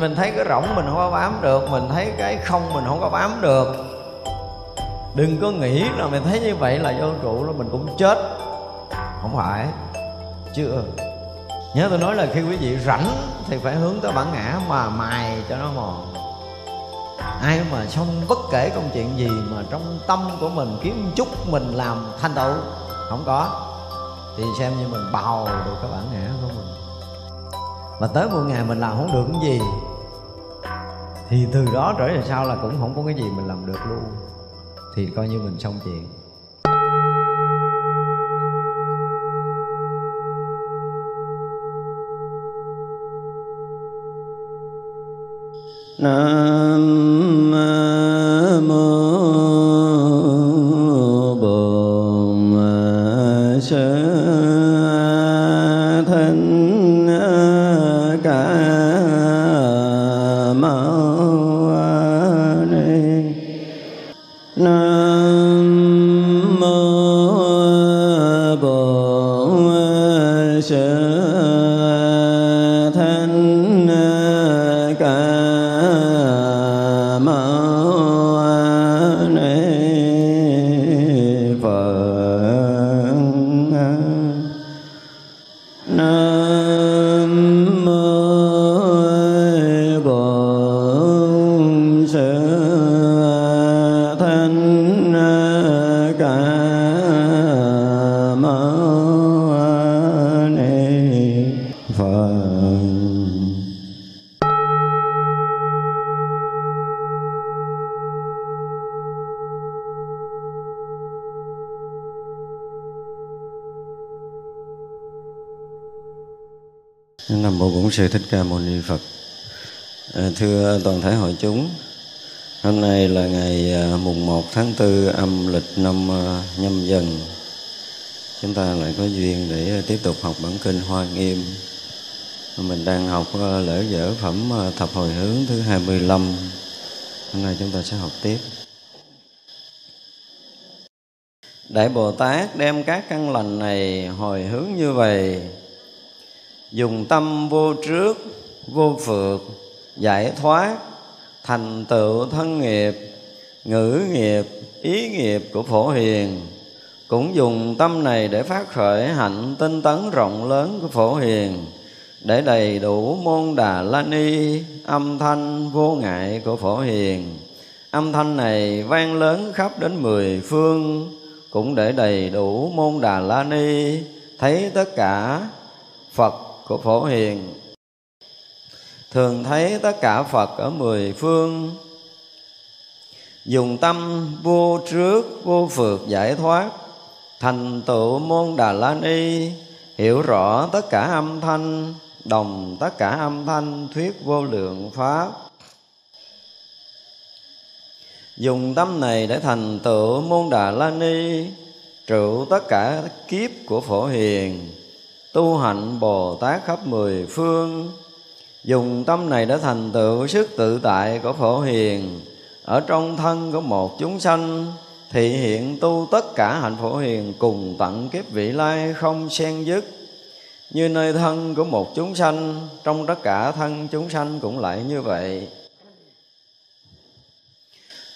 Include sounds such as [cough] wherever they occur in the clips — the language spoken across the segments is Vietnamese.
mình thấy cái rỗng mình không có bám được, mình thấy cái không mình không có bám được. Đừng có nghĩ là mình thấy như vậy là vô trụ là mình cũng chết. Không phải chưa ừ. nhớ tôi nói là khi quý vị rảnh thì phải hướng tới bản ngã mà mài cho nó mòn. Ai mà xong bất kể công chuyện gì mà trong tâm của mình kiếm chút mình làm thành tựu, không có. Thì xem như mình bào được cái bản ngã của mình. Mà tới một ngày mình làm không được cái gì thì từ đó trở về sau là cũng không có cái gì mình làm được luôn. Thì coi như mình xong chuyện. Nam أبا شاء Sư Thích Ca Mâu Ni Phật. À, Thưa toàn thể hội chúng Hôm nay là ngày à, mùng 1 tháng 4 âm lịch năm à, nhâm dần. Chúng ta lại có duyên để à, tiếp tục học bản kinh Hoa Nghiêm. Mình đang học lễ dở phẩm thập hồi hướng thứ 25 Hôm nay chúng ta sẽ học tiếp. Đại Bồ Tát đem các căn lành này hồi hướng như vậy dùng tâm vô trước, vô phượt giải thoát, thành tựu thân nghiệp, ngữ nghiệp, ý nghiệp của phổ hiền. Cũng dùng tâm này để phát khởi hạnh tinh tấn rộng lớn của phổ hiền, để đầy đủ môn đà la ni, âm thanh vô ngại của phổ hiền. Âm thanh này vang lớn khắp đến mười phương, cũng để đầy đủ môn đà la ni. Thấy tất cả phật của phổ hiền. Thường thấy tất cả phật ở mười phương. Dùng tâm vô trước, vô phượt giải thoát. Thành tựu môn đà la ni, hiểu rõ tất cả âm thanh, đồng tất cả âm thanh thuyết vô lượng pháp. Dùng tâm này để thành tựu môn đà la ni, trụ tất cả kiếp của phổ hiền tu hạnh Bồ Tát khắp mười phương. Dùng tâm này đã thành tựu sức tự tại của Phổ Hiền. Ở trong thân của một chúng sanh Thị hiện tu tất cả hạnh Phổ Hiền Cùng tận kiếp vị lai không xen dứt. Như nơi thân của một chúng sanh, Trong tất cả thân chúng sanh cũng lại như vậy.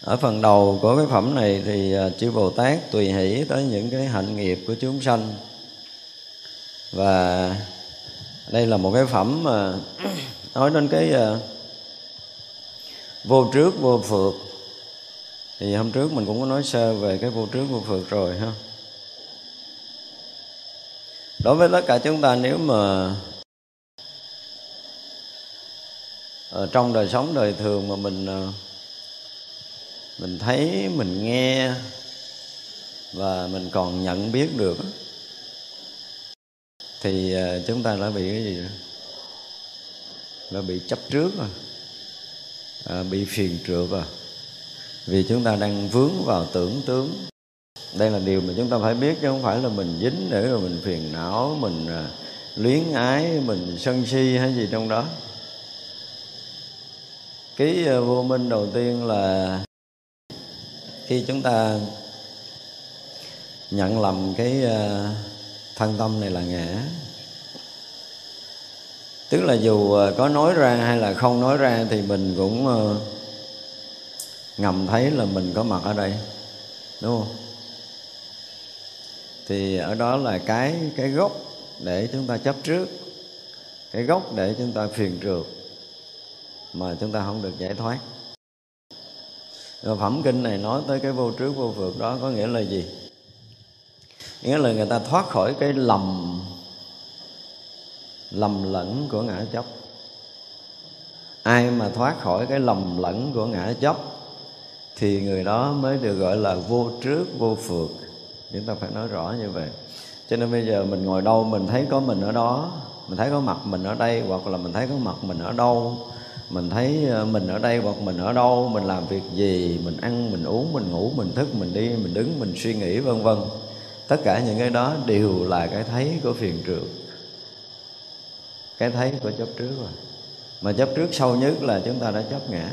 Ở phần đầu của cái phẩm này thì à, chư Bồ Tát tùy hỷ tới những cái hạnh nghiệp của chúng sanh và đây là một cái phẩm mà nói đến cái uh, vô trước vô phượt thì hôm trước mình cũng có nói sơ về cái vô trước vô phượt rồi ha. Đối với tất cả chúng ta nếu mà ở trong đời sống đời thường mà mình ờ, mình thấy mình nghe và mình còn nhận biết được thì à, chúng ta đã bị cái gì đã bị chấp trước rồi. À, bị phiền trượt rồi. Vì chúng ta đang vướng vào tưởng tướng. Đây là điều mà chúng ta phải biết chứ không phải là mình dính để rồi mình phiền não mình à, luyến ái mình sân si hay gì trong đó. Cái à, vô minh đầu tiên là khi chúng ta nhận lầm cái à, thân tâm này là ngã. Tức là dù ờ, có nói ra hay là không nói ra thì mình cũng ờ, ngầm thấy là mình có mặt ở đây, đúng không? Thì ở đó là cái cái gốc để chúng ta chấp trước, cái gốc để chúng ta phiền trượt mà chúng ta không được giải thoát. Rồi phẩm kinh này nói tới cái vô trước vô phượt đó có nghĩa là gì? Nghĩa là người ta thoát khỏi cái lầm lầm lẫn của ngã chấp ai mà thoát khỏi cái lầm lẫn của ngã chấp thì người đó mới được gọi là vô trước, vô phượt chúng ta phải nói rõ như vậy. Cho nên bây giờ mình ngồi đâu, mình thấy có mình ở đó, mình thấy có mặt mình ở đây, hoặc là mình thấy có mặt mình ở đâu, mình thấy ờ, mình ở đây hoặc mình ở đâu, mình làm việc gì, mình ăn, mình uống, mình ngủ, mình thức, mình đi, mình đứng, mình suy nghĩ, vân vân tất cả những cái đó đều là cái thấy của phiền trượt cái thấy của chấp trước rồi. Mà chấp trước sâu nhất là chúng ta đã chấp ngã.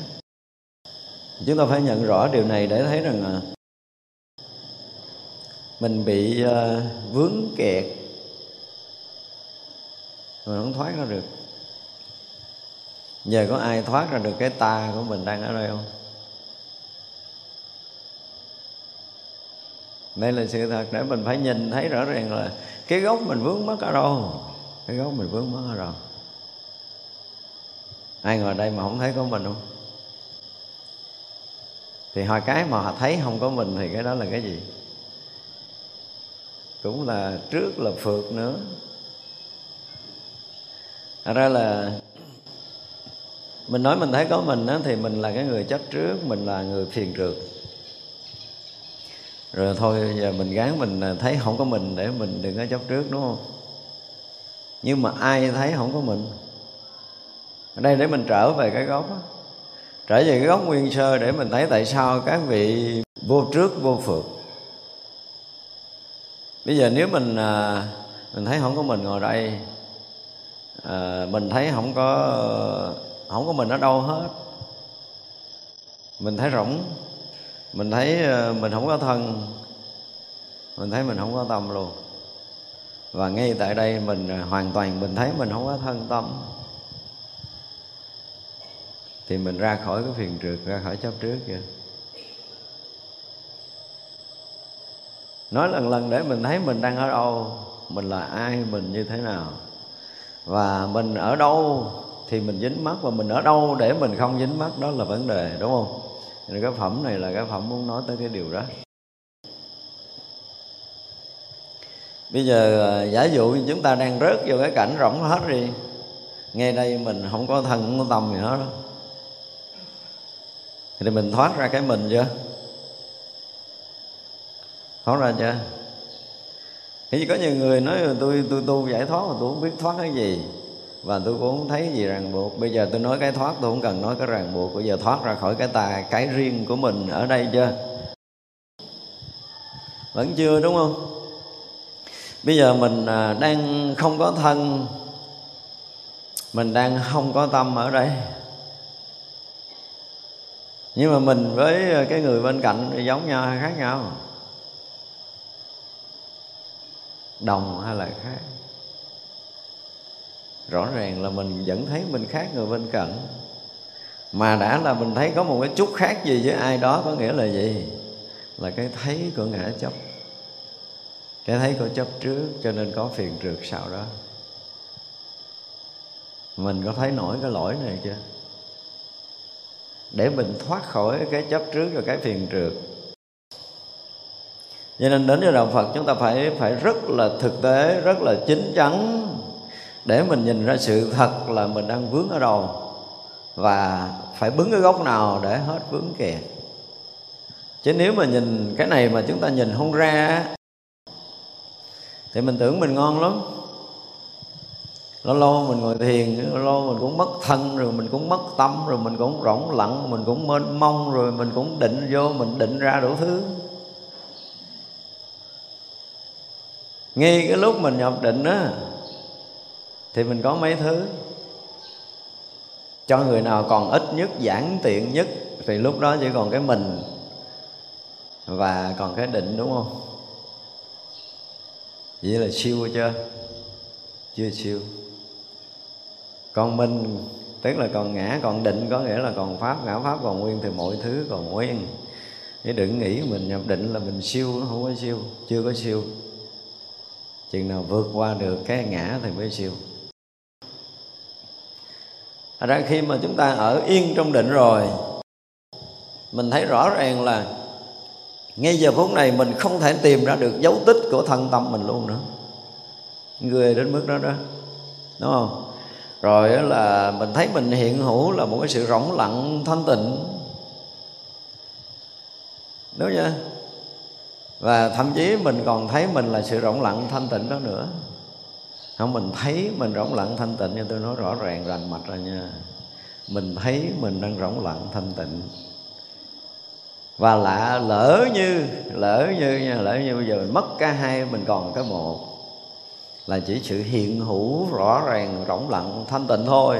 Chúng ta phải nhận rõ điều này để thấy rằng là mình bị uh, vướng kẹt. Mình không thoát ra được. Giờ có ai thoát ra được cái ta của mình đang ở đây không? Đây là sự thật để mình phải nhìn thấy rõ ràng là cái gốc mình vướng mất ở đâu. Cái gốc mình vướng mất ở đâu. Ai ngồi đây mà không thấy có mình không? Thì hồi cái mà họ thấy không có mình thì cái đó là cái gì? Cũng là trước là phượt nữa. Thật ra là mình nói mình thấy có mình đó thì mình là cái người chấp trước, mình là người phiền trượt rồi thôi giờ mình gán mình thấy không có mình để mình đừng có chấp trước đúng không? Nhưng mà ai thấy không có mình? Ở đây để mình trở về cái gốc đó. trở về cái gốc nguyên sơ để mình thấy tại sao các vị vô trước vô phượt bây giờ nếu mình à, mình thấy không có mình ngồi đây à, mình thấy không có không có mình ở đâu hết. Mình thấy rỗng mình thấy ờ, mình không có thân. Mình thấy mình không có tâm luôn. Và ngay tại đây mình ờ, hoàn toàn mình thấy mình không có thân tâm. Thì mình ra khỏi cái phiền trượt, ra khỏi chấp trước kìa. Nói lần lần để mình thấy mình đang ở đâu, mình là ai, mình như thế nào. Và mình ở đâu thì mình dính mắt, và mình ở đâu để mình không dính mắt đó là vấn đề, đúng không? Nên cái phẩm này là cái phẩm muốn nói tới cái điều đó. Bây giờ à, giả dụ như chúng ta đang rớt vô cái cảnh rỗng hết đi, ngay đây mình không có thân, không có tâm gì hết đó thì mình thoát ra cái mình chưa? Thoát ra chưa? Thì có nhiều người nói, tôi tôi tu giải thoát mà tôi không biết thoát cái gì và tôi cũng không thấy gì ràng buộc. Bây giờ tôi nói cái thoát, tôi không cần nói cái ràng buộc. Bây giờ thoát ra khỏi cái tà cái riêng của mình ở đây chưa? Vẫn chưa, đúng không? Bây giờ mình à, đang không có thân. Mình đang không có tâm ở đây. Nhưng mà mình với cái người bên cạnh thì giống nhau hay khác nhau? Đồng hay là khác? Rõ ràng là mình vẫn thấy mình khác người bên cạnh. Mà đã là mình thấy có một cái chút khác gì với ai đó có nghĩa là gì? Là cái thấy của ngã chấp cái thấy của chấp trước, cho nên có phiền trượt sau đó. Mình có thấy nổi cái lỗi này chưa? Để mình thoát khỏi cái chấp trước và cái phiền trượt. Cho nên đến với đạo Phật, chúng ta phải phải rất là thực tế, rất là chính chắn để mình nhìn ra sự thật là mình đang vướng ở đâu và phải bứng cái gốc nào để hết vướng kẹt chứ nếu mà nhìn cái này mà chúng ta nhìn không ra thì mình tưởng mình ngon lắm. Lâu lâu mình ngồi thiền, lâu lâu mình cũng mất thân rồi, mình cũng mất tâm rồi, mình cũng rỗng lặng, mình cũng mênh mông rồi, mình cũng định vô, mình định ra đủ thứ. Ngay cái lúc mình nhập định á thì mình có mấy thứ. Cho người nào còn ít nhất, giản tiện nhất, thì lúc đó chỉ còn cái mình và còn cái định, đúng không? Vậy là siêu chưa? Chưa siêu. Còn mình, tức là còn ngã, còn định, có nghĩa là còn pháp, ngã pháp, còn nguyên thì mọi thứ còn nguyên. Chứ đừng nghĩ mình nhập định là mình siêu, nó không có siêu, chưa có siêu. Chừng nào vượt qua được cái ngã thì mới siêu. Thật ra khi mà chúng ta ở yên trong định rồi, Mình thấy rõ ràng là Ngay giờ phút này mình không thể tìm ra được dấu tích của thân tâm mình luôn nữa Người đến mức đó đó, Đúng không? Rồi là mình thấy mình hiện hữu là một cái sự rỗng lặng, thanh tịnh Đúng chưa? Và thậm chí mình còn thấy mình là sự rỗng lặng, thanh tịnh đó nữa không, mình thấy mình rỗng lặng thanh tịnh như tôi nói rõ ràng, rành mạch rồi nha. Mình thấy mình đang rỗng lặng thanh tịnh. Và lạ, lỡ như lỡ như nha, lỡ như bây giờ mình mất cả hai, mình còn cái một. Là chỉ sự hiện hữu rõ ràng, rỗng lặng, thanh tịnh thôi.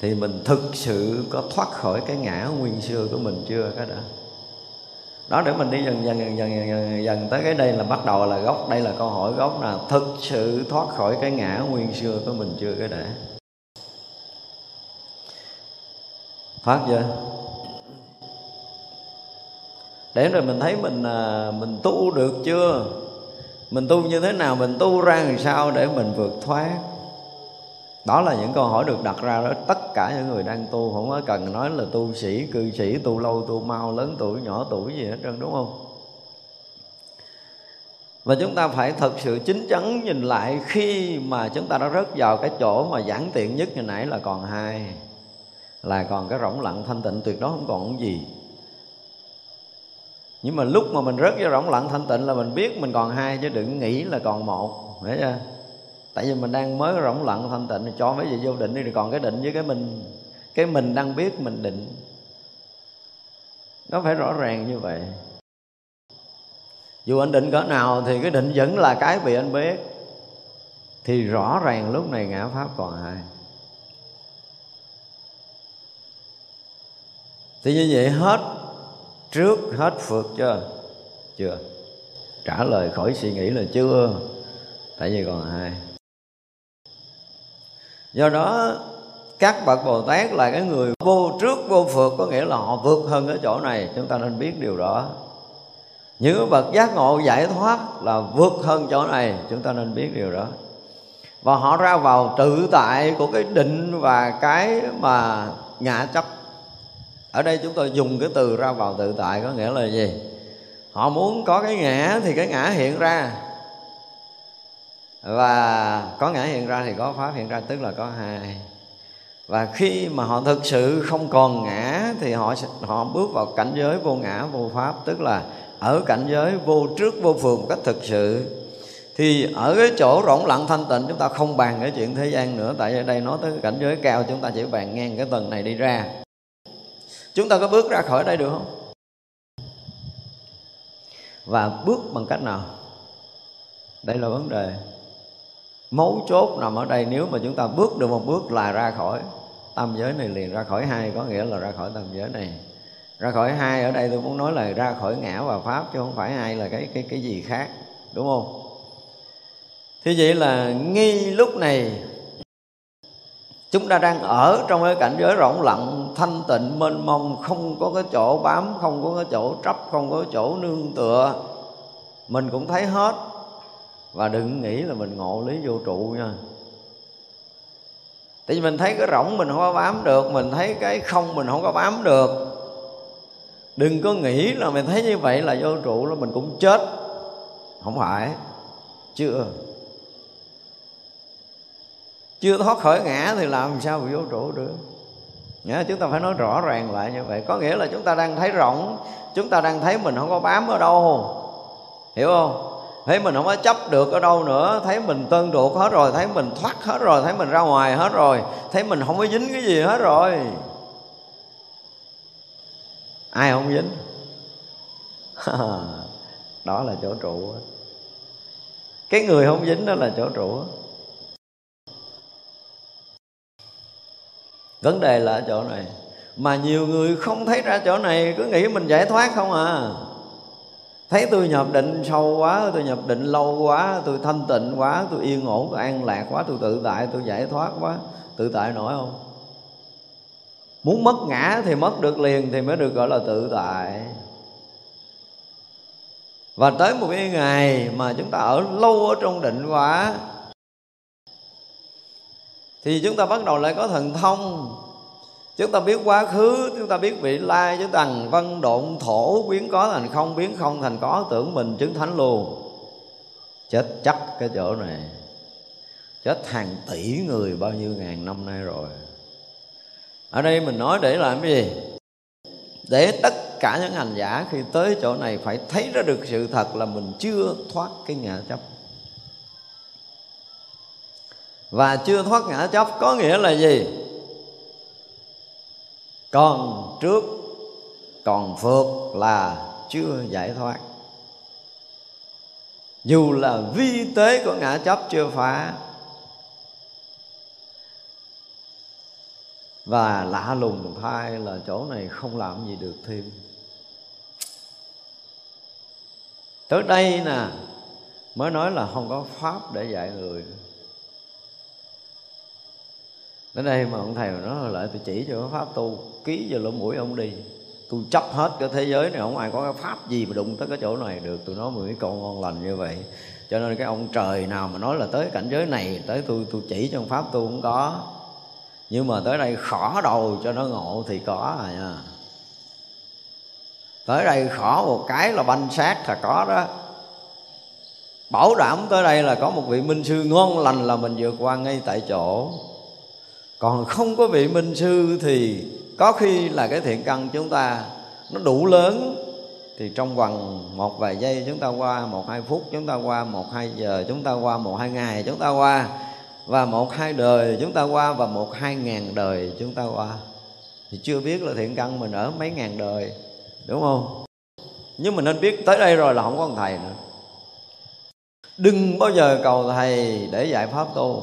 Thì mình thực sự có thoát khỏi cái ngã nguyên xưa của mình chưa, cái đó đó để mình đi dần dần dần dần dần, dần tới cái đây là bắt đầu là gốc. Đây là câu hỏi gốc là thực sự thoát khỏi cái ngã nguyên xưa của mình chưa cái để phát chưa? Để rồi mình thấy mình à, mình tu được chưa? Mình tu như thế nào mình tu ra làm sao để mình vượt thoát? Đó là những câu hỏi được đặt ra đó. Tất cả những người đang tu không có cần nói là tu sĩ, cư sĩ, tu lâu, tu mau, lớn tuổi, nhỏ tuổi gì hết trơn, đúng không? Và chúng ta phải thật sự chính chắn nhìn lại khi mà chúng ta đã rớt vào cái chỗ mà giản tiện nhất như nãy là còn hai, là còn cái rỗng lặng thanh tịnh, tuyệt đối không còn cái gì. Nhưng mà lúc mà mình rớt vào rỗng lặng thanh tịnh là mình biết mình còn hai chứ đừng nghĩ là còn một hiểu chưa? Tại vì mình đang mới rỗng lặng, thanh tịnh cho mấy gì vô định đi thì còn cái định với cái mình. Cái mình đang biết, mình định. Nó phải rõ ràng như vậy. Dù anh định cỡ nào thì cái định vẫn là cái bị anh biết. Thì rõ ràng lúc này ngã pháp còn hai thì như vậy hết trước, hết phượt chưa chưa? Trả lời khỏi suy nghĩ là chưa. Tại vì còn hai do đó, các bậc bồ tát là cái người vô trước, vô phượt có nghĩa là họ vượt hơn cái chỗ này. Chúng ta nên biết điều đó. Những bậc giác ngộ giải thoát là vượt hơn chỗ này. Chúng ta nên biết điều đó. Và họ ra vào tự tại của cái định và cái mà ngã chấp. Ở đây chúng tôi dùng cái từ ra vào tự tại có nghĩa là gì? Họ muốn có cái ngã thì cái ngã hiện ra và có ngã hiện ra thì có pháp hiện ra, tức là có hai. Và khi mà họ thực sự không còn ngã thì họ họ bước vào cảnh giới vô ngã, vô pháp, tức là ở cảnh giới vô trước, vô phường một cách thực sự. Thì ở cái chỗ rỗng lặng thanh tịnh, chúng ta không bàn cái chuyện thế gian nữa, tại ở đây nói tới cảnh giới cao, chúng ta chỉ bàn ngang cái tầng này đi ra. Chúng ta có bước ra khỏi đây được không? Và bước bằng cách nào? Đây là vấn đề mấu chốt nằm ở đây, nếu mà chúng ta bước được một bước là ra khỏi tam giới này liền. Ra khỏi hai có nghĩa là ra khỏi tam giới này. Ra khỏi hai ở đây tôi muốn nói là ra khỏi ngã và pháp, chứ không phải hai là cái cái cái gì khác. Đúng không? Thế vậy là ngay lúc này, chúng ta đang ở trong cái cảnh giới rộng lặng, thanh tịnh, mênh mông, không có cái chỗ bám, không có cái chỗ trấp, không có cái chỗ nương tựa. Mình cũng thấy hết và đừng nghĩ là mình ngộ lý vô trụ nha. Tại vì mình thấy cái rỗng mình không có bám được mình thấy cái không mình không có bám được. Đừng có nghĩ là mình thấy như vậy là vô trụ là mình cũng chết. Không phải. Chưa. Chưa thoát khỏi ngã thì làm sao bị vô trụ được? Nhớ, chúng ta phải nói rõ ràng lại như vậy. Có nghĩa là chúng ta đang thấy rỗng chúng ta đang thấy mình không có bám ở đâu. Hiểu không? Thấy mình không có chấp được ở đâu nữa. Thấy mình tân ruột hết rồi, thấy mình thoát hết rồi, thấy mình ra ngoài hết rồi, thấy mình không có dính cái gì hết rồi. Ai không dính? [laughs] Đó là chỗ trụ cái người không dính đó là chỗ trụ vấn đề là ở chỗ này. Mà nhiều người không thấy ra chỗ này, cứ nghĩ mình giải thoát không à thấy tôi nhập định sâu quá, tôi nhập định lâu quá, tôi thanh tịnh quá, tôi yên ổn, tôi an lạc quá, tôi tự tại, tôi giải thoát quá. Tự tại nổi không? Muốn mất ngã thì mất được liền thì mới được gọi là tự tại. Và tới một cái ngày mà chúng ta ở lâu ở trong định quá thì chúng ta bắt đầu lại có thần thông chúng ta biết quá khứ, chúng ta biết vị lai, chúng ta văn độn thổ, biến có thành không, biến không thành có, tưởng mình chứng thánh luôn. Chết chắc cái chỗ này. Chết hàng tỷ người bao nhiêu ngàn năm nay rồi. Ở đây mình nói để làm cái gì? Để tất cả những hành giả khi tới chỗ này phải thấy ra được sự thật là mình chưa thoát cái ngã chấp. Và chưa thoát ngã chấp có nghĩa là gì? Còn trước, còn phượt là chưa giải thoát. Dù là vi tế của ngã chấp chưa phá, và lạ lùng thay là chỗ này không làm gì được thêm. Tới đây nè, mới nói là không có pháp để dạy người đến đây mà ông thầy mà nói lại tôi chỉ cho pháp tu, ký vào lỗ mũi ông đi. Tôi chấp hết cái thế giới này, không ai có cái pháp gì mà đụng tới cái chỗ này được. Tôi nói một cái câu ngon lành như vậy. Cho nên cái ông trời nào mà nói là tới cảnh giới này, tới tôi tôi chỉ trong pháp tu không có. Nhưng mà tới đây khỏ đầu cho nó ngộ thì có à nha. Tới đây khỏ một cái là banh sát là có đó. Bảo đảm tới đây là có một vị minh sư ngon lành là mình vượt qua ngay tại chỗ còn không có vị minh sư thì có khi là cái thiện căn chúng ta nó đủ lớn. Thì trong vòng một vài giây chúng ta qua, một hai phút chúng ta qua, một hai giờ chúng ta qua, một hai ngày chúng ta qua, và một hai đời chúng ta qua, và một hai ngàn đời chúng ta qua. Thì chưa biết là thiện căn mình ở mấy ngàn đời, đúng không? Nhưng mình nên biết tới đây rồi là không có thầy nữa. Đừng bao giờ cầu thầy để dạy pháp tu.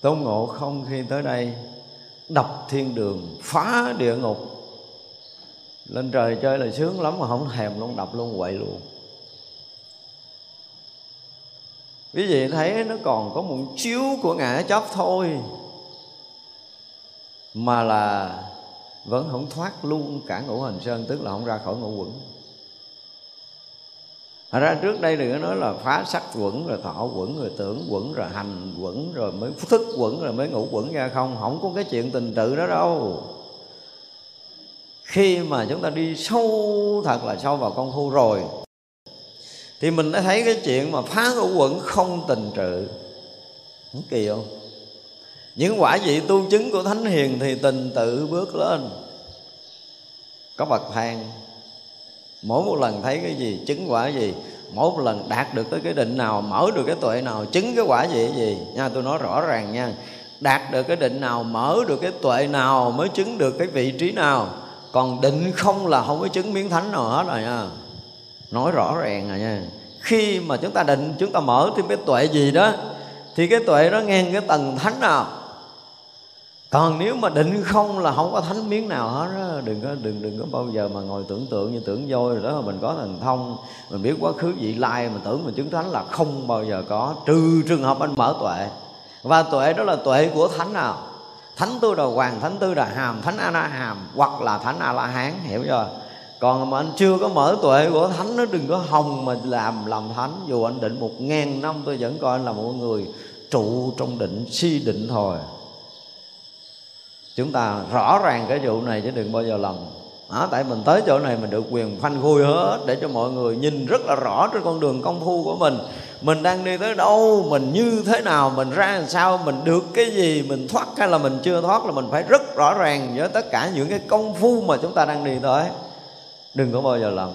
Tôn ngộ không khi tới đây, đập thiên đường, phá địa ngục. Lên trời chơi là sướng lắm mà không thèm luôn, đập luôn quậy luôn. Quý vị thấy nó còn có một chiếu của ngã chấp thôi, mà là vẫn không thoát luôn cả ngũ hành sơn, tức là không ra khỏi ngũ quẩn. Thật ra trước đây đừng có nói là phá sắc quẩn, rồi thọ quẩn, rồi tưởng quẩn, rồi hành quẩn, rồi mới thức quẩn, rồi mới ngủ quẩn. Ra không không có cái chuyện tình tự đó đâu. Khi mà chúng ta đi sâu, thật là sâu vào công phu rồi, thì mình đã thấy cái chuyện mà phá ngũ quẩn không tình trự. Không kỳ không? Những quả vị tu chứng của thánh hiền thì tình tự bước lên. Có bậc thang mỗi một lần thấy cái gì, chứng quả gì, mỗi một lần đạt được tới cái định nào, mở được cái tuệ nào, chứng cái quả gì gì. Nha, tôi nói rõ ràng nha. Đạt được cái định nào, mở được cái tuệ nào mới chứng được cái vị trí nào. Còn định không là không có chứng miếng thánh nào hết rồi nha. Nói rõ ràng rồi nha. Khi mà chúng ta định, chúng ta mở thêm cái tuệ gì đó, thì cái tuệ đó ngang cái tầng thánh nào? Còn nếu mà định không là không có thánh miếng nào hết đó. đừng có, đừng đừng có bao giờ mà ngồi tưởng tượng như tưởng voi rồi đó. Mà mình có thần thông, mình biết quá khứ vị lai mình tưởng mình chứng thánh là không bao giờ có, trừ trường hợp anh mở tuệ. Và tuệ đó là tuệ của thánh nào? Thánh tư đà hoàng, thánh tư đà hàm, thánh a la hàm hoặc là thánh a la hán hiểu chưa? Còn mà anh chưa có mở tuệ của thánh nó đừng có hồng mà làm làm thánh. Dù anh định một ngàn năm, tôi vẫn coi anh là một người trụ trong định, si định thôi chúng ta rõ ràng cái vụ này chứ đừng bao giờ lầm. À, tại mình tới chỗ này mình được quyền phanh khui hết để cho mọi người nhìn rất là rõ trên con đường công phu của mình. Mình đang đi tới đâu? Mình như thế nào? Mình ra làm sao? Mình được cái gì? Mình thoát hay là mình chưa thoát là mình phải rất rõ ràng với tất cả những cái công phu mà chúng ta đang đi tới. Đừng có bao giờ lầm.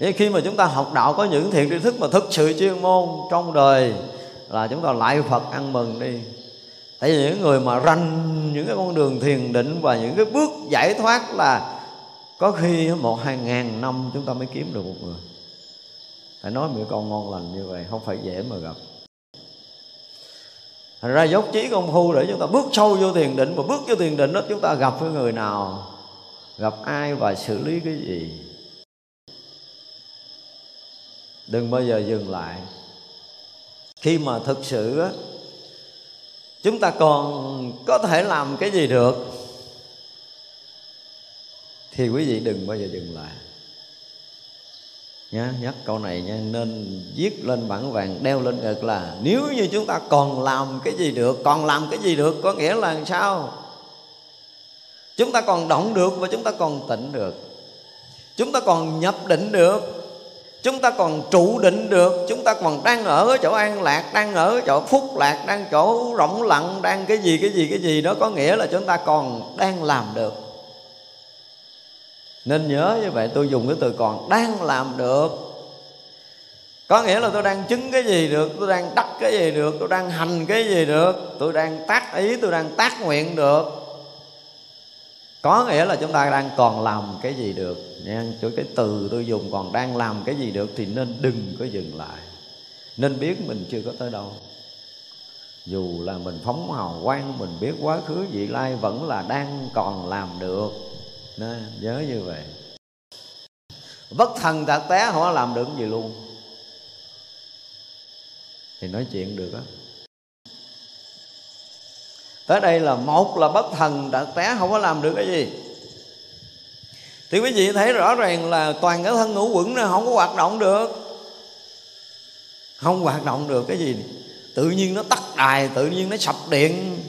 Vậy khi mà chúng ta học đạo có những thiện tri thức mà thực sự chuyên môn trong đời là chúng ta lại Phật ăn mừng đi tại vì những người mà ranh những cái con đường thiền định và những cái bước giải thoát là có khi một, hai ngàn năm chúng ta mới kiếm được một người. Phải nói một con ngon lành như vậy, không phải dễ mà gặp. Thành ra dốc chí công phu để chúng ta bước sâu vô thiền định Và bước vô thiền định đó, chúng ta gặp với người nào? Gặp ai và xử lý cái gì? Đừng bao giờ dừng lại. Khi mà thực sự á chúng ta còn có thể làm cái gì được? Thì quý vị đừng bao giờ dừng lại. Nhá, nhắc câu này nha, nên viết lên bản vàng, đeo lên ngực là, nếu như chúng ta còn làm cái gì được, còn làm cái gì được, có nghĩa là sao? Chúng ta còn động được và chúng ta còn tỉnh được. Chúng ta còn nhập định được chúng ta còn trụ định được, chúng ta còn đang ở chỗ an lạc, đang ở chỗ phúc lạc, đang chỗ rộng lặng, đang cái gì cái gì cái gì đó, có nghĩa là chúng ta còn đang làm được. Nên nhớ như vậy, tôi dùng cái từ còn đang làm được. Có nghĩa là tôi đang chứng cái gì được, tôi đang đắc cái gì được, tôi đang hành cái gì được, tôi đang tác ý, tôi đang tác nguyện được có nghĩa là chúng ta đang còn làm cái gì được. Nha chỗ cái từ tôi dùng còn đang làm cái gì được thì nên đừng có dừng lại. Nên biết mình chưa có tới đâu. Dù là mình phóng hào quang, mình biết quá khứ, vị lai vẫn là đang còn làm được. Nên nhớ như vậy. Bất thần tạc té không có làm được gì luôn? Thì nói chuyện được á tới đây là một là bất thần đã té, không có làm được cái gì. Thì quý vị thấy rõ ràng là toàn cái thân ngũ quẩn nó không có hoạt động được. Không hoạt động được cái gì tự nhiên nó tắt đài, tự nhiên nó sập điện.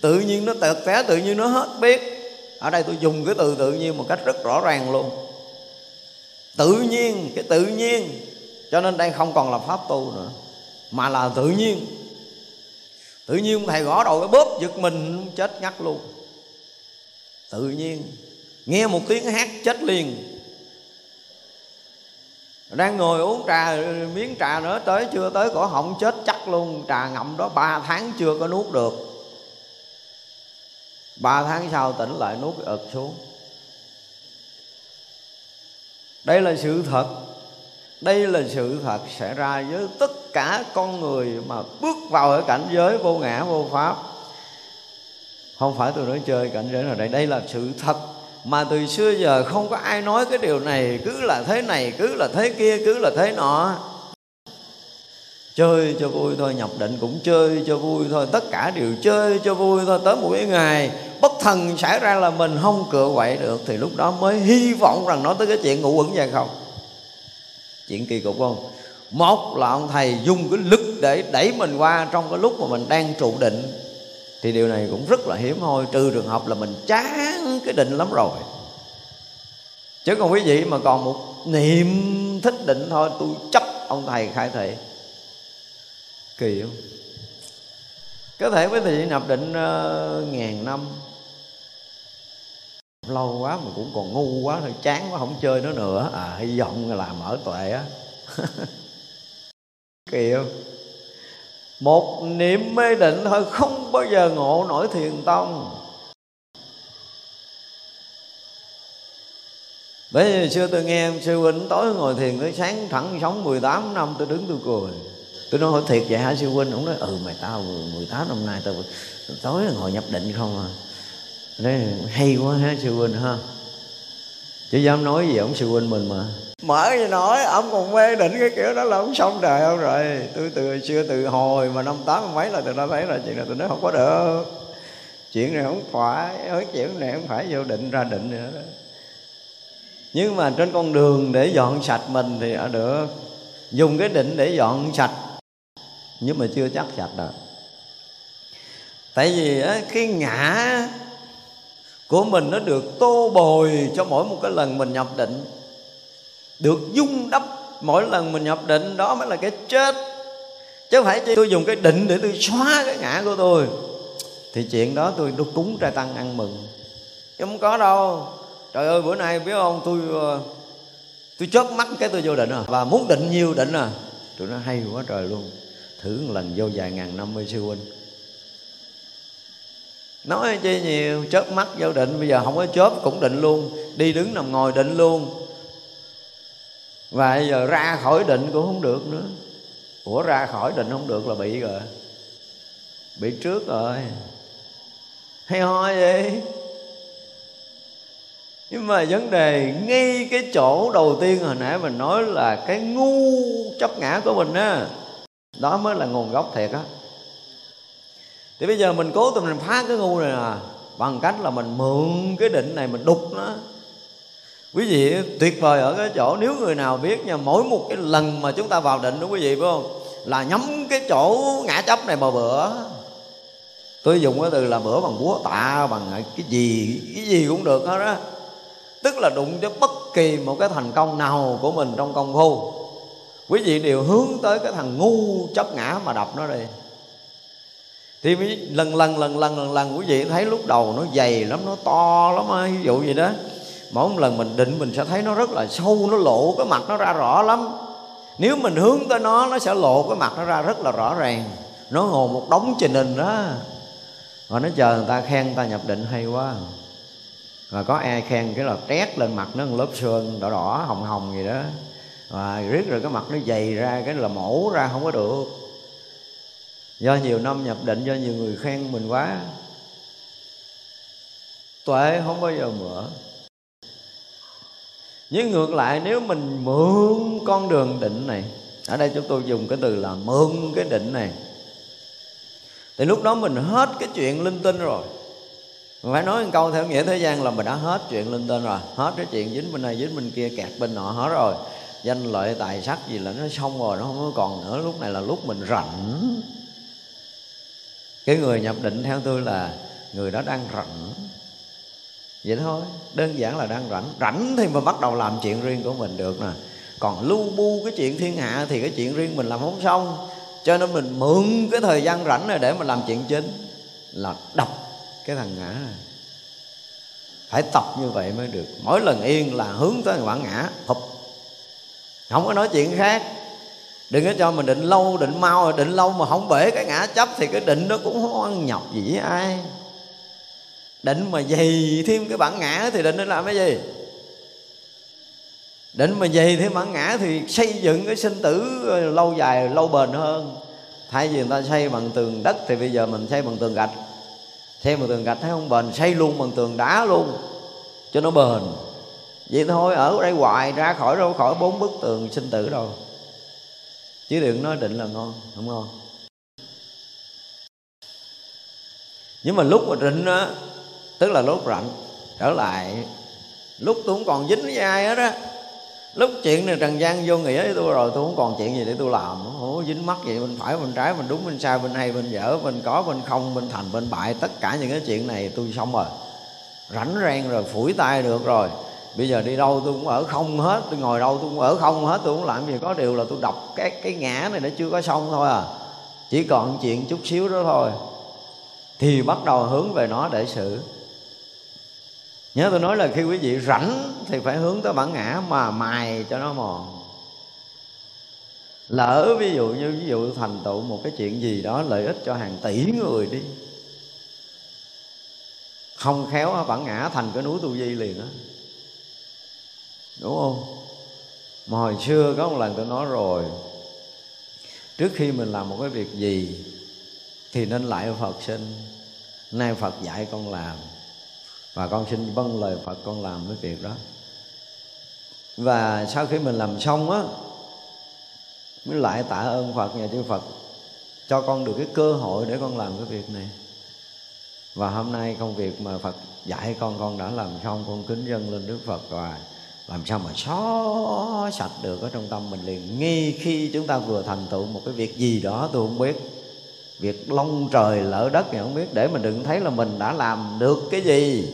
Tự nhiên nó tẹt té, tự nhiên nó hết biết. Ở đây tôi dùng cái từ tự nhiên một cách rất rõ ràng luôn. Tự nhiên, cái tự nhiên. Cho nên đây không còn là pháp tu nữa, mà là tự nhiên tự nhiên thầy gõ đầu cái bóp, giật mình, chết ngắt luôn. Tự nhiên, nghe một tiếng hát chết liền. Đang ngồi uống trà, miếng trà nữa, tới chưa tới cổ họng chết chắc luôn. Trà ngậm đó, ba tháng chưa có nuốt được. Ba tháng sau tỉnh lại nuốt ực xuống. Đây là sự thật đây là sự thật xảy ra với tất cả con người mà bước vào ở cảnh giới vô ngã, vô pháp. Không phải tôi nói chơi cảnh giới nào đây đây là sự thật. Mà từ xưa giờ không có ai nói cái điều này, cứ là thế này, cứ là thế kia, cứ là thế nọ. Chơi cho vui thôi, nhập định cũng chơi cho vui thôi, tất cả đều chơi cho vui thôi. Tới một cái ngày bất thần xảy ra là mình không cựa quậy được, thì lúc đó mới hy vọng rằng nói tới cái chuyện ngủ quẩn ra không? Chuyện kỳ cục không? Một là ông thầy dùng cái lực để đẩy mình qua trong cái lúc mà mình đang trụ định. Thì điều này cũng rất là hiếm thôi trừ trường hợp là mình chán cái định lắm rồi. Chứ còn quý vị mà còn một niệm thích định thôi tôi chấp ông thầy khai thị. Kỳ không? Có thể quý vị nhập định uh, ngàn năm lâu quá mà cũng còn ngu quá thôi, chán quá không chơi nữa nữa. À hy vọng là mở tuệ á. [laughs] Kỳ không? Một niệm mê định thôi, không bao giờ ngộ nổi thiền tông. Bởi vì xưa tôi nghe sư huynh tối ngồi thiền tới sáng, thẳng sống 18 năm, tôi đứng tôi cười. Tôi nói hỏi thiệt vậy hả sư huynh? Ông nói ừ mày tao 18 năm nay tao tối ngồi nhập định không à. Nói hay quá ha sư huynh ha? Chứ dám nói gì ông sư huynh mình mà. Mở gì nói ông còn mê định cái kiểu đó là ông xong đời không rồi. Tôi từ xưa từ hồi mà năm tám mấy là tôi đã thấy là chuyện này tôi nói không có được. Chuyện này không phải nói chuyện này không phải vô định ra định nữa đó. Nhưng mà trên con đường để dọn sạch mình thì ở được. Dùng cái định để dọn sạch nhưng mà chưa chắc sạch được. Tại vì á, cái ngã của mình nó được tô bồi cho mỗi một cái lần mình nhập định. Được dung đắp mỗi lần mình nhập định, đó mới là cái chết. Chứ không phải chỉ tôi dùng cái định để tôi xóa cái ngã của tôi. Thì chuyện đó tôi tôi cúng trai tăng ăn mừng. Chứ không có đâu. Trời ơi, bữa nay biết không, tôi ờ, tôi chớp mắt cái tôi vô định à. Và muốn định nhiều định à. Tụi nó hay quá trời luôn. Thử một lần vô vài ngàn năm mươi sư huynh nói chi nhiều, chớp mắt vô định. Bây giờ không có chớp cũng định luôn. Đi đứng nằm ngồi định luôn. Và bây giờ ra khỏi định cũng không được nữa. Ủa, ra khỏi định không được là bị rồi. Bị trước rồi. Hay ho vậy? Nhưng mà vấn đề, ngay cái chỗ đầu tiên hồi nãy mình nói là cái ngu chấp ngã của mình á, đó mới là nguồn gốc thiệt á thì bây giờ mình cố tình mình phá cái ngu này nè bằng cách là mình mượn cái định này, mình đục nó. Quý vị, tuyệt vời ở cái chỗ, nếu người nào biết nha, mỗi một cái lần mà chúng ta vào định đó, quý vị phải không? Là nhắm cái chỗ ngã chấp này mà bữa. Tôi dùng cái từ là bữa bằng búa tạ, bằng cái gì cái gì cũng được hết đó tức là đụng cho bất kỳ một cái thành công nào của mình trong công phu. Quý vị đều hướng tới cái thằng ngu chấp ngã mà đập nó đi thì mới lần lần lần lần lần lần, quý vị thấy lúc đầu nó dày lắm, nó to lắm á, ví dụ gì đó. Mỗi một lần mình định mình sẽ thấy nó rất là sâu, nó lộ cái mặt nó ra rõ lắm. Nếu mình hướng tới nó nó sẽ lộ cái mặt nó ra rất là rõ ràng. Nó ngồi một đống trình hình đó. Và nó chờ người ta khen người ta nhập định hay quá. Và có ai khen cái là trét lên mặt nó một lớp sương đỏ đỏ, hồng hồng gì đó. Và riết rồi cái mặt nó dày ra, cái là mổ ra không có được do nhiều năm nhập định, do nhiều người khen mình quá. Tuệ không bao giờ mở. Nhưng ngược lại, nếu mình mượn con đường định này, ở đây chúng tôi dùng cái từ là mượn cái định này, thì lúc đó mình hết cái chuyện linh tinh rồi. Mình phải nói một câu theo nghĩa thế gian là mình đã hết chuyện linh tinh rồi, hết cái chuyện dính bên này, dính bên kia, kẹt bên nọ, hết rồi. Danh lợi, tài sắc gì là nó xong rồi, nó không còn nữa. Lúc này là lúc mình rảnh cái người nhập định theo tôi là người đó đang rảnh. Vậy thôi, đơn giản là đang rảnh. Rảnh thì mình bắt đầu làm chuyện riêng của mình được nè. Còn lưu bu cái chuyện thiên hạ thì cái chuyện riêng mình làm không xong. Cho nên mình mượn cái thời gian rảnh này để mà làm chuyện chính là đọc cái thằng ngã. Này phải tập như vậy mới được. Mỗi lần yên là hướng tới bản ngã. Hụp. Không có nói chuyện khác đừng có cho mình định lâu, định mau, định lâu mà không bể cái ngã chấp thì cái định nó cũng không ăn nhọc gì với ai. Định mà dày thêm cái bản ngã thì định nó làm cái gì? Định mà dày thêm bản ngã thì xây dựng cái sinh tử lâu dài, lâu bền hơn. Thay vì người ta xây bằng tường đất thì bây giờ mình xây bằng tường gạch. Xây bằng tường gạch thấy không? Bền. Xây luôn bằng tường đá luôn, cho nó bền. Vậy thôi, ở đây hoài ra khỏi đâu khỏi bốn bức tường sinh tử rồi chứ đừng nói định là ngon không ngon. Nhưng mà lúc mà định á tức là lúc rảnh trở lại lúc tôi không còn dính với ai hết á lúc chuyện này trần gian vô nghĩa với tôi rồi tôi không còn chuyện gì để tôi làm. Ủa, dính mắt gì bên phải bên trái bên đúng bên sai bên hay bên dở bên có bên không bên thành bên bại tất cả những cái chuyện này tôi xong rồi. Rảnh rang rồi phủi tay được rồi bây giờ đi đâu tôi cũng ở không hết, tôi ngồi đâu tôi cũng ở không hết, tôi cũng làm gì có điều là tôi đọc cái cái ngã này nó chưa có xong thôi à. Chỉ còn chuyện chút xíu đó thôi. Thì bắt đầu hướng về nó để xử. Nhớ tôi nói là khi quý vị rảnh thì phải hướng tới bản ngã mà mài cho nó mòn. Lỡ ví dụ như, ví dụ thành tựu một cái chuyện gì đó lợi ích cho hàng tỷ người đi. Không khéo bản ngã thành cái núi tu di liền á đúng không? Mà hồi xưa có một lần tôi nói rồi, trước khi mình làm một cái việc gì thì nên lại phật sinh. Nay phật dạy con làm, và con xin vâng lời phật con làm cái việc đó. Và sau khi mình làm xong á, mới lại tạ ơn phật, nhà chư phật, cho con được cái cơ hội để con làm cái việc này. Và hôm nay công việc mà phật dạy con con đã làm xong, con kính dân lên đức phật rồi làm sao mà xóa sạch được ở trong tâm mình liền? Ngay khi chúng ta vừa thành tựu một cái việc gì đó, tôi không biết. Việc long trời lỡ đất thì không biết. Để mình đừng thấy là mình đã làm được cái gì.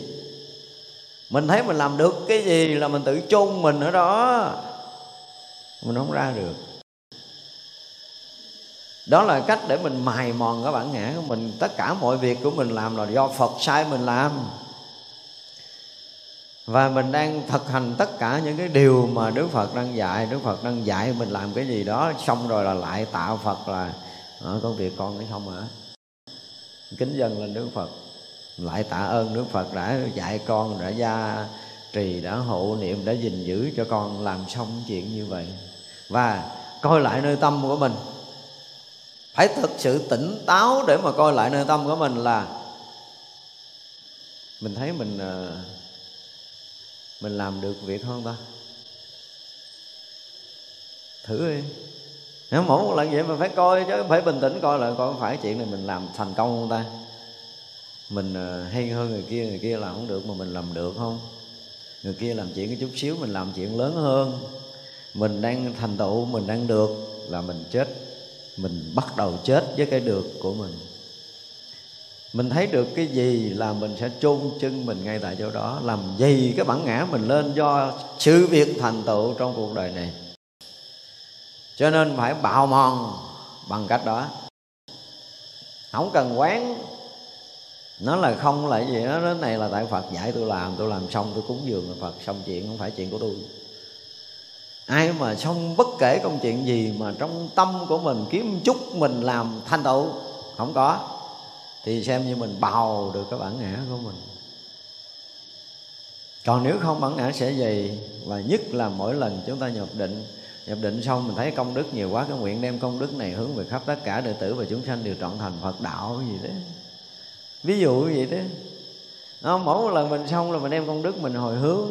Mình thấy mình làm được cái gì là mình tự chôn mình ở đó. Mình không ra được. Đó là cách để mình mài mòn cái bản ngã của mình. Tất cả mọi việc của mình làm là do phật sai mình làm và mình đang thực hành tất cả những cái điều mà Đức Phật đang dạy. Đức Phật đang dạy mình làm cái gì đó xong rồi là lại tạo Phật là ở công việc con cái xong hả? Kính dân lên Đức Phật. Lại tạ ơn Đức Phật đã dạy con đã gia trì đã hộ niệm đã gìn giữ cho con làm xong chuyện như vậy. Và coi lại nơi tâm của mình. Phải thực sự tỉnh táo để mà coi lại nơi tâm của mình là mình thấy mình uh, mình làm được việc không ta thử đi. Nếu mỗi một lần vậy mà phải coi, chứ phải bình tĩnh coi lại coi phải chuyện này mình làm thành công không ta? Mình ờ, hay hơn người kia người kia làm không được mà mình làm được không? Người kia làm chuyện cái chút xíu, mình làm chuyện lớn hơn. Mình đang thành tựu, mình đang được là mình chết. Mình bắt đầu chết với cái được của mình mình thấy được cái gì là mình sẽ chôn chân mình ngay tại chỗ đó, làm gì cái bản ngã mình lên do sự việc thành tựu trong cuộc đời này. Cho nên phải bạo mòn bằng cách đó. Không cần quán. Nó là không là gì đó, đến này là tại phật dạy tôi làm tôi làm xong tôi cúng dường phật, xong chuyện không phải chuyện của tôi. Ai mà xong bất kể công chuyện gì mà trong tâm của mình kiếm chút mình làm thanh tựu, không có thì xem như mình bào được cái bản ngã của mình. Còn nếu không, bản ngã sẽ gì và nhất là mỗi lần chúng ta nhập định. Nhập định xong mình thấy công đức nhiều quá, cái nguyện đem công đức này hướng về khắp tất cả đệ tử và chúng sanh đều trọn thành phật đạo gì đấy ví dụ vậy đó Nó mỗi một lần mình xong là mình đem công đức mình hồi hướng.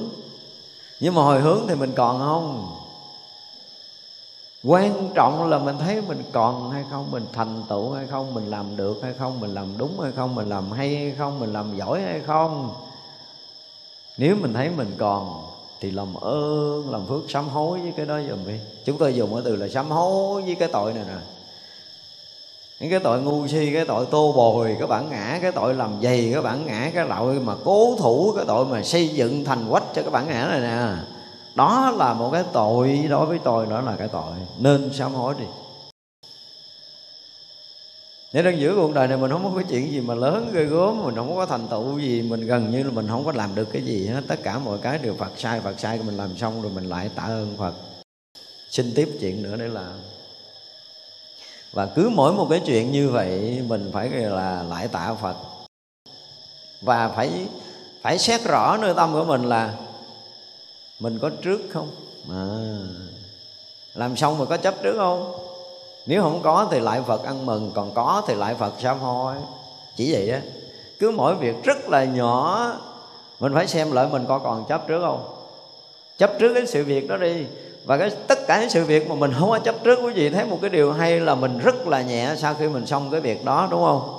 Nhưng mà hồi hướng thì mình còn không? Quan trọng là mình thấy mình còn hay không, mình thành tựu hay không, mình làm được hay không, mình làm đúng hay không, mình làm hay hay không, mình làm giỏi hay không. Nếu mình thấy mình còn thì làm ơn làm phước sám hối với cái đó dùm đi. Chúng tôi dùng cái từ là sám hối với cái tội này nè. Những cái tội ngu si, cái tội tô bồi, cái bản ngã, cái tội làm dày, cái bản ngã, cái tội mà cố thủ, cái tội mà xây dựng thành quách cho cái bản ngã này nè đó là một cái tội, đối với tôi đó là cái tội. Nên sám hối đi. Nếu đang giữa cuộc đời này mình không có cái chuyện gì mà lớn, ghê gớm, Mình không có thành tựu gì, Mình gần như là mình không có làm được cái gì hết. Tất cả mọi cái đều Phật sai Phật sai, Mình làm xong rồi mình lại tạ ơn Phật. Xin tiếp chuyện nữa để làm. Và cứ mỗi một cái chuyện như vậy, Mình phải là lại tạ Phật. Và phải phải xét rõ nơi tâm của mình là mình có trước không? À, Làm xong rồi có chấp trước không? Nếu không có thì lại phật ăn mừng còn có thì lại phật sám hối. Chỉ vậy á. Cứ mỗi việc rất là nhỏ mình phải xem lại mình có còn chấp trước không? Chấp trước cái sự việc đó đi. Và cái tất cả những sự việc mà mình không có chấp trước quý vị thấy một cái điều hay là mình rất là nhẹ sau khi mình xong cái việc đó đúng không?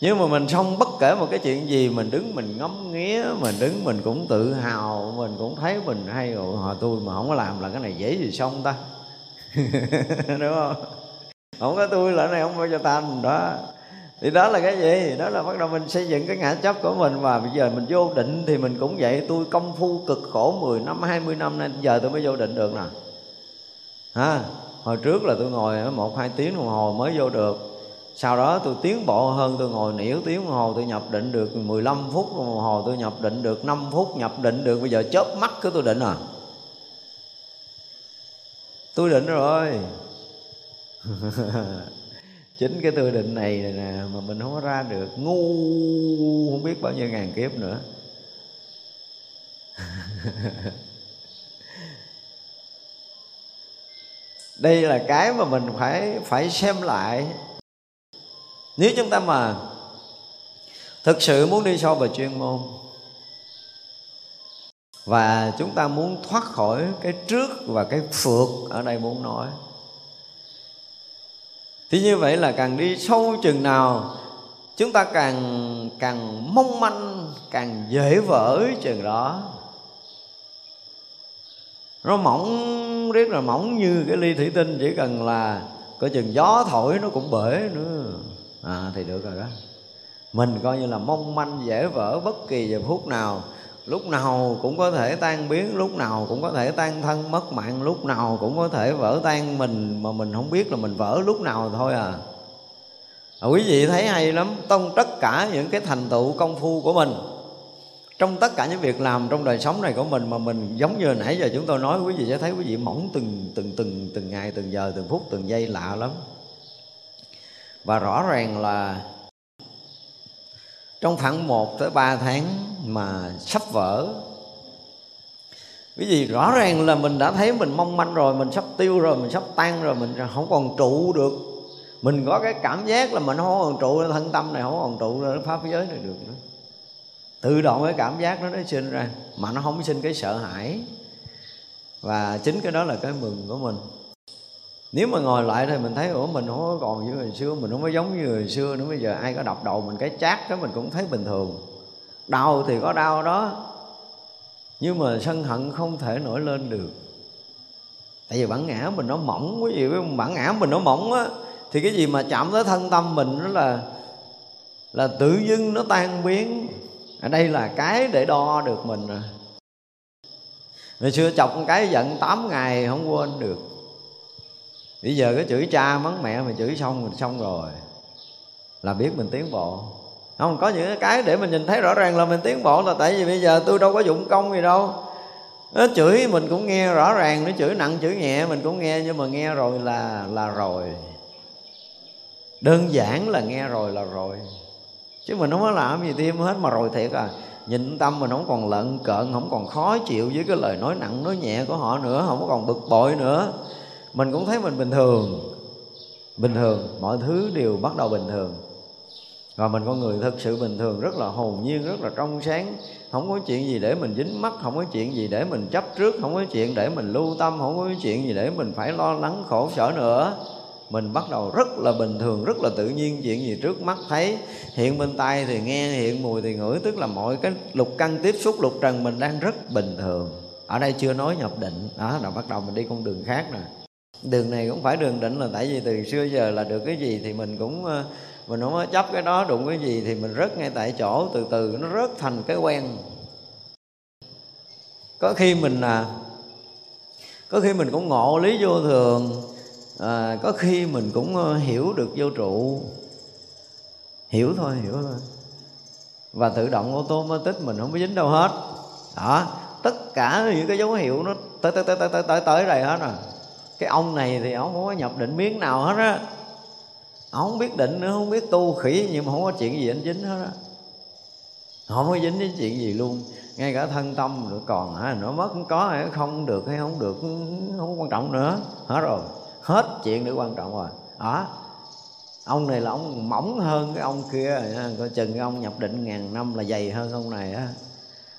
Nhưng mà mình xong bất kể một cái chuyện gì, mình đứng mình ngắm nghía, mình đứng mình cũng tự hào, mình cũng thấy mình hay rồi họ tôi mà không có làm là cái này dễ gì xong ta. [laughs] Đúng không? Không có tôi là này không bao giờ thành đó. Thì đó là cái gì? Đó là bắt đầu mình xây dựng cái ngã chấp của mình và bây giờ mình vô định thì mình cũng vậy. Tôi công phu cực khổ 10 năm 20 năm nay, giờ tôi mới vô định được nè. Ha hồi trước là tôi ngồi một, hai tiếng đồng hồ mới vô được sau đó tôi tiến bộ hơn tôi ngồi nỉu tiếng đồng hồ tôi nhập định được 15 phút đồng hồ tôi nhập định được 5 phút nhập định được bây giờ chớp mắt cứ tôi định à. Tôi định rồi. [laughs] Chính cái tôi định này, này nè mà mình không có ra được ngu không biết bao nhiêu ngàn kiếp nữa. [laughs] Đây là cái mà mình phải phải xem lại nếu chúng ta mà thực sự muốn đi sâu về chuyên môn, và chúng ta muốn thoát khỏi cái trước và cái phượt ở đây muốn nói, thì như vậy là càng đi sâu chừng nào, chúng ta càng càng mong manh, càng dễ vỡ chừng đó. Nó mỏng, riết là mỏng như cái ly thủy tinh, chỉ cần là có chừng gió thổi nó cũng bể nữa à thì được rồi đó. Mình coi như là mong manh dễ vỡ bất kỳ giờ phút nào. Lúc nào cũng có thể tan biến lúc nào cũng có thể tan thân mất mạng lúc nào cũng có thể vỡ tan mình mà mình không biết là mình vỡ lúc nào thôi à, à quý vị thấy hay lắm trong tất cả những cái thành tựu công phu của mình trong tất cả những việc làm trong đời sống này của mình mà mình giống như nãy giờ chúng tôi nói quý vị sẽ thấy quý vị mỏng từng từng từng từng ngày từng giờ từng phút từng giây lạ lắm và rõ ràng là trong khoảng 1 tới 3 tháng mà sắp vỡ cái gì rõ ràng là mình đã thấy mình mong manh rồi, mình sắp tiêu rồi, mình sắp tan rồi, mình không còn trụ được. Mình có cái cảm giác là mình không còn trụ thân tâm này không còn trụ nữa pháp giới này được nữa. Tự động cái cảm giác đó nó sinh ra, mà nó không sinh cái sợ hãi. Và chính cái đó là cái mừng của mình nếu mà ngồi lại thì mình thấy, ủa, mình không có còn như người xưa, mình không có giống như người xưa nữa. Bây giờ ai có đập đầu mình cái chát đó mình cũng thấy bình thường. Đau thì có đau đó, nhưng mà sân hận không thể nổi lên được. Tại vì bản ngã mình nó mỏng quý vị biết bản ngã mình nó mỏng á, thì cái gì mà chạm tới thân tâm mình đó là là tự dưng nó tan biến. Ở đây là cái để đo được mình rồi ngày xưa chọc một cái giận 8 ngày không quên được bây giờ cái chửi cha mắng mẹ mà chửi xong mình xong rồi. Là biết mình tiến bộ. Không, có những cái để mình nhìn thấy rõ ràng là mình tiến bộ là tại vì bây giờ tôi đâu có dụng công gì đâu. Nó chửi mình cũng nghe rõ ràng, nó chửi nặng chửi nhẹ mình cũng nghe, nhưng mà nghe rồi là là rồi. Đơn giản là nghe rồi là rồi. Chứ mình không có làm gì thêm hết mà rồi thiệt à. Nhìn tâm mình không còn lận cợn, không còn khó chịu với cái lời nói nặng, nói nhẹ của họ nữa, không còn bực bội nữa mình cũng thấy mình bình thường. Bình thường, mọi thứ đều bắt đầu bình thường. Và mình con người thật sự bình thường, rất là hồn nhiên, rất là trong sáng. Không có chuyện gì để mình dính mắt, không có chuyện gì để mình chấp trước, không có chuyện để mình lưu tâm, không có chuyện gì để mình phải lo lắng, khổ, sở nữa. Mình bắt đầu rất là bình thường, rất là tự nhiên chuyện gì trước mắt thấy. Hiện bên tay thì nghe, hiện mùi thì ngửi, tức là mọi cái lục căn tiếp xúc, lục trần mình đang rất bình thường. Ở đây chưa nói nhập định. Đó, là bắt đầu mình đi con đường khác rồi đường này cũng phải đường định là tại vì từ xưa giờ là được cái gì thì mình cũng ờ, mình không có chấp cái đó đụng cái gì thì mình rớt ngay tại chỗ từ từ nó rớt thành cái quen. Có khi mình à có khi mình cũng ngộ lý vô thường à, có khi mình cũng ờ, hiểu được vô trụ. Hiểu thôi hiểu thôi. Và tự động ô tô tích mình không có dính đâu hết. Đó tất cả những cái dấu hiệu nó tới tới tới tới tới tới, tới đây hết rồi cái ông này thì ông không có nhập định miếng nào hết á. Ông không biết định nữa, không biết tu khỉ, nhưng mà không có chuyện gì anh dính hết á. Không có dính đến chuyện gì luôn. Ngay cả thân tâm nữa còn, hả nó mất có hay không được hay không được không quan trọng nữa. Hết rồi. Hết chuyện nữa quan trọng rồi. Đó ông này là ông mỏng hơn cái ông kia coi chừng cái ông nhập định ngàn năm là dày hơn ông này á.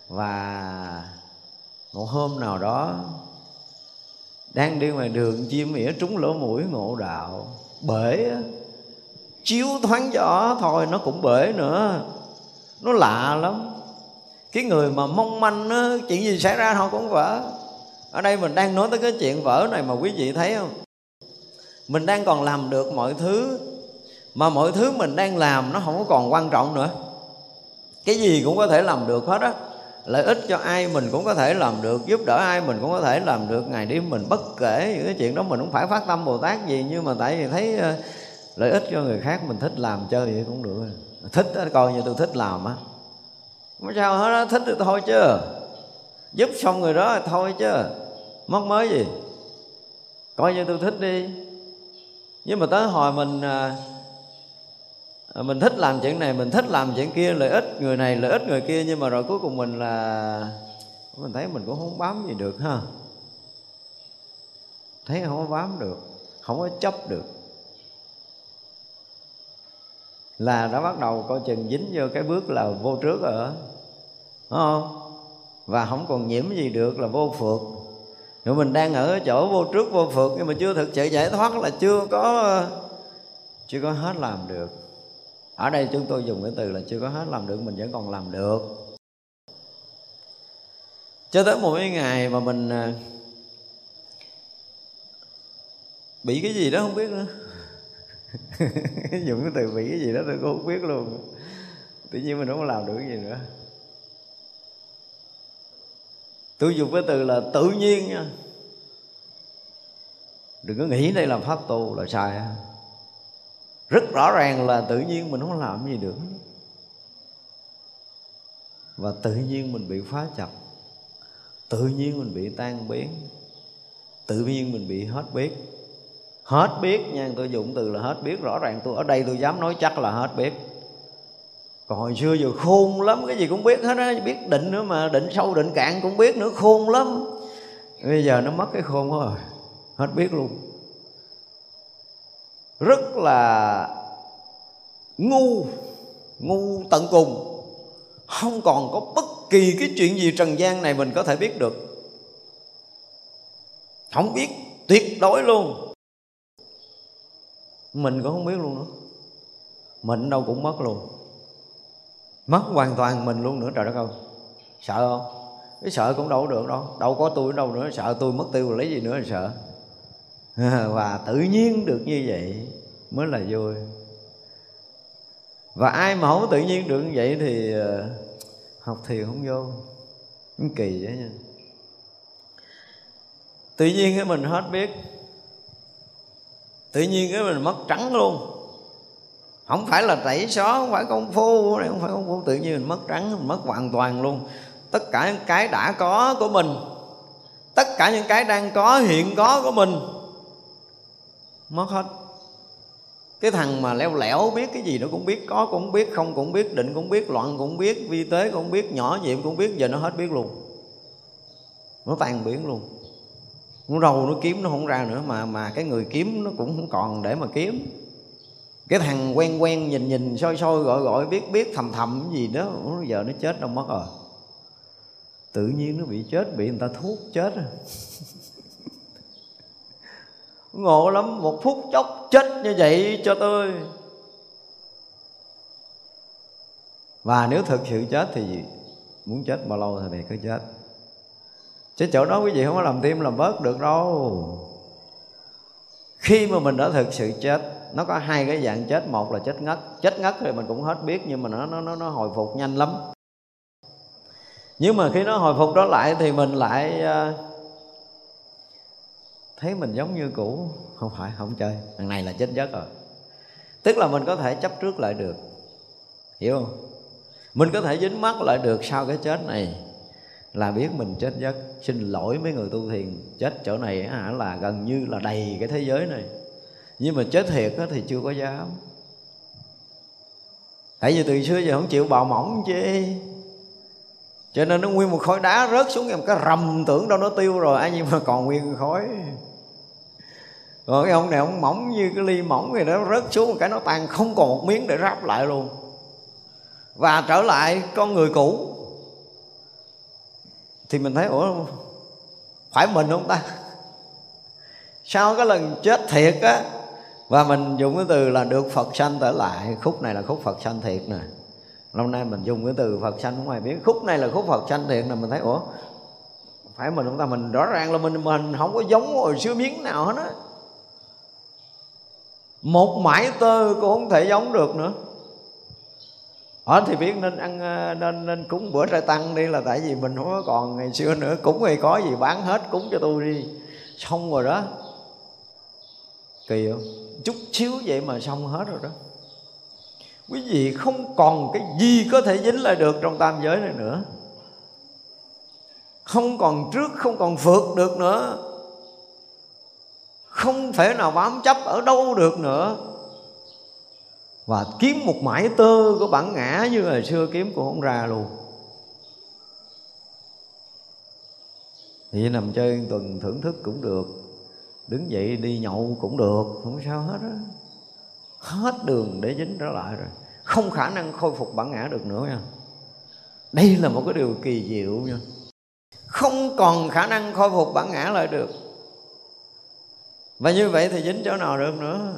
Và một hôm nào đó đang đi ngoài đường chim ỉa trúng lỗ mũi ngộ đạo. Bể chiếu thoáng gió thôi nó cũng bể nữa. Nó lạ lắm. Cái người mà mong manh á, chuyện gì xảy ra họ cũng vỡ. Ở đây mình đang nói tới cái chuyện vỡ này mà quý vị thấy không? Mình đang còn làm được mọi thứ mà mọi thứ mình đang làm nó không còn quan trọng nữa. Cái gì cũng có thể làm được hết á lợi ích cho ai mình cũng có thể làm được giúp đỡ ai mình cũng có thể làm được. Ngày đêm mình bất kể những cái chuyện đó mình cũng phải phát tâm bồ tát gì nhưng mà tại vì thấy ờ, lợi ích cho người khác mình thích làm chơi vậy cũng được. Thích đó, coi như tôi thích làm á. Không sao hết đó, thích thì thôi chứ. Giúp xong người đó thôi chứ. Mất mới gì? Coi như tôi thích đi. Nhưng mà tới hồi mình ờ, À, mình thích làm chuyện này, mình thích làm chuyện kia, lợi ích người này, lợi ích người kia, nhưng mà rồi cuối cùng mình là, mình thấy mình cũng không bám gì được ha. Thấy không có bám được, không có chấp được. Là đã bắt đầu coi chừng dính vô cái bước là vô trước ở Đúng không? Và không còn nhiễm gì được là vô phượt nếu mình đang ở chỗ vô trước, vô phượt nhưng mà chưa thực sự giải thoát là chưa có chưa có hết làm được ở đây chúng tôi dùng cái từ là chưa có hết làm được, mình vẫn còn làm được. Cho tới một cái ngày mà mình à, bị cái gì đó không biết nữa. [laughs] Dùng cái từ bị cái gì đó tôi cũng không biết luôn. Tự nhiên mình không làm được cái gì nữa. Tôi dùng cái từ là tự nhiên nha. Đừng có nghĩ đây là pháp tu là sai ha rất rõ ràng là tự nhiên mình không làm gì được. Và tự nhiên mình bị phá chập. Tự nhiên mình bị tan biến. Tự nhiên mình bị hết biết. Hết biết nha tôi dùng từ là hết biết. Rõ ràng tôi, ở đây tôi dám nói chắc là hết biết. Còn hồi xưa giờ khôn lắm, cái gì cũng biết hết á. Biết định nữa mà, định sâu, định cạn cũng biết nữa, khôn lắm. Bây giờ nó mất cái khôn rồi à. hết biết luôn rất là ngu ngu tận cùng. Không còn có bất kỳ cái chuyện gì trần gian này mình có thể biết được. Không biết, tuyệt đối luôn. Mình cũng không biết luôn nữa. Mình đâu cũng mất luôn. Mất hoàn toàn mình luôn nữa, trời đất ơi. Sợ không? Cái sợ cũng đâu được đâu. Đâu có tôi đâu nữa, sợ tôi mất tiêu, lấy gì nữa là sợ. [laughs] và tự nhiên được như vậy mới là vui. Và ai mà không tự nhiên được như vậy thì ờ, học thiền không vô. Cũng kỳ vậy nha. Tự nhiên cái mình hết biết. Tự nhiên cái mình mất trắng luôn. Không phải là tẩy xóa không phải công phu này không phải công phu, tự nhiên mình mất trắng, mình mất hoàn toàn luôn. Tất cả những cái đã có của mình, tất cả những cái đang có, hiện có của mình mất hết. Cái thằng mà leo lẻo biết cái gì nó cũng biết, có cũng biết, không cũng biết, định cũng biết, loạn cũng biết, vi tế cũng biết, nhỏ nhiệm cũng biết, giờ nó hết biết luôn. Nó tan biến luôn. Nó râu, nó kiếm, nó không ra nữa, mà mà cái người kiếm nó cũng không còn để mà kiếm. Cái thằng quen quen nhìn nhìn, soi soi, gọi gọi, biết biết, thầm thầm cái gì đó giờ nó chết đâu mất rồi. Tự nhiên nó bị chết, bị người ta thuốc chết rồi ngộ lắm một phút chốc chết như vậy cho tôi. Và nếu thực sự chết thì muốn chết bao lâu thì cứ chết. Chứ chỗ đó quý vị không có làm tim làm bớt được đâu. Khi mà mình đã thực sự chết nó có hai cái dạng chết. Một là chết ngất. Chết ngất thì mình cũng hết biết nhưng mà nó nó nó hồi phục nhanh lắm. Nhưng mà khi nó hồi phục đó lại thì mình lại uh, thấy mình giống như cũ, không phải, không chơi. Thằng này là chết giấc rồi. Tức là mình có thể chấp trước lại được. Hiểu không? Mình có thể dính mắt lại được sau cái chết này. Là biết mình chết giấc. Xin lỗi mấy người tu thiền, chết chỗ này hả, là gần như là đầy cái thế giới này. Nhưng mà chết thiệt thì chưa có dám. Tại vì từ xưa giờ không chịu bào mỏng chứ cho nên nó nguyên một khối đá rớt xuống, em cái rầm tưởng đâu nó tiêu rồi. Ai nhưng mà còn nguyên khối rồi cái ông này ông mỏng như cái ly mỏng thì nó rớt xuống một cái nó tan, không còn một miếng để ráp lại luôn. Và trở lại con người cũ. Thì mình thấy, ủa phải mình không ta? Sau cái lần chết thiệt á, và mình dùng cái từ là được Phật sanh trở lại, khúc này là khúc Phật sanh thiệt nè. Lâu nay mình dùng cái từ Phật sanh, không ai biết. Khúc này là khúc Phật sanh thiệt nè, mình thấy, ủa phải mình không ta? Mình rõ ràng là mình mình không có giống hồi xưa miếng nào hết á một mãi tơ cũng không thể giống được nữa. Ở thì biết nên ăn ờ, nên nên cúng bữa trai tăng đi là tại vì mình không có còn ngày xưa nữa. Cúng ngày có gì bán hết, cúng cho tôi đi. Xong rồi đó. Kỳ không? Chút xíu vậy mà xong hết rồi đó. Quý vị không còn cái gì có thể dính lại được trong tam giới này nữa. Không còn trước, không còn vượt được nữa không thể nào bám chấp ở đâu được nữa. Và kiếm một mãi tơ của bản ngã như ngày xưa kiếm cũng không ra luôn thì nằm chơi tuần thưởng thức cũng được, đứng dậy đi nhậu cũng được, không sao hết á. Hết đường để dính trở lại rồi. Không khả năng khôi phục bản ngã được nữa nha. Đây là một cái điều kỳ diệu nha. Không còn khả năng khôi phục bản ngã lại được và như vậy thì dính chỗ nào được nữa?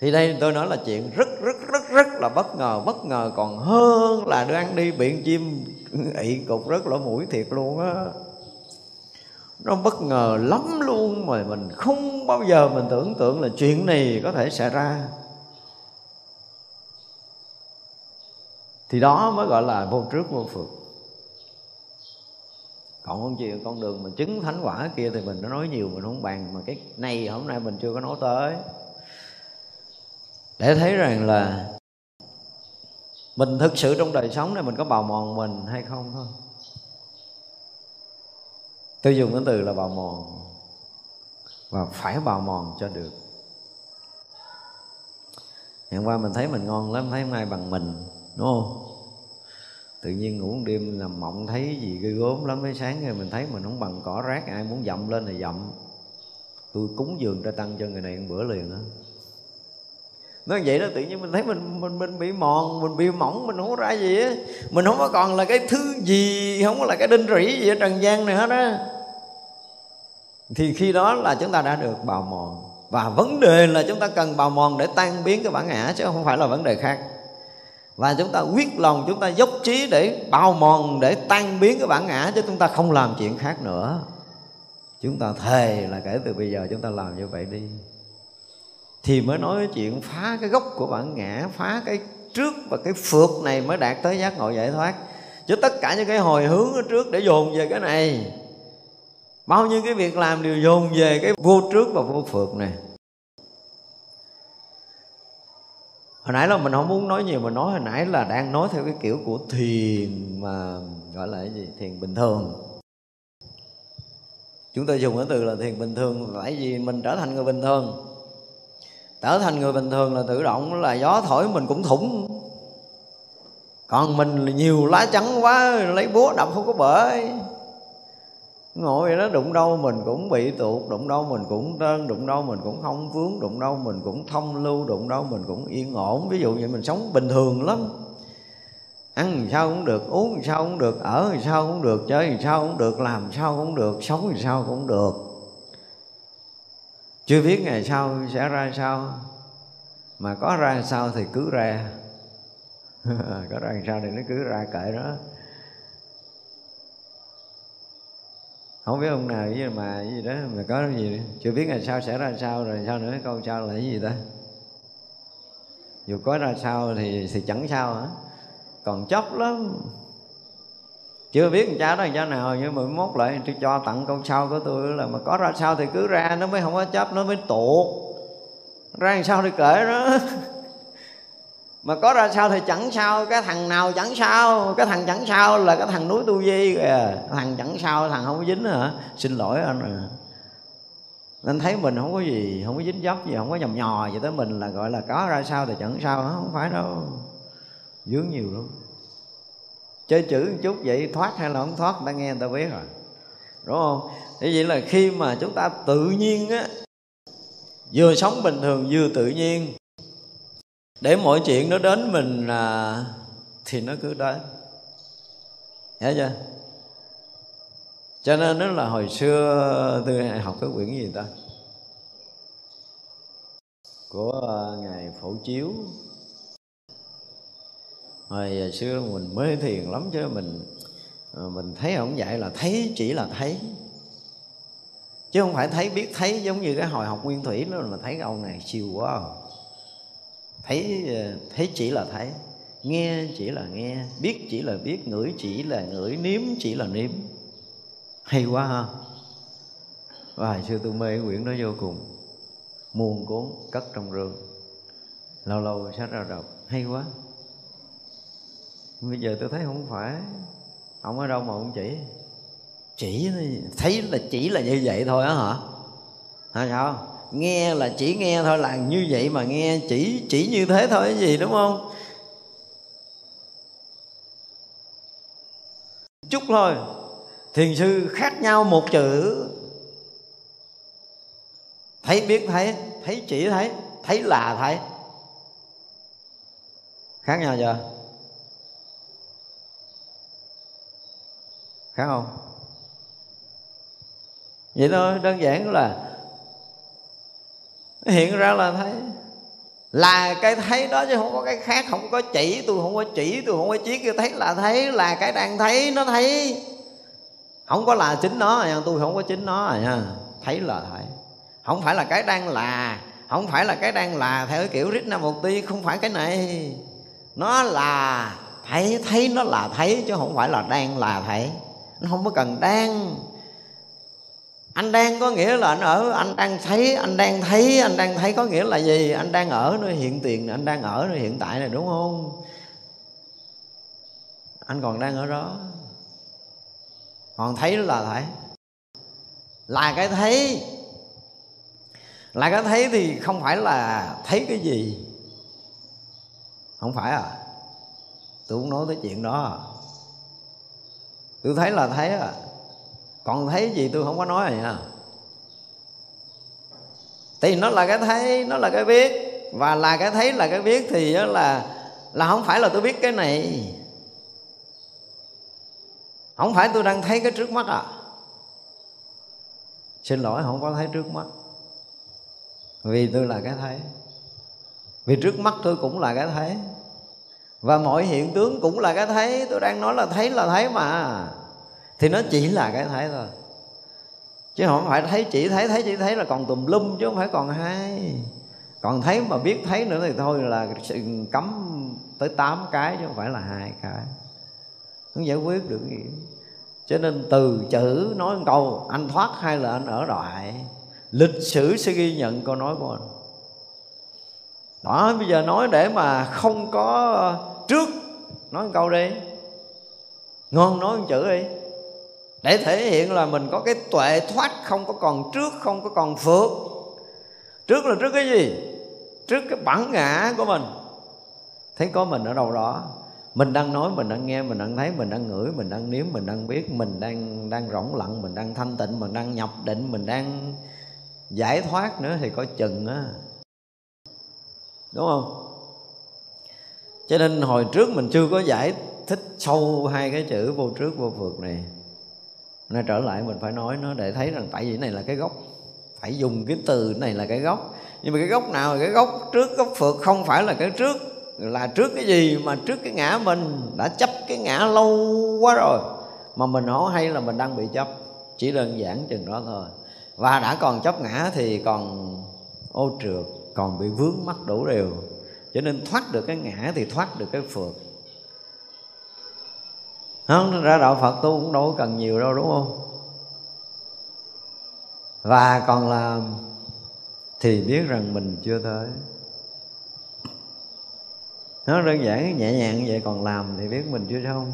Thì đây tôi nói là chuyện rất rất rất rất là bất ngờ. Bất ngờ còn hơn là đang đi biển chim ị cục rất lỗ mũi thiệt luôn á. Nó bất ngờ lắm luôn mà mình không bao giờ mình tưởng tượng là chuyện này có thể xảy ra. Thì đó mới gọi là vô trước vô phượt còn con chuyện con đường mà chứng thánh quả kia thì mình nó nói nhiều, mình không bàn. Mà cái này hôm nay mình chưa có nói tới. Để thấy rằng là mình thực sự trong đời sống này mình có bào mòn mình hay không thôi. Tôi dùng cái từ là bào mòn. Và phải bào mòn cho được. Hôm qua mình thấy mình ngon lắm, thấy hôm nay bằng mình, đúng không? Tự nhiên ngủ một đêm là mộng thấy gì ghê gốm lắm. Mới sáng rồi mình thấy mình không bằng cỏ rác, ai muốn dậm lên thì dậm. Tôi cúng dường ra tăng cho người này một bữa liền á. Nói vậy đó, tự nhiên mình thấy mình mình mình bị mòn, mình bị mỏng, mình không có ra gì á. Mình không có còn là cái thứ gì, không có là cái đinh rỉ gì ở trần gian này hết á. Thì khi đó là chúng ta đã được bào mòn. Và vấn đề là chúng ta cần bào mòn để tan biến cái bản ngã, chứ không phải là vấn đề khác và chúng ta quyết lòng, chúng ta dốc trí để bào mòn, để tan biến cái bản ngã, chứ chúng ta không làm chuyện khác nữa. Chúng ta thề là kể từ bây giờ chúng ta làm như vậy đi. Thì mới nói cái chuyện phá cái gốc của bản ngã, phá cái trước và cái phượt này mới đạt tới giác ngộ giải thoát. Chứ tất cả những cái hồi hướng ở trước để dồn về cái này, bao nhiêu cái việc làm đều dồn về cái vô trước và vô phượt này. Hồi nãy là mình không muốn nói nhiều mà nói hồi nãy là đang nói theo cái kiểu của thiền mà gọi là cái gì? Thiền bình thường. Chúng tôi dùng cái từ là thiền bình thường tại vì mình trở thành người bình thường. Trở thành người bình thường là tự động là gió thổi mình cũng thủng. Còn mình là nhiều lá trắng quá, lấy búa đập không có bởi ngồi vậy đó đụng đâu mình cũng bị tuột đụng đâu mình cũng trơn đụng đâu mình cũng không vướng đụng đâu mình cũng thông lưu đụng đâu mình cũng yên ổn. Ví dụ vậy mình sống bình thường lắm. Ăn thì sao cũng được uống thì sao cũng được ở thì sao cũng được chơi thì sao cũng được làm sao cũng được sống thì sao cũng được. Chưa biết ngày sau sẽ ra sao. Mà có ra sao thì cứ ra. [laughs] Có ra sao thì nó cứ ra kệ đó không biết ông nào với mà gì đó, mà có cái gì chưa biết là sao sẽ ra sao, rồi sao nữa câu sao là cái gì ta? Dù có ra sao thì thì chẳng sao hả? Còn chốc lắm. Chưa biết con cha đó cha nào, nhưng mà mốt lại tôi cho tặng câu sau của tôi là mà có ra sao thì cứ ra, nó mới không có chấp, nó mới tuột. Ra làm sao thì kể đó [laughs] mà có ra sao thì chẳng sao, cái thằng nào chẳng sao, cái thằng chẳng sao là cái thằng núi tu di kìa. Thằng chẳng sao thằng không có dính hả? Xin lỗi anh à. Anh thấy mình không có gì, không có dính dấp gì, không có nhầm nhò gì tới mình là gọi là có ra sao thì chẳng sao không phải đâu. Dướng nhiều lắm. Chơi chữ một chút vậy thoát hay là không thoát, người ta nghe người ta biết rồi. Đúng không? Thế vậy là khi mà chúng ta tự nhiên á, vừa sống bình thường vừa tự nhiên để mọi chuyện nó đến mình à, thì nó cứ đến. Hiểu chưa? Cho nên nó là hồi xưa tôi học cái quyển gì ta? Của ờ, ngài phổ chiếu. Hồi xưa mình mê thiền lắm chứ mình ờ, mình thấy ông dạy là thấy chỉ là thấy. Chứ không phải thấy biết thấy giống như cái hồi học nguyên thủy đó mà thấy ông này siêu quá à thấy ờ, thấy chỉ là thấy, nghe chỉ là nghe, biết chỉ là biết, ngửi chỉ là ngửi, nếm chỉ là nếm. Hay quá ha. Và hồi xưa tôi mê quyển đó vô cùng. Muôn cuốn, cất trong rương. Lâu lâu sách ra đọc. Hay quá. Bây giờ tôi thấy không phải ông ở đâu mà ông chỉ. Chỉ, thấy là chỉ là như vậy thôi á hả? Hả sao? Nghe là chỉ nghe thôi, là như vậy mà nghe chỉ chỉ như thế thôi cái gì, đúng không? Chút thôi. Thiền sư khác nhau một chữ. Thấy biết thấy thấy chỉ thấy thấy là thấy. Khác nhau chưa? Khác không? Vậy thôi, đơn giản là hiện ra là thấy. Là cái thấy đó chứ không có cái khác, không có chỉ, tôi không có chỉ, tôi không có chỉ tôi thấy là thấy, là cái đang thấy, nó thấy. Không có là chính nó à nha, tôi không có chính nó à nha. Thấy là thấy. Không phải là cái đang là, không phải là cái đang là theo cái kiểu rít nam một ti không phải cái này. Nó là thấy thấy nó là thấy chứ không phải là đang là thấy. Nó không có cần đang anh đang có nghĩa là anh ở, anh đang thấy, anh đang thấy, anh đang thấy có nghĩa là gì? Anh đang ở nơi hiện tiền anh đang ở nơi hiện tại này đúng không? Anh còn đang ở đó. Còn thấy là thấy là cái thấy. Là cái thấy thì không phải là thấy cái gì. Không phải à. Tôi không nói tới chuyện đó. Tôi thấy là thấy à còn thấy gì tôi không có nói rồi nha. Thì nó là cái thấy, nó là cái biết. Và là cái thấy là cái biết thì đó là là không phải là tôi biết cái này. Không phải tôi đang thấy cái trước mắt à. Xin lỗi, không có thấy trước mắt. Vì tôi là cái thấy. Vì trước mắt tôi cũng là cái thấy. Và mọi hiện tướng cũng là cái thấy. Tôi đang nói là thấy là thấy mà thì nó chỉ là cái thấy thôi. Chứ không phải thấy chỉ thấy thấy chỉ thấy là còn tùm lum chứ không phải còn hai còn thấy mà biết thấy nữa thì thôi là cấm tới tám cái chứ không phải là hai cái. Không giải quyết được gì. Cho nên từ chữ nói một câu, anh thoát hay là anh ở lại. Lịch sử sẽ ghi nhận câu nói của anh. Đó, bây giờ nói để mà không có trước. Nói một câu đi. Ngon, nói một chữ đi để thể hiện là mình có cái tuệ thoát, không có còn trước, không có còn phước trước là trước cái gì? Trước cái bản ngã của mình. Thấy có mình ở đâu đó. Mình đang nói, mình đang nghe, mình đang thấy, mình đang ngửi, mình đang nếm, mình đang biết, mình đang đang rỗng lặng, mình đang thanh tịnh, mình đang nhập định, mình đang giải thoát nữa thì có chừng á. Đúng không? Cho nên hồi trước mình chưa có giải thích sâu hai cái chữ vô trước vô phượt này nay trở lại, mình phải nói nó để thấy rằng tại vì này là cái gốc. Phải dùng cái từ này là cái gốc. Nhưng mà cái gốc nào cái gốc? Trước gốc phượt không phải là cái trước. Là trước cái gì? Mà trước cái ngã mình. Đã chấp cái ngã lâu quá rồi. Mà mình hỏi hay là mình đang bị chấp. Chỉ đơn giản chừng đó thôi. Và đã còn chấp ngã thì còn ô trượt, còn bị vướng mắc đủ điều. Cho nên thoát được cái ngã thì thoát được cái phượt không, ra đạo phật tu cũng đâu có cần nhiều đâu, đúng không? Và còn làm thì biết rằng mình chưa tới. Nó đơn giản, nhẹ nhàng như vậy, còn làm thì biết mình chưa xong.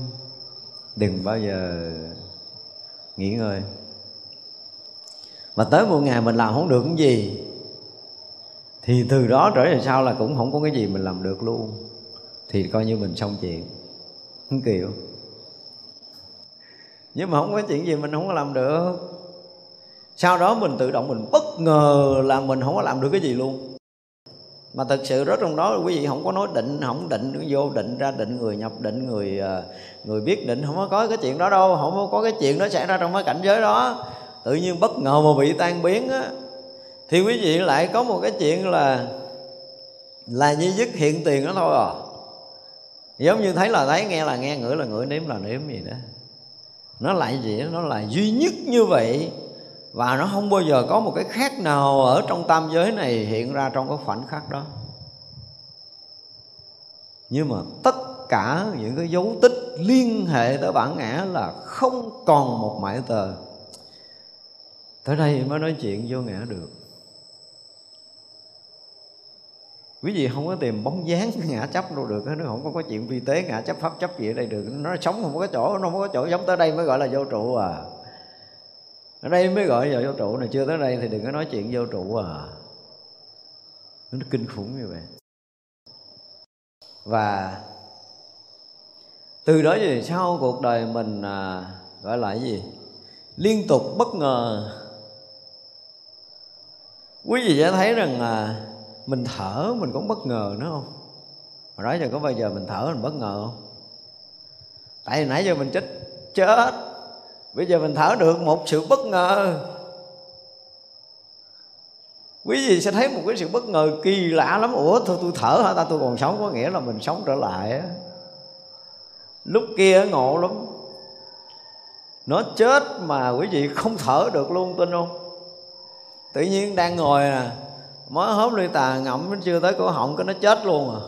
Đừng bao giờ nghỉ ngơi. Mà tới một ngày mình làm không được cái gì, thì từ đó trở về sau là cũng không có cái gì mình làm được luôn. Thì coi như mình xong chuyện. Không kiểu nhưng mà không có chuyện gì mình không có làm được. Sau đó mình tự động mình bất ngờ là mình không có làm được cái gì luôn. Mà thật sự rất trong đó, quý vị không có nói định, không định vô định ra, định người nhập, định người ờ, người biết định, không có có cái chuyện đó đâu, không có cái chuyện đó xảy ra trong cái cảnh giới đó. Tự nhiên bất ngờ mà bị tan biến á. Thì quý vị lại có một cái chuyện là là như dứt hiện tiền đó thôi à. Giống như thấy là thấy, nghe là nghe, ngửi là ngửi, nếm là nếm gì đó nó lại gì nó là duy nhất như vậy. Và nó không bao giờ có một cái khác nào ở trong tam giới này hiện ra trong cái khoảnh khắc đó. Nhưng mà tất cả những cái dấu tích liên hệ tới bản ngã là không còn một mãi tờ. Tới đây mới nói chuyện vô ngã được. Quý vị không có tìm bóng dáng [laughs] ngã chấp đâu được nó không có có chuyện vi tế ngã chấp pháp chấp gì ở đây được. Nó sống không có chỗ nó không có chỗ giống tới đây mới gọi là vô trụ à. Ở đây mới gọi là vô trụ này chưa tới đây thì đừng có nói chuyện vô trụ à. Nó kinh khủng như vậy. Và từ đó về sau cuộc đời mình à, gọi là cái gì? Liên tục bất ngờ. Quý vị sẽ thấy rằng à, mình thở, mình cũng bất ngờ nữa không? Hồi đó giờ có bao giờ mình thở mình bất ngờ không? Tại vì nãy giờ mình chết chết. Bây giờ mình thở được một sự bất ngờ. Quý vị sẽ thấy một cái sự bất ngờ kỳ lạ lắm. Ủa, thôi tôi thở hả? Ta tôi còn sống, có nghĩa là mình sống trở lại á. Lúc kia ngộ lắm. Nó chết mà quý vị không thở được luôn, tin không? Tự nhiên đang ngồi à mới hớp ly tà ngậm, nó chưa tới cổ họng cái nó chết luôn à.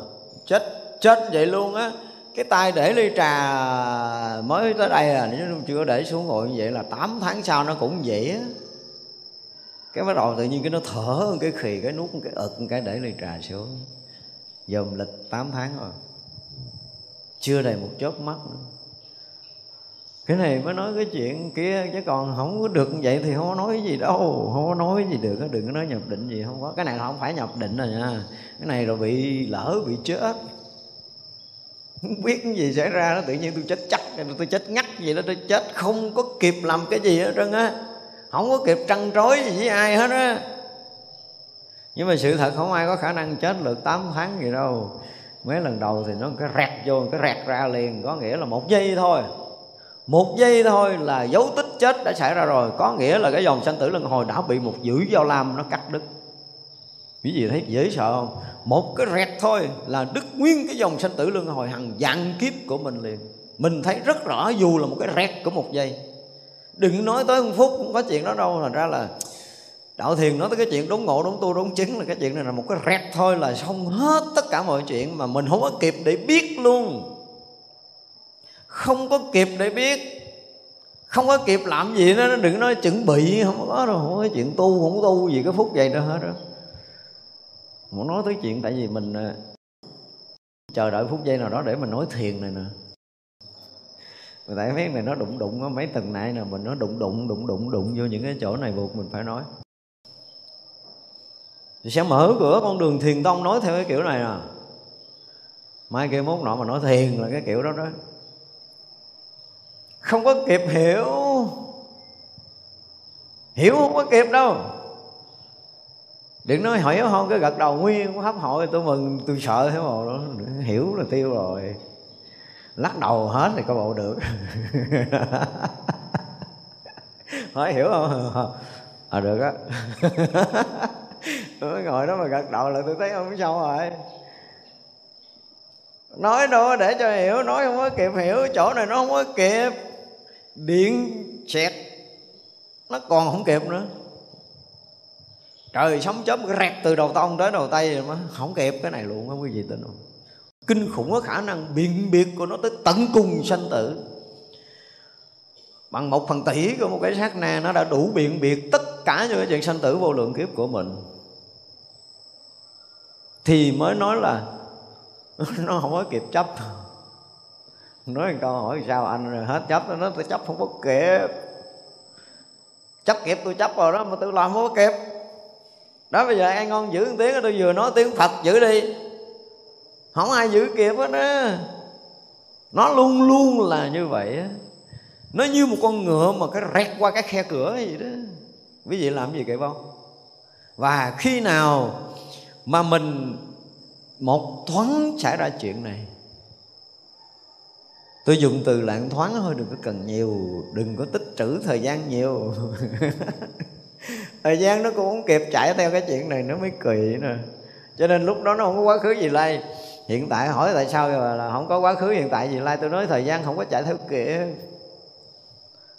Chết chết vậy luôn á. Cái tay để ly trà mới tới đây à nếu chưa để xuống ngồi như vậy là 8 tháng sau nó cũng vậy á. Cái bắt đầu tự nhiên cái nó thở cái khì, cái nuốt cái ực cái để ly trà xuống. Dòm lịch 8 tháng rồi. Chưa đầy một chớp mắt nữa cái này mới nói cái chuyện kia, chứ còn không có được vậy thì không có nói gì đâu, không có nói gì được, đừng có nói nhập định gì, không có. Cái này là không phải nhập định rồi nha. Cái này rồi bị lỡ, bị chết. Không biết cái gì xảy ra nó tự nhiên tôi chết chắc, tôi chết ngắt gì đó, tôi chết không có kịp làm cái gì hết trơn á. Không có kịp trăn trối gì với ai hết á. Nhưng mà sự thật không ai có khả năng chết được 8 tháng gì đâu. Mấy lần đầu thì nó cái rẹt vô cái rẹt ra liền, có nghĩa là một giây thôi một giây thôi là dấu tích chết đã xảy ra rồi. Có nghĩa là cái dòng sanh tử luân hồi đã bị một dữ dao lam nó cắt đứt. Quý vị thấy dễ sợ không? Một cái rẹt thôi là đứt nguyên cái dòng sanh tử luân hồi hằng dạng kiếp của mình liền. Mình thấy rất rõ, dù là một cái rẹt của một giây. Đừng nói tới một phút không có chuyện đó đâu. Thành ra là đạo thiền nói tới cái chuyện đúng ngộ đúng tu đúng chứng là cái chuyện này là một cái rẹt thôi là xong hết tất cả mọi chuyện mà mình không có kịp để biết luôn không có kịp để biết. Không có kịp làm gì nó đừng nói chuẩn bị, không có đâu, không có chuyện tu, không có tu gì cái phút vậy đâu hết đó muốn nói tới chuyện tại vì mình à, chờ đợi phút giây nào đó để mình nói thiền này nè. Mà tại mấy này nó đụng đụng mấy tầng này nè, mình nó đụng đụng đụng đụng đụng vô những cái chỗ này buộc mình phải nói. Thì sẽ mở cửa con đường thiền tông nói theo cái kiểu này nè mai kia mốt nọ mà nói thiền là cái kiểu đó đó không có kịp hiểu. Hiểu không có kịp đâu. Đừng nói hỏi không cái gật đầu nguyên hấp hội tôi mừng, tôi sợ thế mà đó. Hiểu là tiêu rồi. Lắc đầu hết thì có bộ được. [laughs] Hỏi hiểu không? À được á. Tôi ngồi đó mà gật đầu là tôi thấy không sao rồi. Nói đâu để cho hiểu, nói không có kịp hiểu, chỗ này nó không có kịp điện xẹt nó còn không kịp nữa. Trời, sóng chớp rẹt từ đầu tông tới đầu tay mà. Không kịp, cái này luôn không quý vị tin không kinh khủng có khả năng biện biệt của nó tới tận cùng sanh tử. Bằng một phần tỷ của một cái sát na, nó đã đủ biện biệt tất cả những cái chuyện sanh tử vô lượng kiếp của mình. Thì mới nói là [laughs] nó không có kịp chấp nói một câu hỏi sao anh hết chấp nó tôi chấp không có kịp. Chấp kịp tôi chấp rồi đó, mà tôi làm không có kịp. Đó, bây giờ ai ngon giữ tiếng tôi vừa nói tiếng phật giữ đi. Không ai giữ kịp hết á. Nó luôn luôn là như vậy á. Nó như một con ngựa mà cái rẹt qua cái khe cửa gì đó. Quý vị làm gì kịp không? Và khi nào mà mình một thoáng xảy ra chuyện này tôi dùng từ lạng thoáng thôi, đừng có cần nhiều, đừng có tích trữ thời gian nhiều. [laughs] Thời gian nó cũng không kịp chạy theo cái chuyện này, nó mới kỳ nè cho nên lúc đó nó không có quá khứ gì lai. Hiện tại hỏi tại sao là không có quá khứ, hiện tại gì lai? Tôi nói thời gian không có chạy theo kịp.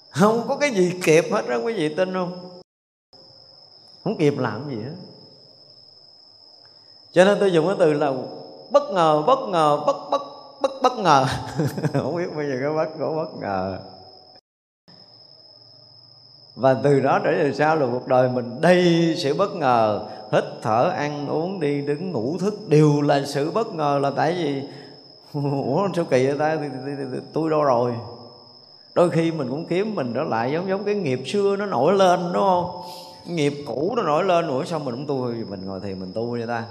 Không có cái gì kịp hết đó, quý vị tin không? Không kịp làm gì hết. Cho nên tôi dùng cái từ là bất ngờ bất ngờ, bất bất bất bất ngờ. [laughs] Không biết bây giờ có bất có bất ngờ. Và từ đó trở về sau là cuộc đời mình đầy sự bất ngờ. Hít thở, ăn, uống, đi, đứng, ngủ, thức đều là sự bất ngờ là tại vì, [laughs] ủa, sao kỳ vậy ta? Tôi đâu rồi? Đôi khi mình cũng kiếm mình trở lại giống giống cái nghiệp xưa nó nổi lên, đúng không? Nghiệp cũ nó nổi lên, ủa, sao mình cũng tu mình ngồi thì mình tu vậy ta?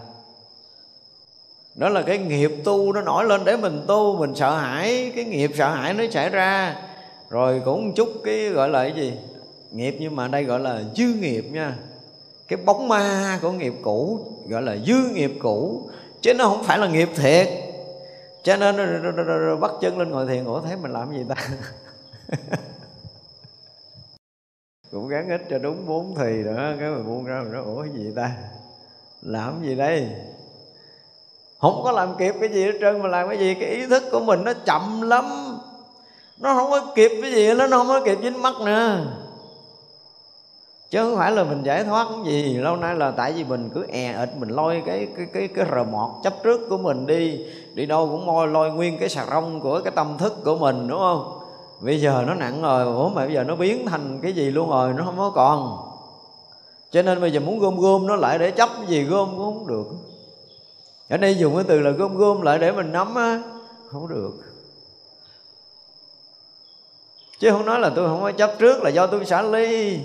Đó là cái nghiệp tu nó nổi lên để mình tu, mình sợ hãi, cái nghiệp sợ hãi nó xảy ra. Rồi cũng chút cái gọi là cái gì? Nghiệp nhưng mà đây gọi là dư nghiệp nha. Cái bóng ma của nghiệp cũ gọi là dư nghiệp cũ, chứ nó không phải là nghiệp thiệt. Cho nên bắt chân lên ngồi thiền, ủa thấy mình làm gì ta? [laughs] Cũng gắng ít cho đúng bốn thì nữa cái mình buông ra mình nói, ủa, cái gì ta? Làm gì đây? Không có làm kịp cái gì hết trơn, mà làm cái gì? Cái ý thức của mình nó chậm lắm. Nó không có kịp cái gì nó không có kịp dính mắt nữa. Chứ không phải là mình giải thoát cái gì. Lâu nay là tại vì mình cứ e è ịch mình lôi cái cái cái cái rờ mọt chấp trước của mình đi. Đi đâu cũng môi lôi nguyên cái xà rong của cái tâm thức của mình, đúng không? Bây giờ nó nặng rồi, ủa mà bây giờ nó biến thành cái gì luôn rồi, nó không có còn. Cho nên bây giờ muốn gom gom nó lại để chấp cái gì gom cũng không được ở đây dùng cái từ là gom gom lại để mình nắm á. Không được. Chứ không nói là tôi không có chấp trước là do tôi xả ly.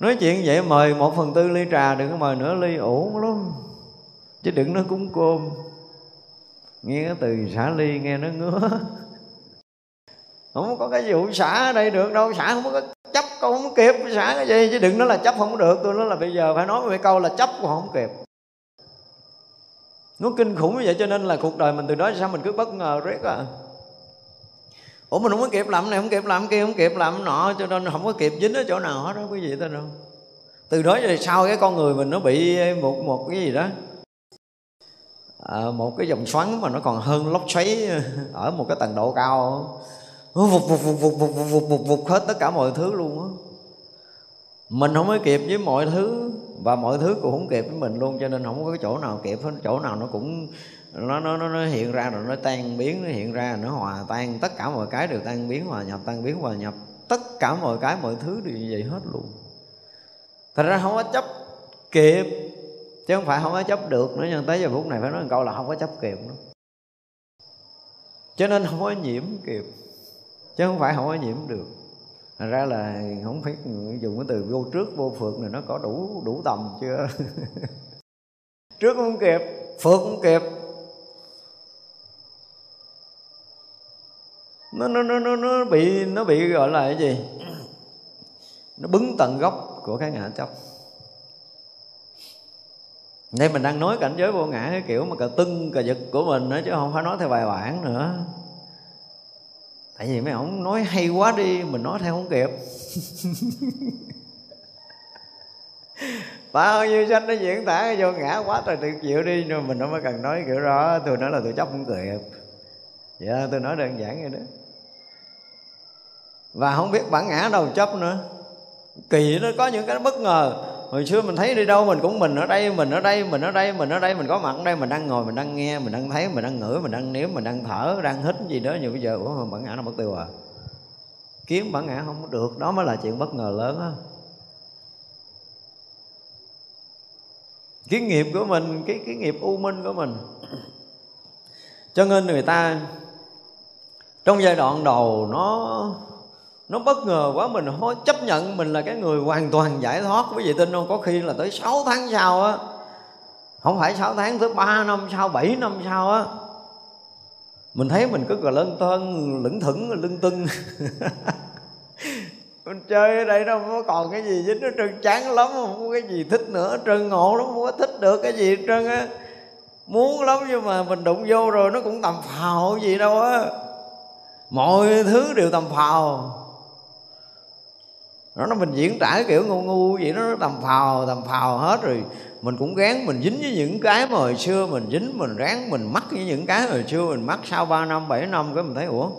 Nói chuyện vậy mời một phần tư ly trà, đừng có mời nửa ly, ổn lắm. Chứ đừng nói cúng cơm. Nghe cái từ xả ly, nghe nó ngứa. Không có cái vụ xả ở đây được đâu, xả không có chấp con không kịp xả cái gì. Chứ đừng nói là chấp không được, tôi nói là bây giờ phải nói một câu là chấp còn không kịp nó kinh khủng như vậy cho nên là cuộc đời mình từ đó sao mình cứ bất ngờ riết à? Ủa mình không có kịp làm này không kịp làm kia không kịp làm nọ cho nên không có kịp dính ở chỗ nào hết đó quý vị tên không? Từ đó về sau cái con người mình nó bị một một cái gì đó à, một cái dòng xoắn mà nó còn hơn lốc xoáy ở một cái tầng độ cao. Nó vụt vụt vụt vụt vụt vụt vụt vụt vụt hết tất cả mọi thứ luôn á. Mình không có kịp với mọi thứ và mọi thứ cũng không kịp với mình luôn, cho nên không có cái chỗ nào kịp hết. Chỗ nào nó cũng, nó nó nó hiện ra rồi nó tan biến, nó hiện ra, nó hòa tan. Tất cả mọi cái đều tan biến, hòa nhập, tan biến, hòa nhập. Tất cả mọi cái, mọi thứ đều như vậy hết luôn. Thật ra không có chấp kịp, chứ không phải không có chấp được nữa, nhưng tới giờ phút này phải nói một câu là không có chấp kịp nữa. Cho nên không có nhiễm kịp, chứ không phải không có nhiễm được. Thành ra là không phải dùng cái từ vô trước, vô phượt này nó có đủ đủ tầm chưa? [laughs] Trước cũng kịp phượt cũng kịp. Nó nó nó nó nó bị nó bị gọi là cái gì? Nó bứng tận gốc của cái ngã chấp. Đây mình đang nói cảnh giới vô ngã, cái kiểu mà cà tưng cà giật của mình nữa chứ không phải nói theo bài bản nữa tại vì mấy ông nói hay quá đi mình nói theo không kịp. Bao nhiêu sách nó diễn tả vô ngã quá trời tuyệt diệu đi, nhưng mình nó có cần nói kiểu đó. Tôi nói là tôi chấp không kịp. Dạ tôi nói đơn giản vậy đó. Và không biết bản ngã đâu chấp nữa. Kỳ nó có những cái bất ngờ hồi xưa mình thấy đi đâu mình cũng mình ở đây, mình ở đây, mình ở đây, mình ở đây, mình có mặt ở đây, mình đang ngồi, mình đang nghe, mình đang thấy, mình đang ngửi, mình đang nếm, mình đang thở, đang hít gì đó. Nhưng bây giờ, ủa bản ngã nó mất tiêu à? Kiếm bản ngã không được, đó mới là chuyện bất ngờ lớn á. Cái nghiệp của mình, cái cái nghiệp u minh của mình. Cho nên người ta, trong giai đoạn đầu nó nó bất ngờ quá, mình không chấp nhận mình là cái người hoàn toàn giải thoát quý vị tin không có khi là tới 6 tháng sau á, không phải 6 tháng, tới 3 năm sau 7 năm sau á, mình thấy mình cứ gọi lân thân lững thững, lưng tưng. [laughs] Mình chơi ở đây đâu có còn cái gì dính nó trơn, chán lắm, không có cái gì thích nữa trơn, ngộ lắm, không có thích được cái gì trơn á. Muốn lắm nhưng mà mình đụng vô rồi nó cũng tầm phào gì đâu á. Mọi thứ đều tầm phào nó nó mình diễn tả kiểu ngu ngu vậy nó tầm phào tầm phào hết rồi. Mình cũng gán, mình dính với những cái mà hồi xưa mình dính, mình ráng, mình mắc với những cái hồi xưa mình mắc. Sau 3 năm 7 năm cái mình thấy, ủa?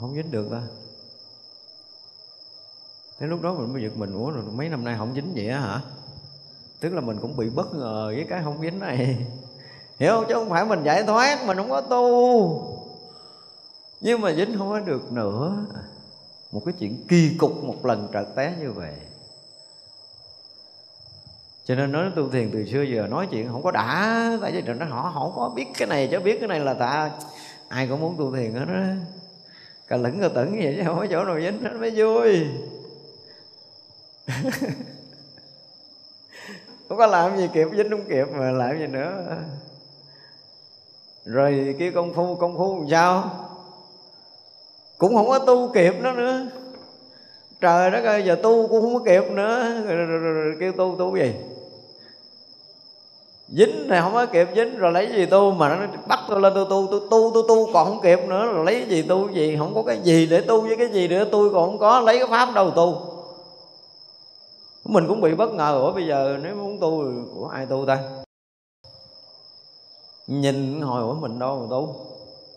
Không dính được ta. Thế lúc đó mình mới giật mình, ủa, rồi mấy năm nay không dính vậy á hả? Tức là mình cũng bị bất ngờ với cái không dính này. [laughs] Hiểu không? Chứ không phải mình giải thoát, mình không có tu nhưng mà dính không có được nữa. Một cái chuyện kỳ cục một lần trật té như vậy. Cho nên nói tu thiền từ xưa giờ, nói chuyện không có đã. Tại vì nó họ không có biết cái này chứ biết cái này là ta, ai cũng muốn tu thiền hết đó cả lửng cả tửng vậy chứ không có chỗ nào dính, nó mới vui. [laughs] Không có làm gì kịp, dính không kịp mà làm gì nữa. Rồi kia công phu công phu làm sao? Cũng không có tu kịp nó nữa. Trời đất ơi giờ tu cũng không có kịp nữa. Rồi, rồi, rồi, rồi kêu tu tu gì? Dính này không có kịp dính rồi lấy gì tu mà nó bắt tôi lên tôi tu tôi tu tôi tu còn không kịp nữa rồi lấy gì tu gì? Không có cái gì để tu với cái gì nữa tôi còn không có lấy cái pháp đâu tu. Mình cũng bị bất ngờ ủa bây giờ nếu muốn tu của ai tu ta? Nhìn hồi của mình đâu mà tu?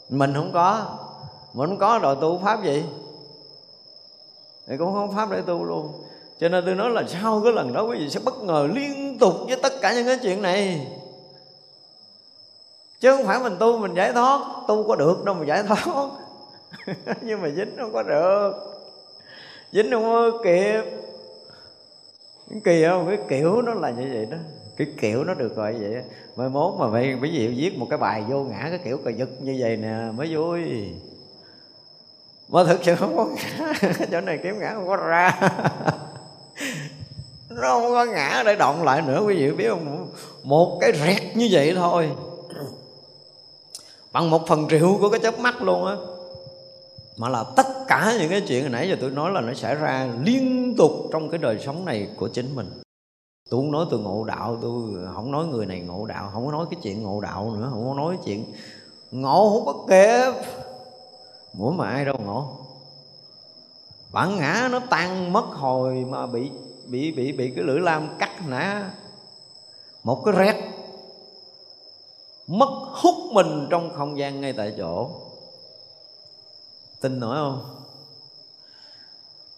Mình không có mình không có đòi tu pháp gì thì cũng không pháp để tu luôn. Cho nên tôi nói là sau cái lần đó quý vị sẽ bất ngờ liên tục với tất cả những cái chuyện này. Chứ không phải mình tu mình giải thoát. Tu có được đâu mà giải thoát. [laughs] Nhưng mà dính không có được. Dính không có kịp. Cái kỳ không cái kiểu nó là như vậy đó. Cái kiểu nó được gọi vậy mai mốt mà phải ví dụ viết một cái bài vô ngã cái kiểu cờ giật như vậy nè, mới vui mà thực sự không có ngã. [laughs] Chỗ này kiếm ngã không có ra. [laughs] Nó không có ngã để động lại nữa. Quý vị biết không? Một cái rẹt như vậy thôi. Bằng một phần triệu của cái chớp mắt luôn á. Mà là tất cả những cái chuyện hồi nãy giờ tôi nói là nó xảy ra liên tục trong cái đời sống này của chính mình. Tôi không nói tôi ngộ đạo, tôi không nói người này ngộ đạo, không có nói cái chuyện ngộ đạo nữa, không có nói chuyện ngộ, không có kịp mỗi mà ai đâu ngộ? Bản ngã nó tan mất hồi mà bị bị bị bị cái lưỡi lam cắt nã. Một cái rét mất hút mình trong không gian ngay tại chỗ. Tin nổi không?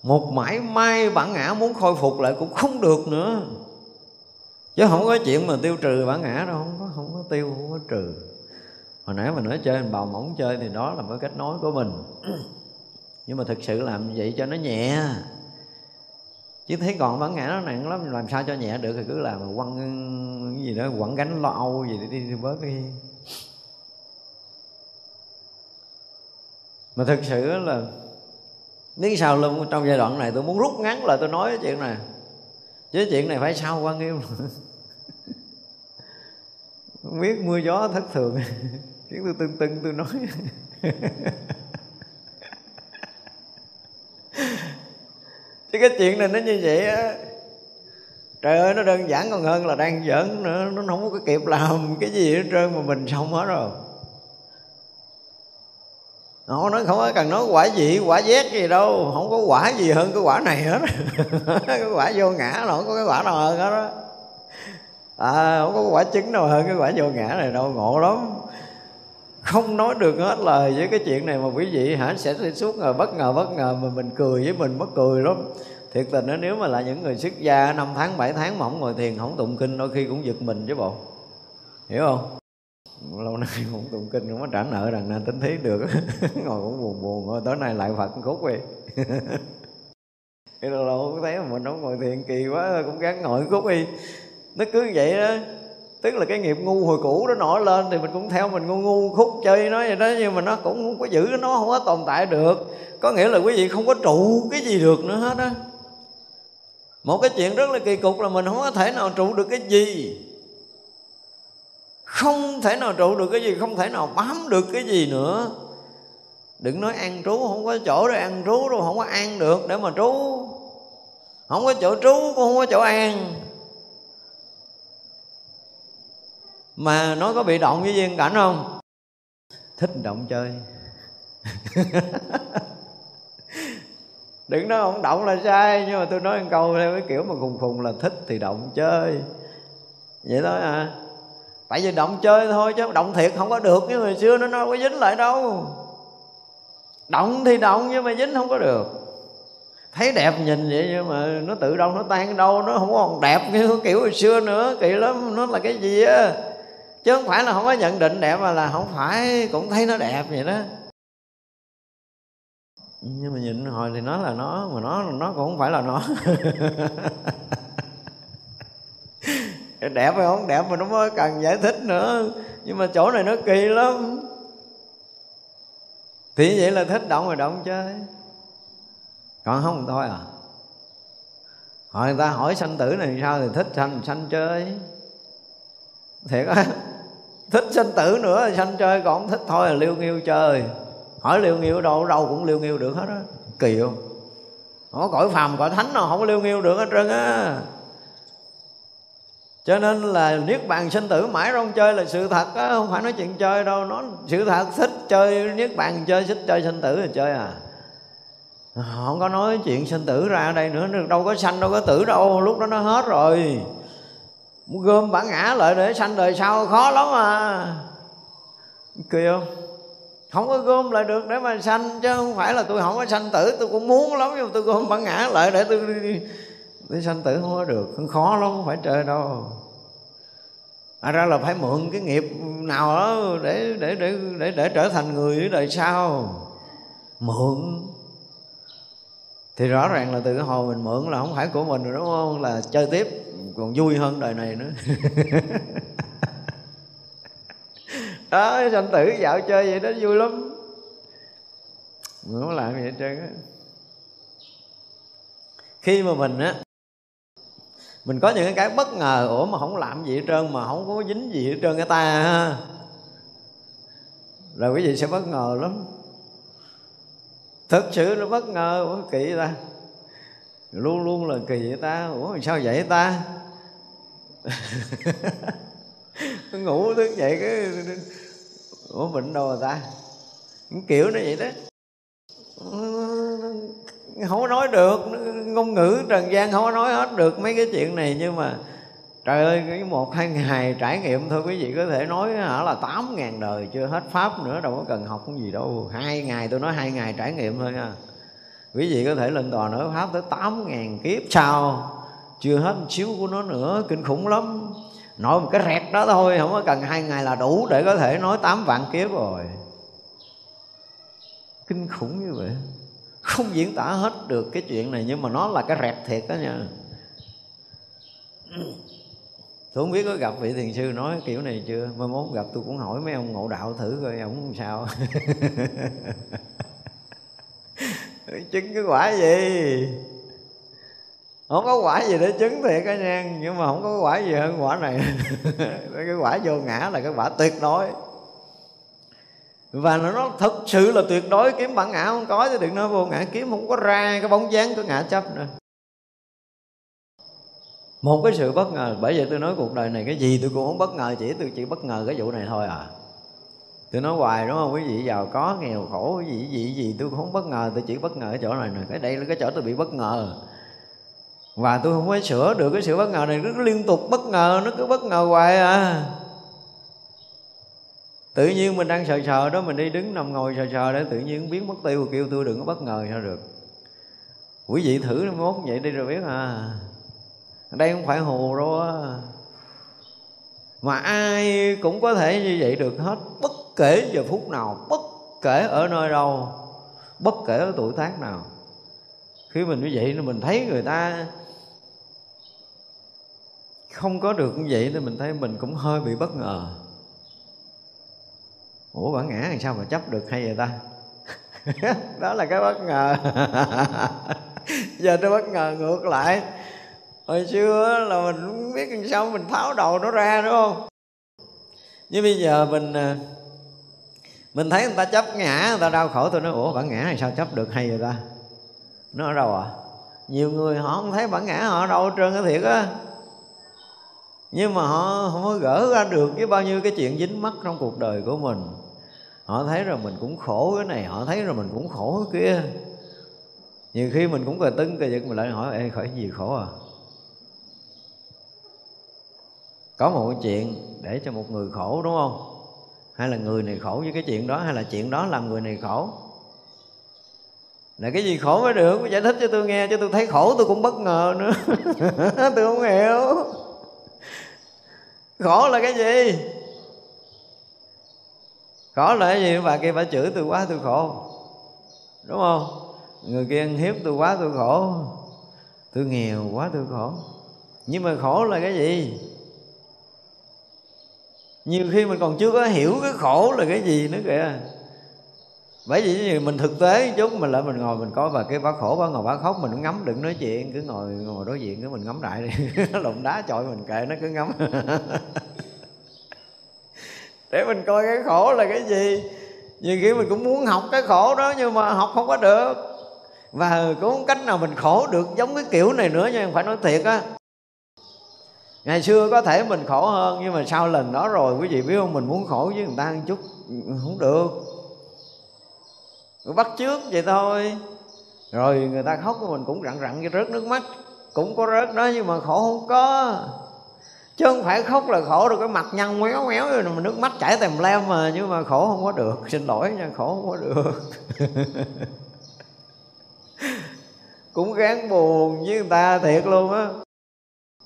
Một mãi may bản ngã muốn khôi phục lại cũng không được nữa. Chứ không có chuyện mà tiêu trừ bản ngã đâu, không có không có tiêu, không có trừ hồi nãy mà nói chơi bào mỏng chơi thì đó là cái cách nói của mình. [clears throat] Nhưng mà thực sự làm vậy cho nó nhẹ. Chứ thấy còn bản ngã nó nặng lắm làm sao cho nhẹ được thì cứ làm quăng cái gì đó quẳng gánh lo âu gì để đi, đi bớt đi. Mà thực sự là biết sao luôn trong giai đoạn này tôi muốn rút ngắn lại tôi nói cái chuyện này. Chứ chuyện này phải sau quan nghiêm. [laughs] Không biết mưa gió thất thường. [laughs] khiến tôi tưng tưng tôi nói. Chứ cái chuyện này nó như vậy á, trời ơi, nó đơn giản còn hơn là đang giỡn nữa. Nó không có kịp làm cái gì hết trơn mà mình xong hết rồi. Nó nói không có cần nói quả gì, quả vét gì đâu. Không có quả gì hơn cái quả này hết. [laughs] Cái quả vô ngã là không có cái quả nào hơn hết đó à không có quả trứng nào hơn cái quả vô ngã này đâu. Ngộ lắm không nói được hết lời với cái chuyện này mà quý vị hả, sẽ suốt rồi bất ngờ bất ngờ mà mình cười với mình mất cười lắm. Thiệt tình đó, nếu mà là những người xuất gia năm tháng, bảy tháng mà không ngồi thiền, không tụng kinh, đôi khi cũng giật mình chứ bộ. Hiểu không? Lâu nay [laughs] không tụng kinh không có trả nợ rằng na tính thiết được. [laughs] Ngồi cũng buồn buồn rồi tối nay lại phật khúc đi. [laughs] Cái lâu lâu cũng thấy mà mình không ngồi thiền, kỳ quá, cũng gắng ngồi khúc đi. Nó cứ vậy đó tức là cái nghiệp ngu hồi cũ đó nổi lên thì mình cũng theo mình ngu ngu khúc chơi nó vậy đó, nhưng mà nó cũng không có giữ, nó không có tồn tại được. Có nghĩa là quý vị không có trụ cái gì được nữa hết á. Một cái chuyện rất là kỳ cục là mình không có thể nào trụ được cái gì. Không thể nào trụ được cái gì, không thể nào bám được cái gì nữa. Đừng nói ăn trú, không có chỗ để ăn trú đâu, không có ăn được để mà trú. Không có chỗ trú cũng không có chỗ ăn. Mà nó có bị động với duyên cảnh không? Thích động chơi. [laughs] Đừng nói không động là sai nhưng mà tôi nói một câu theo cái kiểu mà khùng khùng là thích thì động chơi. Vậy đó à. Tại vì động chơi thôi chứ động thiệt không có được như hồi xưa nó đâu có dính lại đâu. Động thì động nhưng mà dính không có được. Thấy đẹp nhìn vậy nhưng mà nó tự đâu nó tan đâu nó không còn đẹp như kiểu hồi xưa nữa kỳ lắm nó là cái gì á chứ không phải là không có nhận định đẹp mà là không phải cũng thấy nó đẹp vậy đó. Nhưng mà nhìn hồi thì nó là nó, mà nó nó cũng không phải là nó. [laughs] Đẹp hay không đẹp mà nó mới cần giải thích nữa. Nhưng mà chỗ này nó kỳ lắm. Thì vậy là thích động rồi động chơi. Còn không thôi à. Hỏi người ta hỏi sanh tử này sao thì thích sanh sanh chơi. Thiệt á thích sinh tử nữa, sanh chơi còn không thích thôi là liêu nghiêu chơi. Hỏi liêu nghiêu đâu đâu cũng liêu nghiêu được hết á. Kỳ không? Không có cõi phàm, cõi thánh nào, không có liêu nghiêu được hết trơn á. Cho nên là niết bàn sinh tử mãi không chơi là sự thật á, không phải nói chuyện chơi đâu. Nó sự thật, thích chơi niết bàn chơi, thích chơi sinh tử thì chơi à. Không có nói chuyện sinh tử ra đây nữa, đâu có sanh, đâu có tử đâu, lúc đó nó hết rồi muốn gom bản ngã lại để sanh đời sau khó lắm mà kỳ không? Không có gom lại được để mà sanh chứ không phải là tôi không có sanh tử tôi cũng muốn lắm nhưng mà tôi gom bản ngã lại để tôi đi, tôi sanh tử không có được. Không khó lắm không phải trời đâu. À ra là phải mượn cái nghiệp nào đó để để để để để trở thành người ở đời sau. Mượn. Thì rõ ràng là từ cái hồi mình mượn là không phải của mình rồi đúng không? Là chơi tiếp còn vui hơn đời này nữa. [laughs] Đó sanh tử dạo chơi vậy đó, vui lắm. Mình không làm gì hết trơn á. Khi mà mình á, mình có những cái bất ngờ, ủa mà không làm gì hết trơn, mà không có dính gì hết trơn cái ta ha. Rồi quý vị sẽ bất ngờ lắm. Thật sự nó bất ngờ, ủa kỳ ta? Luôn luôn là kỳ vậy ta, ủa sao vậy ta? [laughs] ngủ thức dậy cái ủa bệnh đâu rồi à ta? Kiểu nó vậy đó. Không có nói được, ngôn ngữ trần gian không có nói hết được mấy cái chuyện này, nhưng mà trời ơi, cái một hai ngày trải nghiệm thôi, quý vị có thể nói hả là tám ngàn đời chưa hết pháp nữa, đâu có cần học cái gì đâu. Hai ngày, tôi nói hai ngày trải nghiệm thôi nha quý vị có thể lên tòa nói pháp tới tám ngàn kiếp. Sau chưa hết một xíu của nó nữa, kinh khủng lắm. Nói một cái rẹt đó thôi, không có cần hai ngày là đủ để có thể nói tám vạn kiếp rồi. Kinh khủng như vậy. Không diễn tả hết được cái chuyện này, nhưng mà nó là cái rẹt thiệt đó nha. Tôi không biết có gặp vị thiền sư nói kiểu này chưa. Mai mốt gặp tôi cũng hỏi mấy ông ngộ đạo thử coi, ông sao. [laughs] Chứng cái quả gì? Không có quả gì để chứng thiệt cả nha, nhưng mà không có quả gì hơn quả này. [laughs] Cái quả vô ngã là cái quả tuyệt đối. Và nó thật sự là tuyệt đối, kiếm bản ngã không có thì đừng nói vô ngã kiếm, không có ra cái bóng dáng của ngã chấp nữa. Một cái sự bất ngờ, bởi vậy tôi nói cuộc đời này cái gì tôi cũng không bất ngờ, chỉ tôi chỉ bất ngờ cái vụ này thôi à. Tôi nói hoài đúng không? Quý vị giàu có, nghèo khổ, cái gì gì gì tôi cũng không bất ngờ, tôi chỉ bất ngờ ở chỗ này nè, cái đây là cái chỗ tôi bị bất ngờ và tôi không có sửa được cái sự bất ngờ này, nó liên tục bất ngờ, nó cứ bất ngờ hoài à. Tự nhiên mình đang sờ sờ đó, mình đi đứng nằm ngồi sờ sờ để tự nhiên biến mất tiêu, kêu tôi đừng có bất ngờ sao được. Quý vị thử mốt vậy đi rồi biết à. Đây không phải hồ đâu á. Mà ai cũng có thể như vậy được hết, bất kể giờ phút nào, bất kể ở nơi đâu, bất kể ở tuổi tác nào. Khi mình như vậy mình thấy người ta không có được như vậy thì mình thấy mình cũng hơi bị bất ngờ. Ủa bản ngã làm sao mà chấp được hay vậy ta? [laughs] Đó là cái bất ngờ. [laughs] Giờ tôi bất ngờ ngược lại. Hồi xưa là mình không biết làm sao mình tháo đầu nó ra, đúng không? Nhưng bây giờ mình à, mình thấy người ta chấp ngã, người ta đau khổ, tôi nói, ủa bản ngã làm sao chấp được hay vậy ta? Nó ở đâu à? Nhiều người họ không thấy bản ngã họ đâu trơn cái thiệt á nhưng mà họ không có gỡ ra được cái bao nhiêu cái chuyện dính mắc trong cuộc đời của mình. Họ thấy rồi mình cũng khổ cái này, họ thấy rồi mình cũng khổ cái kia. Nhiều khi mình cũng cờ tưng cờ giật, mình lại hỏi, ê khỏi gì khổ à? Có một cái chuyện để cho một người khổ, đúng không? Hay là người này khổ với cái chuyện đó, hay là chuyện đó làm người này khổ? Là cái gì khổ mới được? Giải thích cho tôi nghe cho tôi thấy khổ tôi cũng bất ngờ nữa. [laughs] Tôi không hiểu khổ là cái gì? Khổ là cái gì? Bà kia bà chửi tôi quá, tôi khổ. Đúng không? Người kia ăn hiếp tôi quá, tôi khổ. Tôi nghèo quá, tôi khổ. Nhưng mà khổ là cái gì? Nhiều khi mình còn chưa có hiểu cái khổ là cái gì nữa kìa bởi vì mình thực tế chút, mình lại mình ngồi mình coi và cái bác khổ bác ngồi bác khóc, mình cũng ngắm đừng nói chuyện, cứ ngồi ngồi đối diện cái mình ngắm lại đi. [laughs] Lụng đá chọi mình kệ nó, cứ ngắm. [laughs] Để mình coi cái khổ là cái gì. Nhiều khi mình cũng muốn học cái khổ đó, nhưng mà học không có được. Và cũng không cách nào mình khổ được giống cái kiểu này nữa nha phải nói thiệt á. Ngày xưa có thể mình khổ hơn, nhưng mà sau lần đó rồi, quý vị biết không? Mình muốn khổ với người ta một chút, không được bắt trước vậy thôi. Rồi người ta khóc mình cũng rặn rặn cái rớt nước mắt. Cũng có rớt đó nhưng mà khổ không có. Chứ không phải khóc là khổ rồi, cái mặt nhăn méo méo rồi mà nước mắt chảy tèm lem mà. Nhưng mà khổ không có được. Xin lỗi nha, khổ không có được. [laughs] Cũng gán buồn với người ta thiệt luôn á.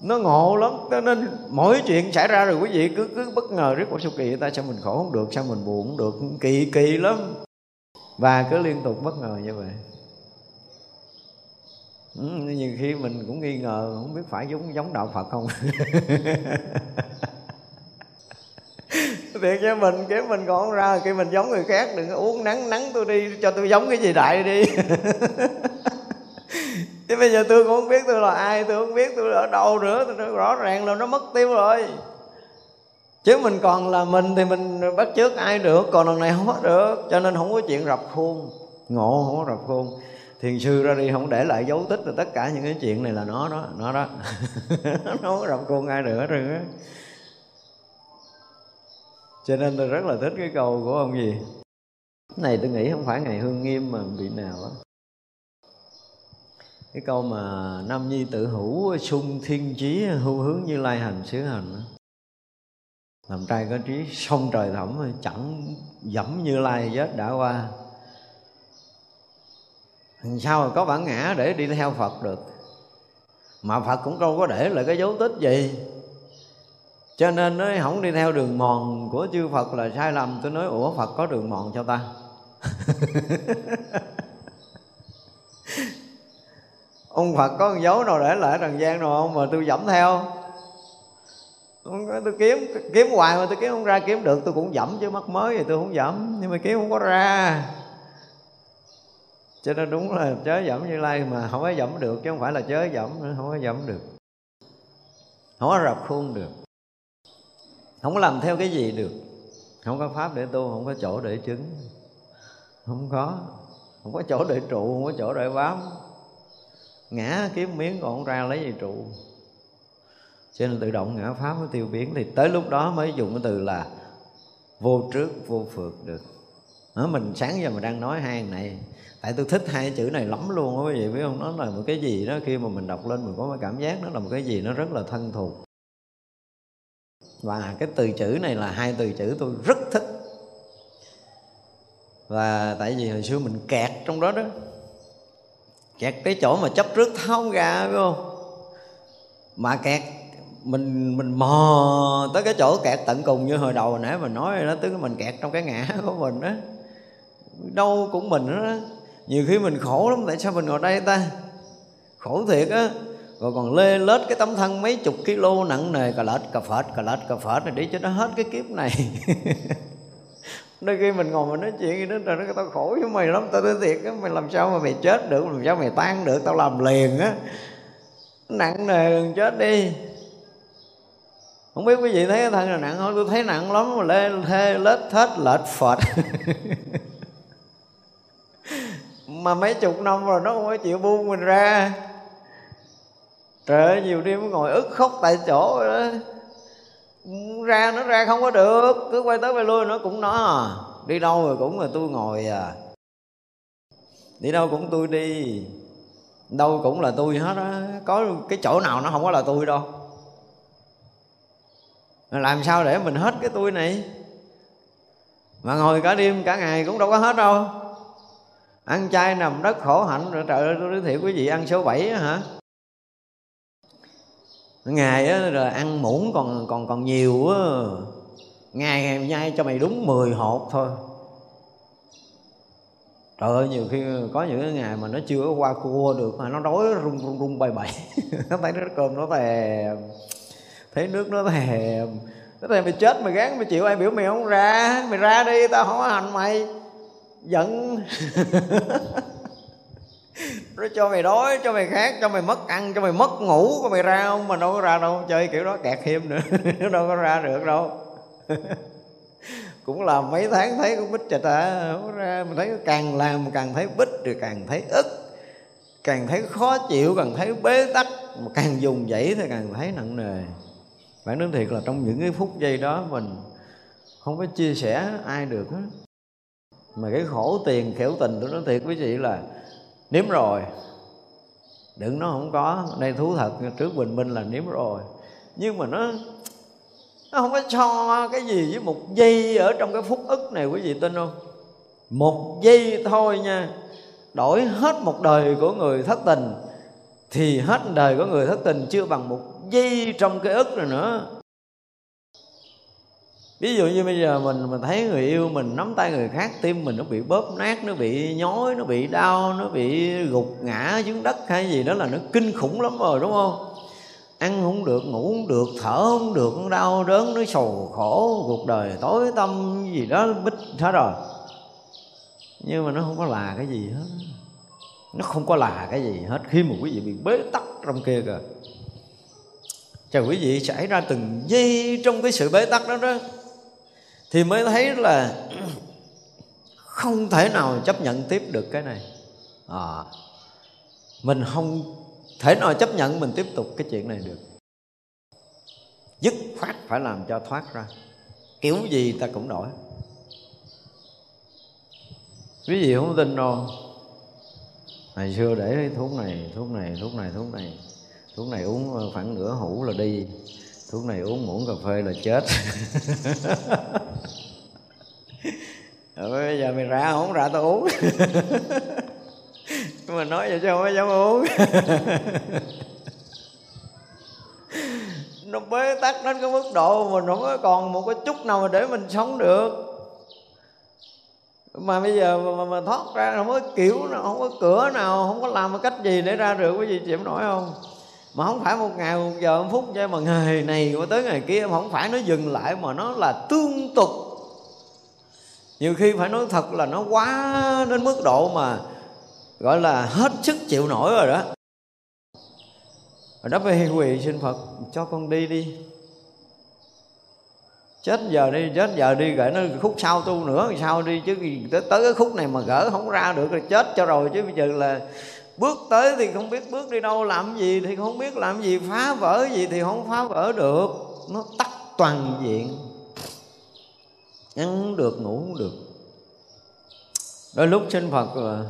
Nó ngộ lắm. Cho nên mỗi chuyện xảy ra rồi quý vị cứ cứ bất ngờ rất số kỳ ta, sao mình khổ không được, sao mình buồn không được. Kỳ kỳ lắm và cứ liên tục bất ngờ như vậy. Ừ, nhiều khi mình cũng nghi ngờ không biết phải giống giống đạo phật không? [laughs] Thiệt cho mình cái mình còn ra khi mình giống người khác đừng có uống nắng nắng tôi đi cho tôi giống cái gì đại đi. [laughs] Chứ bây giờ tôi cũng không biết tôi là ai tôi không biết tôi ở đâu nữa tôi rõ ràng là nó mất tiêu rồi chứ mình còn là mình thì mình bắt chước ai được, còn lần này không có được, cho nên không có chuyện rập khuôn. Ngộ, không có rập khuôn. Thiền sư ra đi không để lại dấu tích là tất cả những cái chuyện này là nó đó nó đó. [laughs] Nó không có rập khuôn ai được hết rồi á. Cho nên tôi rất là thích cái câu của ông gì? Cái này, tôi nghĩ không phải ngày hương nghiêm mà bị nào á. Cái câu mà nam nhi tự hữu sung thiên chí hưu hướng như lai hành xứ hành đó làm trai có trí, sông trời thẳm, chẳng dẫm như lai vết đã qua. Sao mà có bản ngã để đi theo phật được? Mà phật cũng đâu có để lại cái dấu tích gì. Cho nên nó không đi theo đường mòn của chư phật là sai lầm. Tôi nói, ủa, phật có đường mòn cho ta? [laughs] Ông phật có con dấu nào để lại trần gian nào không? Mà tôi dẫm theo tôi kiếm kiếm hoài mà tôi kiếm không ra, kiếm được, tôi cũng dẫm chứ, mắt mới thì tôi không dẫm, nhưng mà kiếm không có ra. Cho nên đúng là chớ dẫm như lai mà không có dẫm được, chứ không phải là chớ dẫm nữa, không có dẫm được. Không có rập khuôn được. Không có làm theo cái gì được. Không có pháp để tu, không có chỗ để chứng. Không có. Không có chỗ để trụ, không có chỗ để bám. Ngã kiếm miếng còn không ra lấy gì trụ cho nên tự động ngã pháp mới tiêu biến thì tới lúc đó mới dùng cái từ là vô trước vô phượt được. Đó, mình sáng giờ mình đang nói hai này. Tại tôi thích hai chữ này lắm luôn á quý vị biết không? Nó là một cái gì đó khi mà mình đọc lên mình có cái cảm giác nó là một cái gì nó rất là thân thuộc. Và cái từ chữ này là hai từ chữ tôi rất thích. Và tại vì hồi xưa mình kẹt trong đó đó. Kẹt cái chỗ mà chấp trước tháo ra phải không? Mà kẹt mình mình mò tới cái chỗ kẹt tận cùng như hồi đầu hồi nãy mình nói đó, tức là mình kẹt trong cái ngã của mình đó. Đâu cũng mình đó nhiều khi mình khổ lắm, tại sao mình ngồi đây ta? Khổ thiệt á. Rồi còn lê lết cái tấm thân mấy chục kilo nặng nề, cà lết, cà phệt cà lết, cà phệt này để cho nó hết cái kiếp này. [laughs] Đôi khi mình ngồi mình nói chuyện gì đó, trời nó tao khổ với mày lắm, tao nói thiệt á, mày làm sao mà mày chết được, làm sao mày tan được, tao làm liền á. Nặng nề, chết đi không biết quý vị thấy cái thân là nặng không? Tôi thấy nặng lắm, mà lê thê lết thết, lệch phật mà mấy chục năm rồi nó không có chịu buông mình ra. Trời ơi, nhiều đêm ngồi ức khóc tại chỗ rồi đó. Ra nó ra không có được, cứ quay tới quay lui nó cũng nó à. đi đâu rồi cũng là tôi ngồi à. Đi đâu cũng tôi đi, đâu cũng là tôi hết á. Có cái chỗ nào nó không có là tôi đâu làm sao để mình hết cái tôi này? Mà ngồi cả đêm cả ngày cũng đâu có hết đâu. Ăn chay nằm đất khổ hạnh rồi trời ơi, tôi giới thiệu quý vị ăn số 7 á hả? Ngày á, rồi ăn muỗng còn còn còn nhiều á ngày ngày nhai cho mày đúng 10 hộp thôi. Trời ơi, nhiều khi có những cái ngày mà nó chưa có qua cua được mà nó đói rung rung rung bay bậy [laughs] nó thấy nó cơm nó thèm thấy nước nó thèm. Nó thèm mày chết, mày gán mày chịu, ai biểu mày không ra. Mày ra đi, tao không có hành mày. Giận. [laughs] Nó cho mày đói, cho mày khát, cho mày mất ăn, cho mày mất ngủ, có mày ra không? Mà đâu có ra đâu. Chơi kiểu đó, kẹt thêm nữa. [laughs] Đâu có ra được đâu. [laughs] Cũng làm mấy tháng thấy cũng bích chật à không có ra. Mình thấy càng làm càng thấy bích rồi càng thấy ức. Càng thấy khó chịu, càng thấy bế tắc. Mà càng dùng dãy thì càng thấy nặng nề bản đến thiệt là trong những cái phút giây đó mình không có chia sẻ ai được hết mà cái khổ tiền khẻo tình tôi nói thiệt quý vị là nếm rồi. Đừng nó không có đây thú thật, trước bình minh là nếm rồi. Nhưng mà nó nó không có cho cái gì với một giây ở trong cái phút ức này quý vị tin không? Một giây thôi nha, đổi hết một đời của người thất tình, thì hết đời của người thất tình chưa bằng một giây trong cái ức này nữa. Ví dụ như bây giờ mình mình thấy người yêu mình nắm tay người khác, tim mình nó bị bóp nát, nó bị nhói, nó bị đau, nó bị gục ngã xuống đất hay gì đó là nó kinh khủng lắm rồi, đúng không? Ăn không được, ngủ không được, thở không được, nó đau đớn, nó sầu khổ, cuộc đời tối tâm gì đó, bích hết rồi. Nhưng mà nó không có là cái gì hết. Nó không có là cái gì hết. Khi mà quý vị bị bế tắc trong kia kìa chào quý vị xảy ra từng giây trong cái sự bế tắc đó đó thì mới thấy là không thể nào chấp nhận tiếp được cái này. À, mình không thể nào chấp nhận mình tiếp tục cái chuyện này được. Dứt khoát phải làm cho thoát ra. Kiểu gì ta cũng đổi. Quý vị không tin đâu. Ngày xưa để thuốc này thuốc này thuốc này thuốc này thuốc này uống ờ, khoảng nửa hũ là đi. Thuốc này uống muỗng cà phê là chết. [laughs] Rồi bây giờ mày ra không ra tao uống. [laughs] Mà nói vậy chứ không có dám uống. [laughs] Nó bế tắc đến cái mức độ mình không có còn một cái chút nào mà để mình sống được. Mà bây giờ mà, mà, mà thoát ra không có kiểu nào không có cửa nào không có làm một cách gì để ra được. Cái gì chịu nổi không? Mà không phải một ngày một giờ một phút cho mà ngày này qua tới ngày kia không phải nó dừng lại mà nó là tương tục. Nhiều khi phải nói thật là nó quá đến mức độ mà gọi là hết sức chịu nổi rồi đó. Rồi đó phải quỳ xin phật cho con đi đi. Chết giờ đi chết giờ đi gửi nó khúc sau tu nữa thì sao đi chứ tới, tới cái khúc này mà gỡ không ra được rồi chết cho rồi chứ bây giờ là bước tới thì không biết bước đi đâu, làm gì thì không biết làm gì, phá vỡ gì thì không phá vỡ được. Nó tắt toàn diện. Ăn không được, ngủ không được. Đôi lúc sinh phật là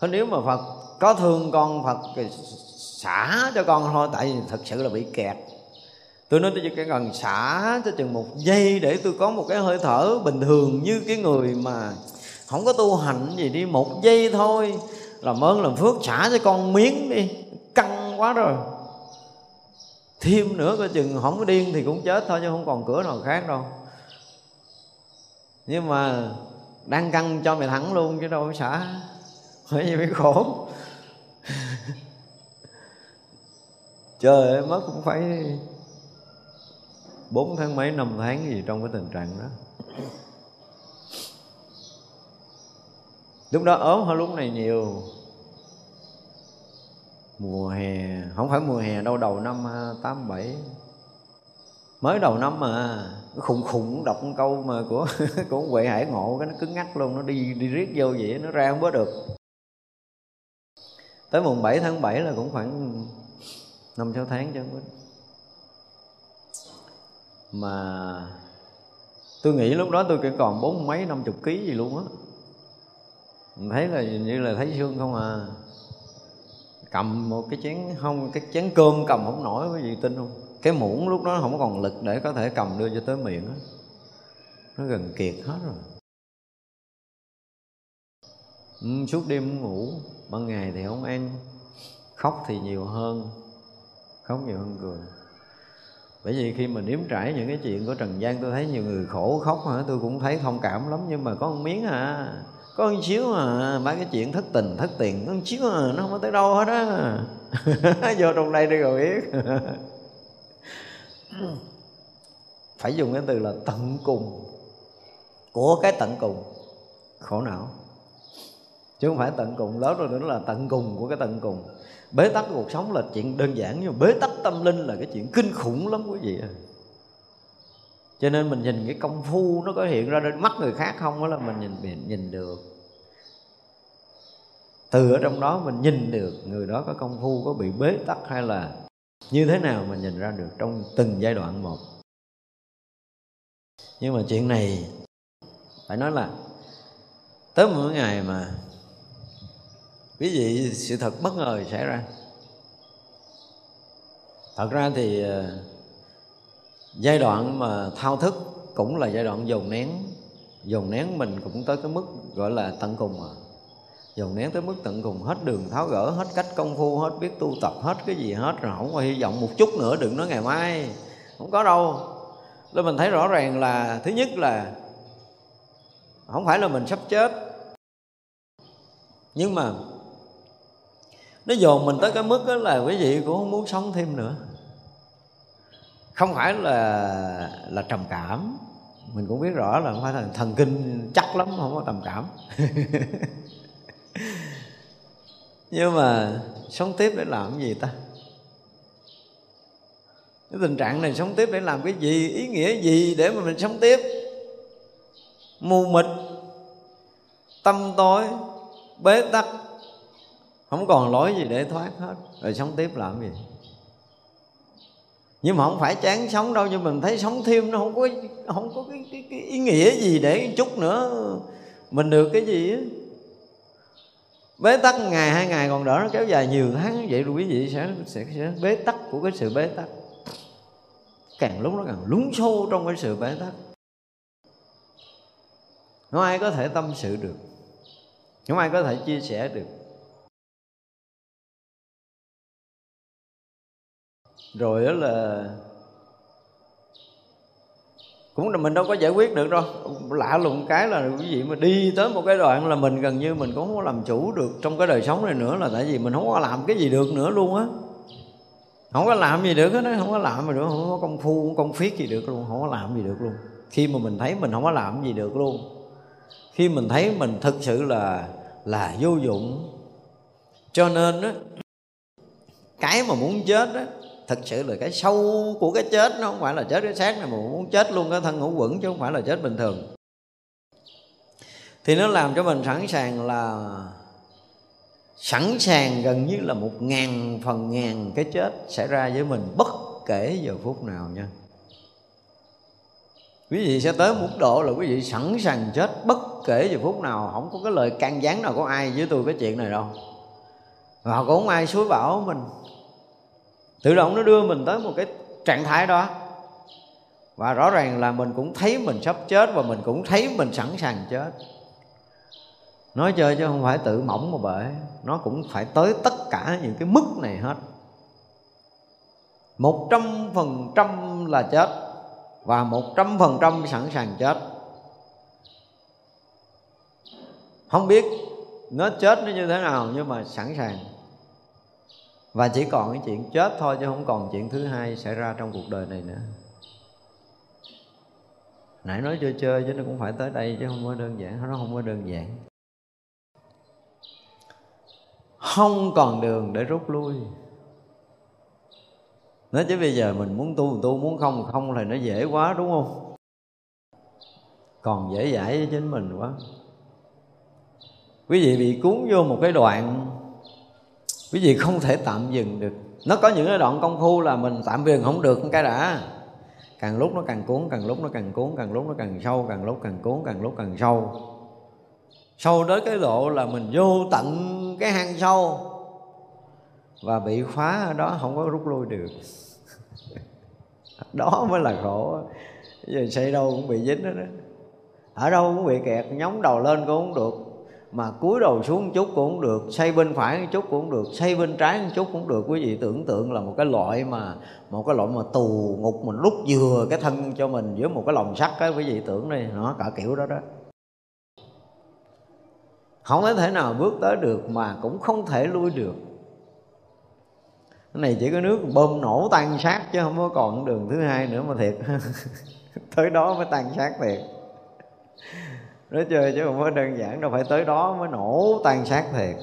thế nếu mà phật có thương con, phật thì xả cho con thôi, tại vì thật sự là bị kẹt. Tôi nói tôi chỉ cần xả cho chừng một giây để tôi có một cái hơi thở bình thường như cái người mà không có tu hành gì, đi một giây thôi làm ơn, làm phước xả cho con miếng đi. Căng quá rồi. Thêm nữa coi chừng không có điên thì cũng chết thôi chứ không còn cửa nào khác đâu. Nhưng mà đang căng cho mày thẳng luôn chứ đâu có xả. Bởi vì mới khổ. Trời ơi, mất cũng phải bốn tháng mấy, năm tháng gì trong cái tình trạng đó. Lúc đó ốm hơn lúc này nhiều. Mùa hè, không phải mùa hè đâu, đầu năm à, tám, bảy. Mới đầu năm mà, khùng khùng đọc một câu mà của [laughs] của huệ hải ngộ, cái nó cứng ngắc luôn, nó đi đi riết vô vậy, nó ra không có được. Tới mùng 7 tháng 7 là cũng khoảng năm, sáu tháng chứ không mà tôi nghĩ lúc đó tôi chỉ còn bốn mấy, năm chục ký gì luôn á mình thấy là như là thấy xương không à. Cầm một cái chén không cái chén cơm cầm không nổi cái gì tin không? Cái muỗng lúc đó không còn lực để có thể cầm đưa cho tới miệng á. Nó gần kiệt hết rồi. Ừ, suốt đêm không ngủ ban ngày thì không ăn khóc thì nhiều hơn khóc nhiều hơn cười. Bởi vì khi mà nếm trải những cái chuyện của trần gian tôi thấy nhiều người khổ khóc hả? Tôi cũng thấy thông cảm lắm nhưng mà có một miếng à có một xíu mà ba cái chuyện thất tình, thất tiền. Có một xíu mà nó không có tới đâu hết á. [laughs] Vô trong đây đi rồi biết. [laughs] Phải dùng cái từ là tận cùng. Của cái tận cùng. Khổ não. Chứ không phải tận cùng. Lớn rồi nữa là tận cùng của cái tận cùng. Bế tắc cuộc sống là chuyện đơn giản, nhưng mà bế tắc tâm linh là cái chuyện kinh khủng lắm quý vị cho nên mình nhìn cái công phu nó có hiện ra trên mắt người khác không đó là mình nhìn mình nhìn được từ ở trong đó mình nhìn được người đó có công phu, có bị bế tắc hay là như thế nào mình nhìn ra được trong từng giai đoạn một. Nhưng mà chuyện này, phải nói là tới một ngày mà quý vị sự thật bất ngờ xảy ra. Thật ra thì ờ, giai đoạn mà thao thức cũng là giai đoạn dồn nén dồn nén mình cũng tới cái mức gọi là tận cùng à dồn nén tới mức tận cùng, hết đường tháo gỡ, hết cách công phu, hết biết tu tập, hết cái gì hết, rồi không có hy vọng một chút nữa, đừng nói ngày mai. Không có đâu. Nên mình thấy rõ ràng là, thứ nhất là không phải là mình sắp chết. Nhưng mà nó dồn mình tới cái mức đó là quý vị cũng không muốn sống thêm nữa. Không phải là là trầm cảm. Mình cũng biết rõ là không phải là thần kinh chắc lắm, không có trầm cảm. [laughs] nhưng mà sống tiếp để làm cái gì ta? Cái tình trạng này sống tiếp để làm cái gì? Ý nghĩa gì để mà mình sống tiếp? Mù mịt tâm tối bế tắc không còn lối gì để thoát hết. Rồi sống tiếp làm gì? Nhưng mà không phải chán sống đâu nhưng mình thấy sống thêm nó không có không có cái, cái, cái ý nghĩa gì để chút nữa. Mình được cái gì ấy bế tắc ngày hai ngày còn đỡ nó kéo dài nhiều tháng. Vậy rồi quý vị sẽ, sẽ sẽ bế tắc của cái sự bế tắc. Càng lúc nó càng lún sâu trong cái sự bế tắc. Không ai có thể tâm sự được. Không ai có thể chia sẻ được. Rồi đó là cũng là mình đâu có giải quyết được đâu. Lạ lùng cái là quý vị mà đi tới một cái đoạn là mình gần như mình cũng không có làm chủ được trong cái đời sống này nữa là tại vì mình không có làm cái gì được nữa luôn á. Không có làm gì được hết không có làm gì được, không có công phu, không công phiết gì được luôn, không có làm gì được luôn. Khi mà mình thấy mình không có làm gì được luôn, khi mình thấy mình thực sự là là vô dụng, cho nên á, cái mà muốn chết á thực sự là cái sâu của cái chết nó không phải là chết cái xác này mà muốn chết luôn cái thân ngũ quẩn chứ không phải là chết bình thường. Thì nó làm cho mình sẵn sàng là, sẵn sàng gần như là một ngàn phần ngàn cái chết xảy ra với mình bất kể giờ phút nào nha. Quý vị sẽ tới mức độ là quý vị sẵn sàng chết bất kể giờ phút nào, không có cái lời can gián nào của ai với tôi cái chuyện này đâu. Và cũng không ai suối bảo mình tự động nó đưa mình tới một cái trạng thái đó. Và rõ ràng là mình cũng thấy mình sắp chết và mình cũng thấy mình sẵn sàng chết. Nói chơi chứ không phải tự mỏng mà bể. Nó cũng phải tới tất cả những cái mức này hết. Một trăm phần trăm là chết và một trăm phần trăm sẵn sàng chết. Không biết nó chết nó như thế nào nhưng mà sẵn sàng và chỉ còn cái chuyện chết thôi chứ không còn chuyện thứ hai xảy ra trong cuộc đời này nữa. Nãy nói chơi chơi chứ nó cũng phải tới đây chứ không có đơn giản, nó không có đơn giản. Không còn đường để rút lui. Nói chứ bây giờ mình muốn tu tu, muốn không không thì nó dễ quá, đúng không? Còn dễ dãi với chính mình quá. Quý vị bị cuốn vô một cái đoạn quý vị không thể tạm dừng được. Nó có những cái đoạn công phu là mình tạm dừng không được cái đã. Càng lúc nó càng cuốn càng lúc nó càng cuốn càng lúc nó càng sâu càng lúc càng cuốn càng lúc càng sâu. Sâu tới cái độ là mình vô tận cái hang sâu và bị khóa ở đó không có rút lui được. [laughs] Đó mới là khổ. Giờ xây đâu cũng bị dính đó, đó ở đâu cũng bị kẹt nhóng đầu lên cũng không được mà cúi đầu xuống một chút cũng không được, xây bên phải một chút cũng không được, xây bên trái một chút cũng được. Quý vị tưởng tượng là một cái loại mà, một cái loại mà tù ngục mình rút vừa cái thân cho mình với một cái lồng sắt á, quý vị tưởng đi, nó cả kiểu đó đó. Không có thể nào bước tới được mà cũng không thể lui được. Cái này chỉ có nước bơm nổ tan sát chứ không có còn đường thứ hai nữa mà thiệt. [laughs] Tới đó mới tan sát thiệt nói chơi chứ không có đơn giản, đâu phải tới đó mới nổ tan sát thiệt.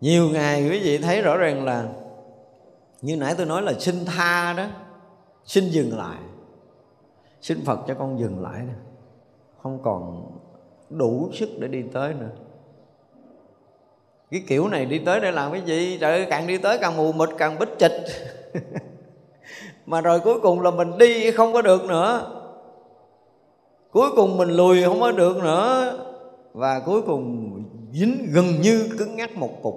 Nhiều ngày quý vị thấy rõ ràng là như nãy tôi nói là xin tha đó, xin dừng lại, xin phật cho con dừng lại nè không còn đủ sức để đi tới nữa. Cái kiểu này đi tới để làm cái gì? Trời ơi, càng đi tới càng mù mịt, càng bích chịch. [laughs] Mà rồi cuối cùng là mình đi không có được nữa cuối cùng mình lùi không có được nữa. Và cuối cùng dính gần như cứng ngắc một cục.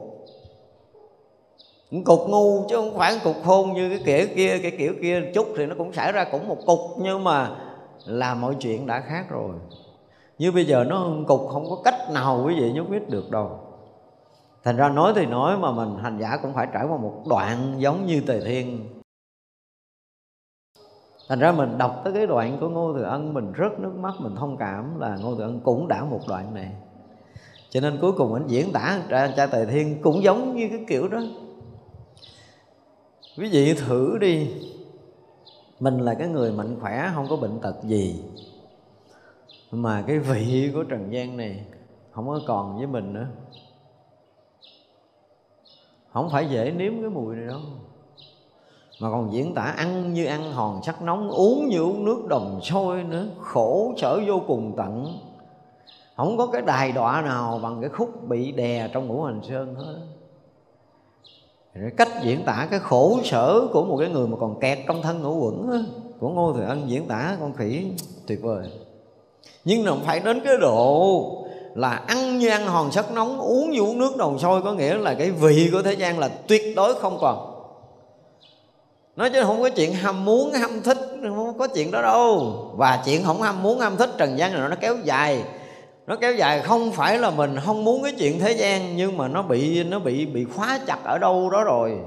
Một cục ngu chứ không phải cục khôn như cái kiểu kia, cái kiểu kia. Chút thì nó cũng xảy ra cũng một cục, nhưng mà là mọi chuyện đã khác rồi. Như bây giờ nó cục, không có cách nào quý vị nhúc biết được đâu. Thành ra nói thì nói mà mình hành giả cũng phải trải qua một đoạn giống như tề thiên thành ra mình đọc tới cái đoạn của ngô thừa ân, mình rớt nước mắt, mình thông cảm là ngô thừa ân cũng đã một đoạn này. Cho nên cuối cùng anh diễn tả ra cha tề thiên cũng giống như cái kiểu đó. Quý vị thử đi. Mình là cái người mạnh khỏe, không có bệnh tật gì. Mà cái vị của trần gian này không có còn với mình nữa. Không phải dễ nếm cái mùi này đâu mà còn diễn tả ăn như ăn hòn sắc nóng uống như uống nước đồng sôi nữa khổ sở vô cùng tận. Không có cái đài đọa nào bằng cái khúc bị đè trong ngũ hành sơn hết. Cách diễn tả cái khổ sở của một cái người mà còn kẹt trong thân ngũ quẩn đó, của ngô thừa ân diễn tả con khỉ tuyệt vời. Nhưng mà phải đến cái độ là ăn như ăn hòn sắt nóng uống như uống nước đồng sôi có nghĩa là cái vị của thế gian là tuyệt đối không còn nói chứ không có chuyện ham muốn, ham thích, không có chuyện đó đâu. Và chuyện không ham muốn, ham thích trần gian này nó kéo dài. Nó kéo dài không phải là mình không muốn cái chuyện thế gian, nhưng mà nó bị nó bị bị khóa chặt ở đâu đó rồi.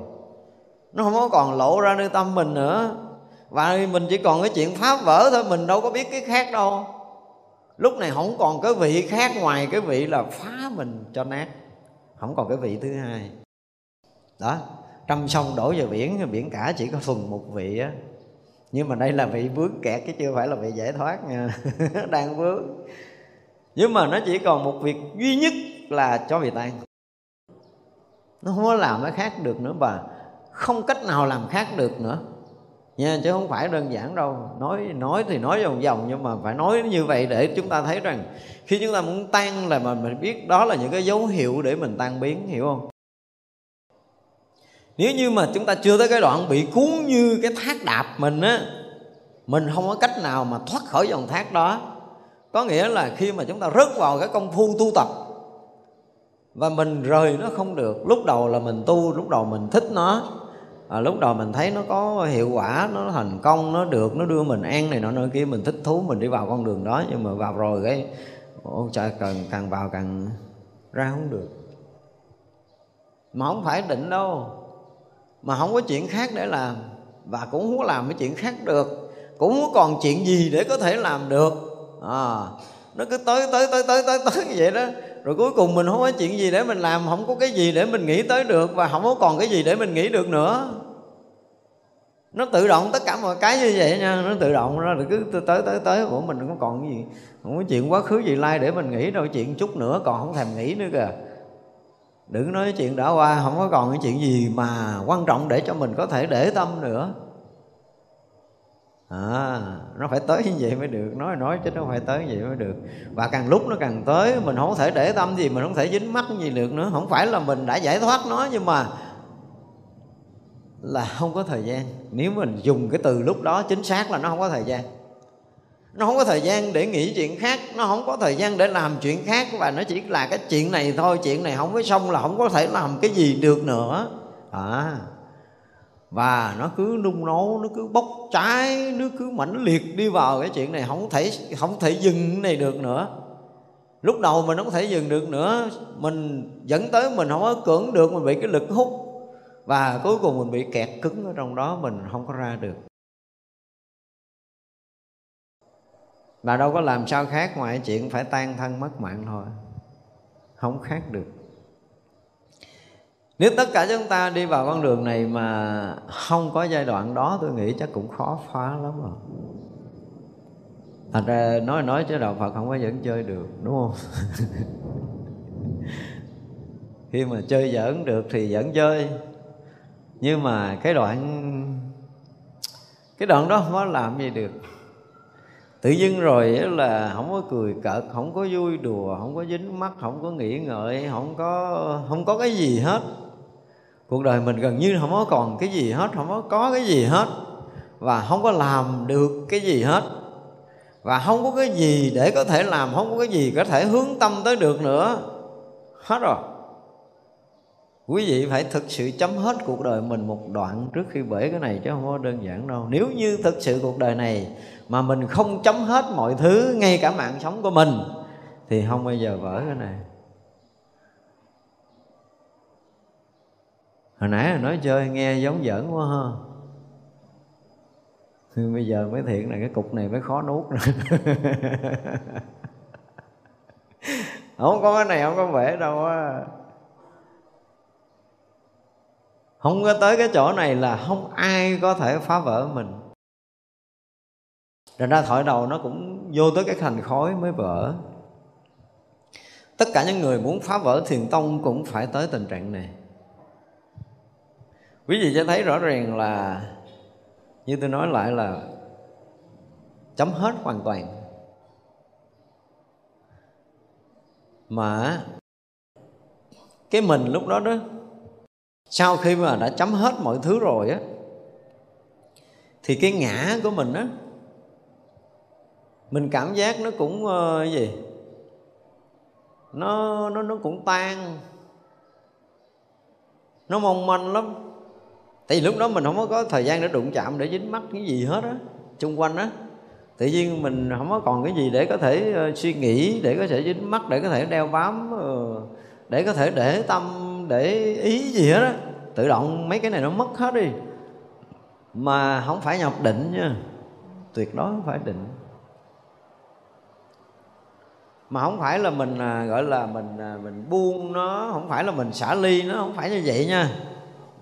Nó không có còn lộ ra nơi tâm mình nữa. Và mình chỉ còn cái chuyện phá vỡ thôi, mình đâu có biết cái khác đâu. Lúc này không còn cái vị khác ngoài cái vị là phá mình cho nát. Không còn cái vị thứ hai. Đó trăm sông đổ vào biển biển cả chỉ có phần một vị á. Nhưng mà đây là vị vướng kẹt chứ chưa phải là vị giải thoát nha. [laughs] Đang vướng. Nhưng mà nó chỉ còn một việc duy nhất là cho vị tan. Nó không có làm cái khác được nữa và không cách nào làm khác được nữa. Nha, chứ không phải đơn giản đâu. Nói nói thì nói vòng vòng, nhưng mà phải nói như vậy để chúng ta thấy rằng khi chúng ta muốn tan là mà mình biết đó là những cái dấu hiệu để mình tan biến, hiểu không? Nếu như mà chúng ta chưa tới cái đoạn bị cuốn như cái thác đạp mình á mình không có cách nào mà thoát khỏi dòng thác đó. Có nghĩa là khi mà chúng ta rớt vào cái công phu tu tập và mình rời nó không được lúc đầu là mình tu lúc đầu mình thích nó à, lúc đầu mình thấy nó có hiệu quả nó thành công nó được nó đưa mình an này nọ nơi kia mình thích thú mình đi vào con đường đó nhưng mà vào rồi cái ôi trời càng càng vào càng ra không được. Mà không phải định đâu mà không có chuyện khác để làm. Và cũng không có làm cái chuyện khác được. Cũng không còn chuyện gì để có thể làm được. À, nó cứ tới tới tới tới tới tới như vậy đó. Rồi cuối cùng mình không có chuyện gì để mình làm không có cái gì để mình nghĩ tới được và không có còn cái gì để mình nghĩ được nữa. Nó tự động tất cả mọi cái như vậy nha nó tự động nó cứ tới tới tới của mình không còn cái gì không có chuyện quá khứ gì lai để mình nghĩ đâu chuyện chút nữa còn không thèm nghĩ nữa kìa đừng nói chuyện đã qua, không có còn cái chuyện gì mà quan trọng để cho mình có thể để tâm nữa. À nó phải tới như vậy mới được. Nói nói chứ nó phải tới như vậy mới được. Và càng lúc nó càng tới, mình không thể để tâm gì, mình không thể dính mắt gì được nữa. Không phải là mình đã giải thoát nó, nhưng mà là không có thời gian. Nếu mình dùng cái từ lúc đó chính xác là nó không có thời gian nó không có thời gian để nghĩ chuyện khác, nó không có thời gian để làm chuyện khác. Và nó chỉ là cái chuyện này thôi, chuyện này không có xong là không có thể làm cái gì được nữa. À và nó cứ nung nấu, nó cứ bốc cháy, nó cứ mãnh liệt đi vào cái chuyện này, không thể không thể dừng cái này được nữa. Lúc đầu mình không thể dừng được nữa, mình dẫn tới mình không có cưỡng được, mình bị cái lực hút. Và cuối cùng mình bị kẹt cứng ở trong đó, mình không có ra được. Và đâu có làm sao khác ngoài chuyện phải tan thân mất mạng thôi. Không khác được. Nếu tất cả chúng ta đi vào con đường này mà không có giai đoạn đó, tôi nghĩ chắc cũng khó phá lắm rồi. Thành ra nói nói chứ đạo phật không có dẫn chơi được, đúng không? [laughs] Khi mà chơi giỡn được thì vẫn chơi. Nhưng mà cái đoạn cái đoạn đó không có làm gì được tự dưng rồi là không có cười cợt không có vui đùa không có dính mắt không có nghĩ ngợi không có không có cái gì hết cuộc đời mình gần như không có còn cái gì hết không có có cái gì hết và không có làm được cái gì hết và không có cái gì để có thể làm không có cái gì có thể hướng tâm tới được nữa hết rồi quý vị phải thực sự chấm hết cuộc đời mình một đoạn trước khi bể cái này chứ không có đơn giản đâu. Nếu như thực sự cuộc đời này mà mình không chấm hết mọi thứ, ngay cả mạng sống của mình, thì không bao giờ vỡ cái này. Hồi nãy nói chơi, nghe giống giỡn quá ha. Bây giờ mới thiện là cái cục này mới khó nuốt [laughs] không có cái này không có vẻ đâu á không có tới cái chỗ này là không ai có thể phá vỡ mình. Rồi ra thổi đầu nó cũng vô tới cái thành khói mới vỡ. Tất cả những người muốn phá vỡ thiền tông cũng phải tới tình trạng này. Quý vị sẽ thấy rõ ràng là, như tôi nói lại là, chấm hết hoàn toàn. Mà, cái mình lúc đó đó sau khi mà đã chấm hết mọi thứ rồi á thì cái ngã của mình á mình cảm giác nó cũng uh, gì? Nó nó nó cũng tan. Nó mong manh lắm. Tại vì lúc đó mình không có, thời gian để đụng chạm để dính mắt cái gì hết á xung quanh á. Tự nhiên mình không có còn cái gì để có thể uh, suy nghĩ để có thể dính mắt để có thể đeo bám uh, để có thể để tâm để ý gì hết á tự động mấy cái này nó mất hết đi. Mà không phải nhập định nha. Tuyệt đối không phải định. Mà không phải là mình à, gọi là mình à, mình buông nó không phải là mình xả ly nó không phải như vậy nha.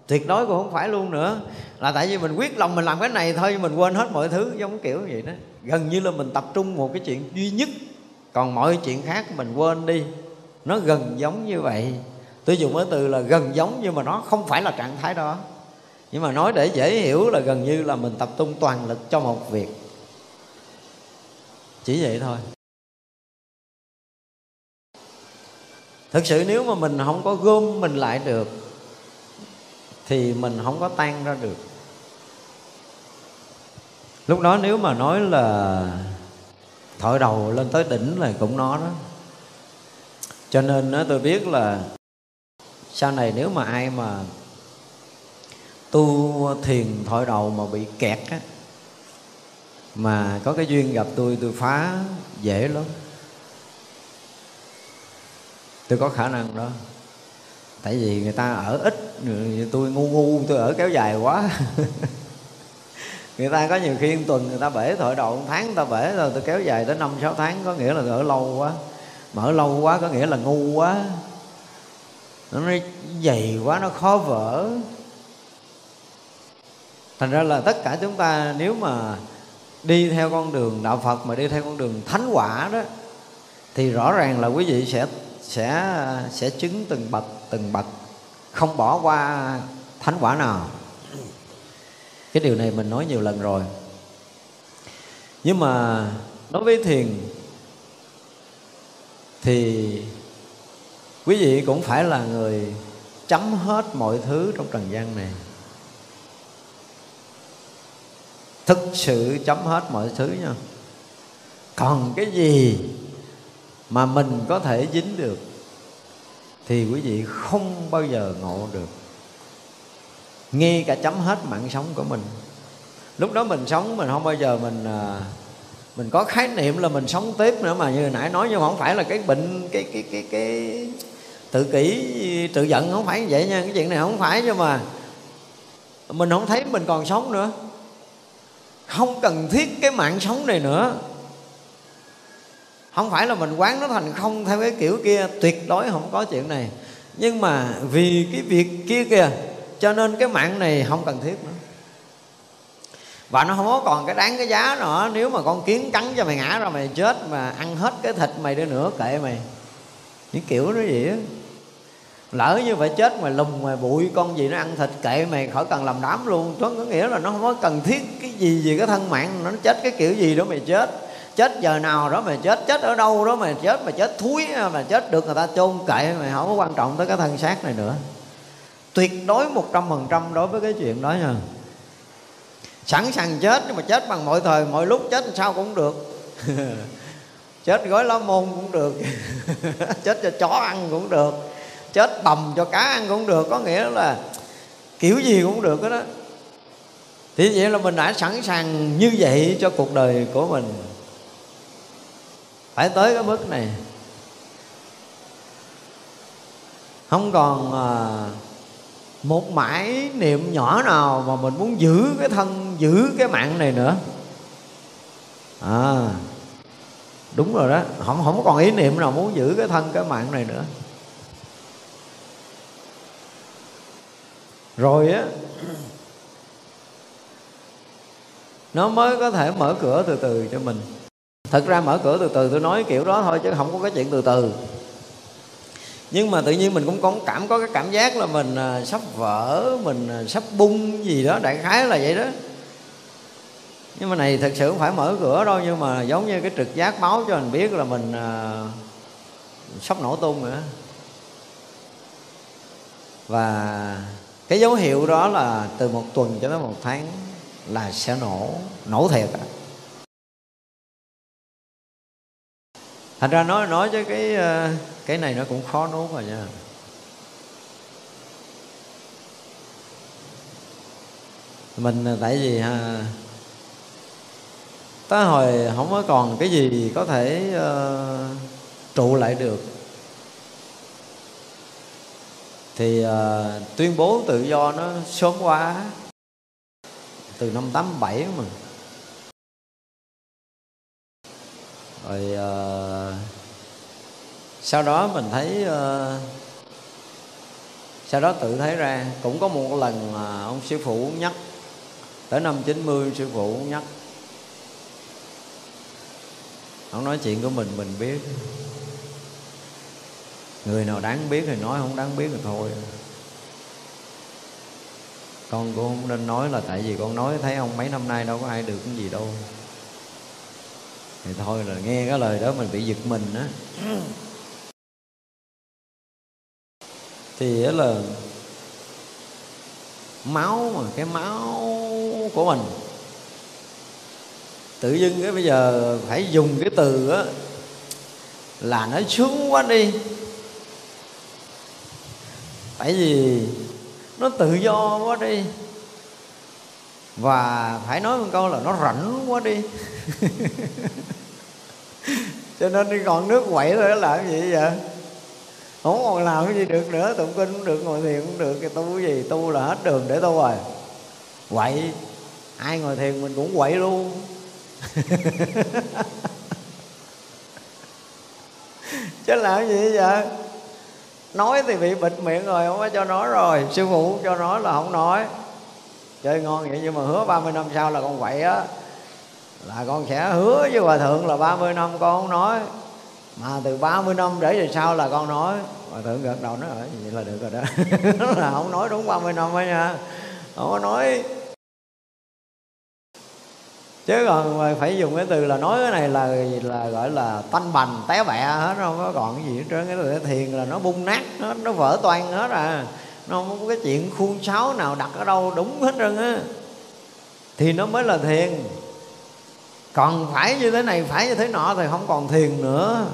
Tuyệt đối cũng không phải luôn nữa. Là tại vì mình quyết lòng mình làm cái này thôi mình quên hết mọi thứ giống kiểu vậy đó. Gần như là mình tập trung một cái chuyện duy nhất còn mọi chuyện khác mình quên đi. Nó gần giống như vậy tôi dùng cái từ là gần giống nhưng mà nó không phải là trạng thái đó. Nhưng mà nói để dễ hiểu là gần như là mình tập trung toàn lực cho một việc. Chỉ vậy thôi. Thực sự nếu mà mình không có gom mình lại được, thì mình không có tan ra được. Lúc đó nếu mà nói là thổi đầu lên tới đỉnh là cũng nó đó. Cho nên tôi biết là sau này nếu mà ai mà tu thiền thổi đầu mà bị kẹt á, mà có cái duyên gặp tôi tôi phá dễ lắm. Tôi có khả năng đó. Tại vì người ta ở ít tôi ngu ngu, tôi ở kéo dài quá. [laughs] Người ta có nhiều khi tuần người ta bể thổi đầu, một tháng người ta bể rồi, tôi kéo dài tới năm, sáu tháng, có nghĩa là ở lâu quá. Mà ở lâu quá, có nghĩa là ngu quá nó dày quá, nó khó vỡ. Thành ra là tất cả chúng ta nếu mà đi theo con đường đạo phật mà đi theo con đường thánh quả đó, thì rõ ràng là quý vị sẽ sẽ sẽ chứng từng bậc từng bậc, không bỏ qua thánh quả nào. Cái điều này mình nói nhiều lần rồi. Nhưng mà đối với thiền thì quý vị cũng phải là người chấm hết mọi thứ trong trần gian này. Thực sự chấm hết mọi thứ nha. Còn cái gì mà mình có thể dính được thì quý vị không bao giờ ngộ được. Ngay cả chấm hết mạng sống của mình. Lúc đó mình sống, mình không bao giờ mình à, mình có khái niệm là mình sống tiếp nữa mà như nãy nói nhưng mà không phải là cái bệnh, cái cái cái cái tự kỷ, tự giận không phải như vậy nha, cái chuyện này không phải nhưng mà. Mình không thấy mình còn sống nữa. Không cần thiết cái mạng sống này nữa. Không phải là mình quán nó thành không theo cái kiểu kia, tuyệt đối không có chuyện này. Nhưng mà vì cái việc kia kìa, cho nên cái mạng này không cần thiết nữa. Và nó không có còn cái đáng cái giá nữa. Nếu mà con kiến cắn cho mày ngã ra mày chết mà ăn hết cái thịt mày đi nữa, kệ mày. Những kiểu nó vậy á lỡ như phải chết mà lùm mà bụi, con gì nó ăn thịt kệ mày, khỏi cần làm đám luôn. Có nghĩa là nó không có cần thiết cái gì về cái thân mạng, nó chết cái kiểu gì đó mày chết. Chết giờ nào đó mày chết chết ở đâu đó mày chết mày chết thúi mà chết được người ta chôn kệ mày, không có quan trọng tới cái thân xác này nữa. Tuyệt đối một trăm phần trăm đối với cái chuyện đó nha. Sẵn sàng chết nhưng mà chết bằng mọi thời, mọi lúc, chết sao cũng được. [laughs] Chết gói lá môn cũng được. [laughs] Chết cho chó ăn cũng được chết bầm cho cá ăn cũng được, có nghĩa là kiểu gì cũng được đó. Thì vậy là mình đã sẵn sàng như vậy cho cuộc đời của mình. Phải tới cái mức này. Không còn à, một mãi niệm nhỏ nào mà mình muốn giữ cái thân, giữ cái mạng này nữa. À đúng rồi đó. Không không còn ý niệm nào muốn giữ cái thân, cái mạng này nữa. Rồi á nó mới có thể mở cửa từ từ cho mình. Thật ra mở cửa từ từ tôi nói kiểu đó thôi chứ không có cái chuyện từ từ. Nhưng mà tự nhiên mình cũng có cảm có cái cảm giác là mình à, sắp vỡ mình à, sắp bung gì đó đại khái là vậy đó. Nhưng mà này thật sự không phải mở cửa đâu nhưng mà giống như cái trực giác báo cho mình biết là mình à, sắp nổ tung nữa và cái dấu hiệu đó là từ một tuần cho tới một tháng là sẽ nổ nổ thiệt à. thành ra nói nói cho cái ờ, cái này nó cũng khó nuốt rồi nha mình ờ, tại vì ha tới hồi không có còn cái gì có thể uh, trụ lại được thì uh, tuyên bố tự do nó sớm quá từ năm 87 mà. Rồi uh, sau đó mình thấy uh, sau đó tự thấy ra cũng có một lần mà ông sư phụ nhắc tới năm 90 sư phụ nhắc. Ông nói chuyện của mình mình biết người nào đáng biết thì nói, không đáng biết thì thôi. Con cũng không nên nói là tại vì con nói thấy ông mấy năm nay đâu có ai được cái gì đâu. Thì thôi là nghe cái lời đó mình bị giật mình á. Thì đó là máu mà, cái máu của mình. Tự dưng cái bây giờ phải dùng cái từ á là nó sướng quá đi tại vì nó tự do quá đi. Và phải nói một câu là nó rảnh quá đi. [laughs] Cho nên đi còn nước quậy thôi làm cái gì vậy? Không còn làm cái gì được nữa, tụng kinh cũng được, ngồi thiền cũng được, cái tu cái gì, tu là hết đường để tu rồi. Quậy, ai ngồi thiền mình cũng quậy luôn. [laughs] Chứ làm cái gì vậy? Nói thì bị bịt miệng rồi, không có cho nói rồi. Sư phụ cho nói là không nói. Chơi ngon vậy nhưng mà hứa 30 năm sau là con quậy á. Là con sẽ hứa với hòa thượng là 30 năm con không nói. Mà từ 30 năm để về sau là con nói. Hòa thượng gật đầu nói ờ, vậy là được rồi đó. [laughs] Là không nói đúng 30 năm ấy nha. Không có nói chứ còn phải dùng cái từ là nói cái này là là gọi là tanh bành, té bẹ hết không có còn cái gì hết trơn. Cái từ thiền là nó bung nát hết, nó vỡ toan hết à. Nó không có cái chuyện khuôn sáo nào đặt ở đâu đúng hết trơn á. Thì nó mới là thiền. Còn phải như thế này, phải như thế nọ thì không còn thiền nữa.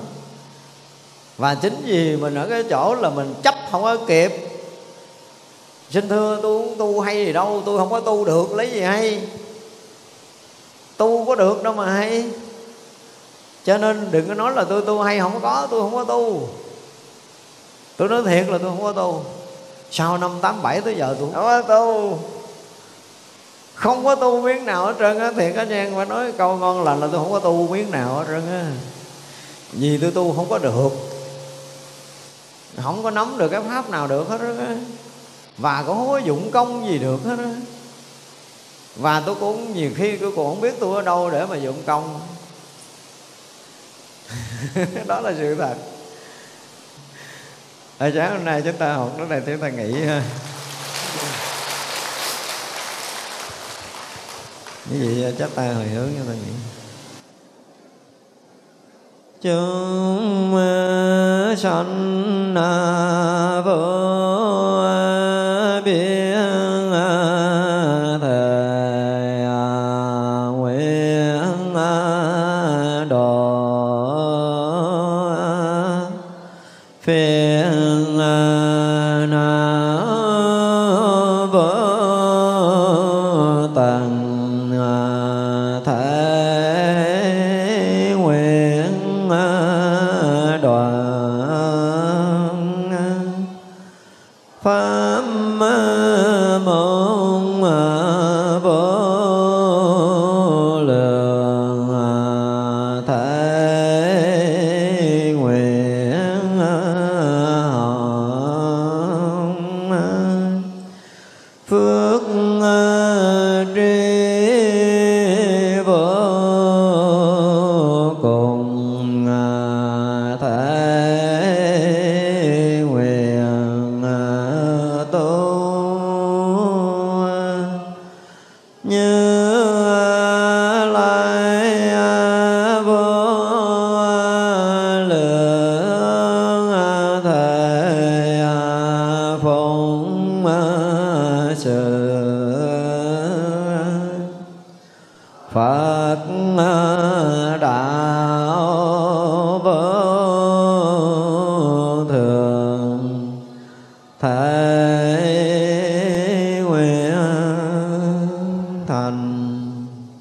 Và chính vì mình ở cái chỗ là mình chấp không có kịp. Xin thưa, tôi tu hay gì đâu, tôi không có tu được, lấy gì hay tu có được đâu mà hay. Cho nên đừng có nói là tôi tu hay, không có, tôi không có tu. Tôi nói thiệt là tôi không có tu. Sau năm tám bảy tới giờ tôi không có tu. Không có tu miếng nào hết trơn á, thiệt á nha phải nói câu ngon lành là tôi không có tu miếng nào hết trơn á. Vì tôi tu không có được. Không có nắm được cái pháp nào được hết á. Và cũng không có dụng công gì được hết á và tôi cũng nhiều khi tôi cũng không biết tôi ở đâu để mà dụng công. [laughs] Đó là sự thật. À, sáng hôm nay chúng ta học nó này chúng ta nghĩ ha. Như vậy à, chắc ta hồi hướng cho ta nghĩ chúng à, sanh à, vô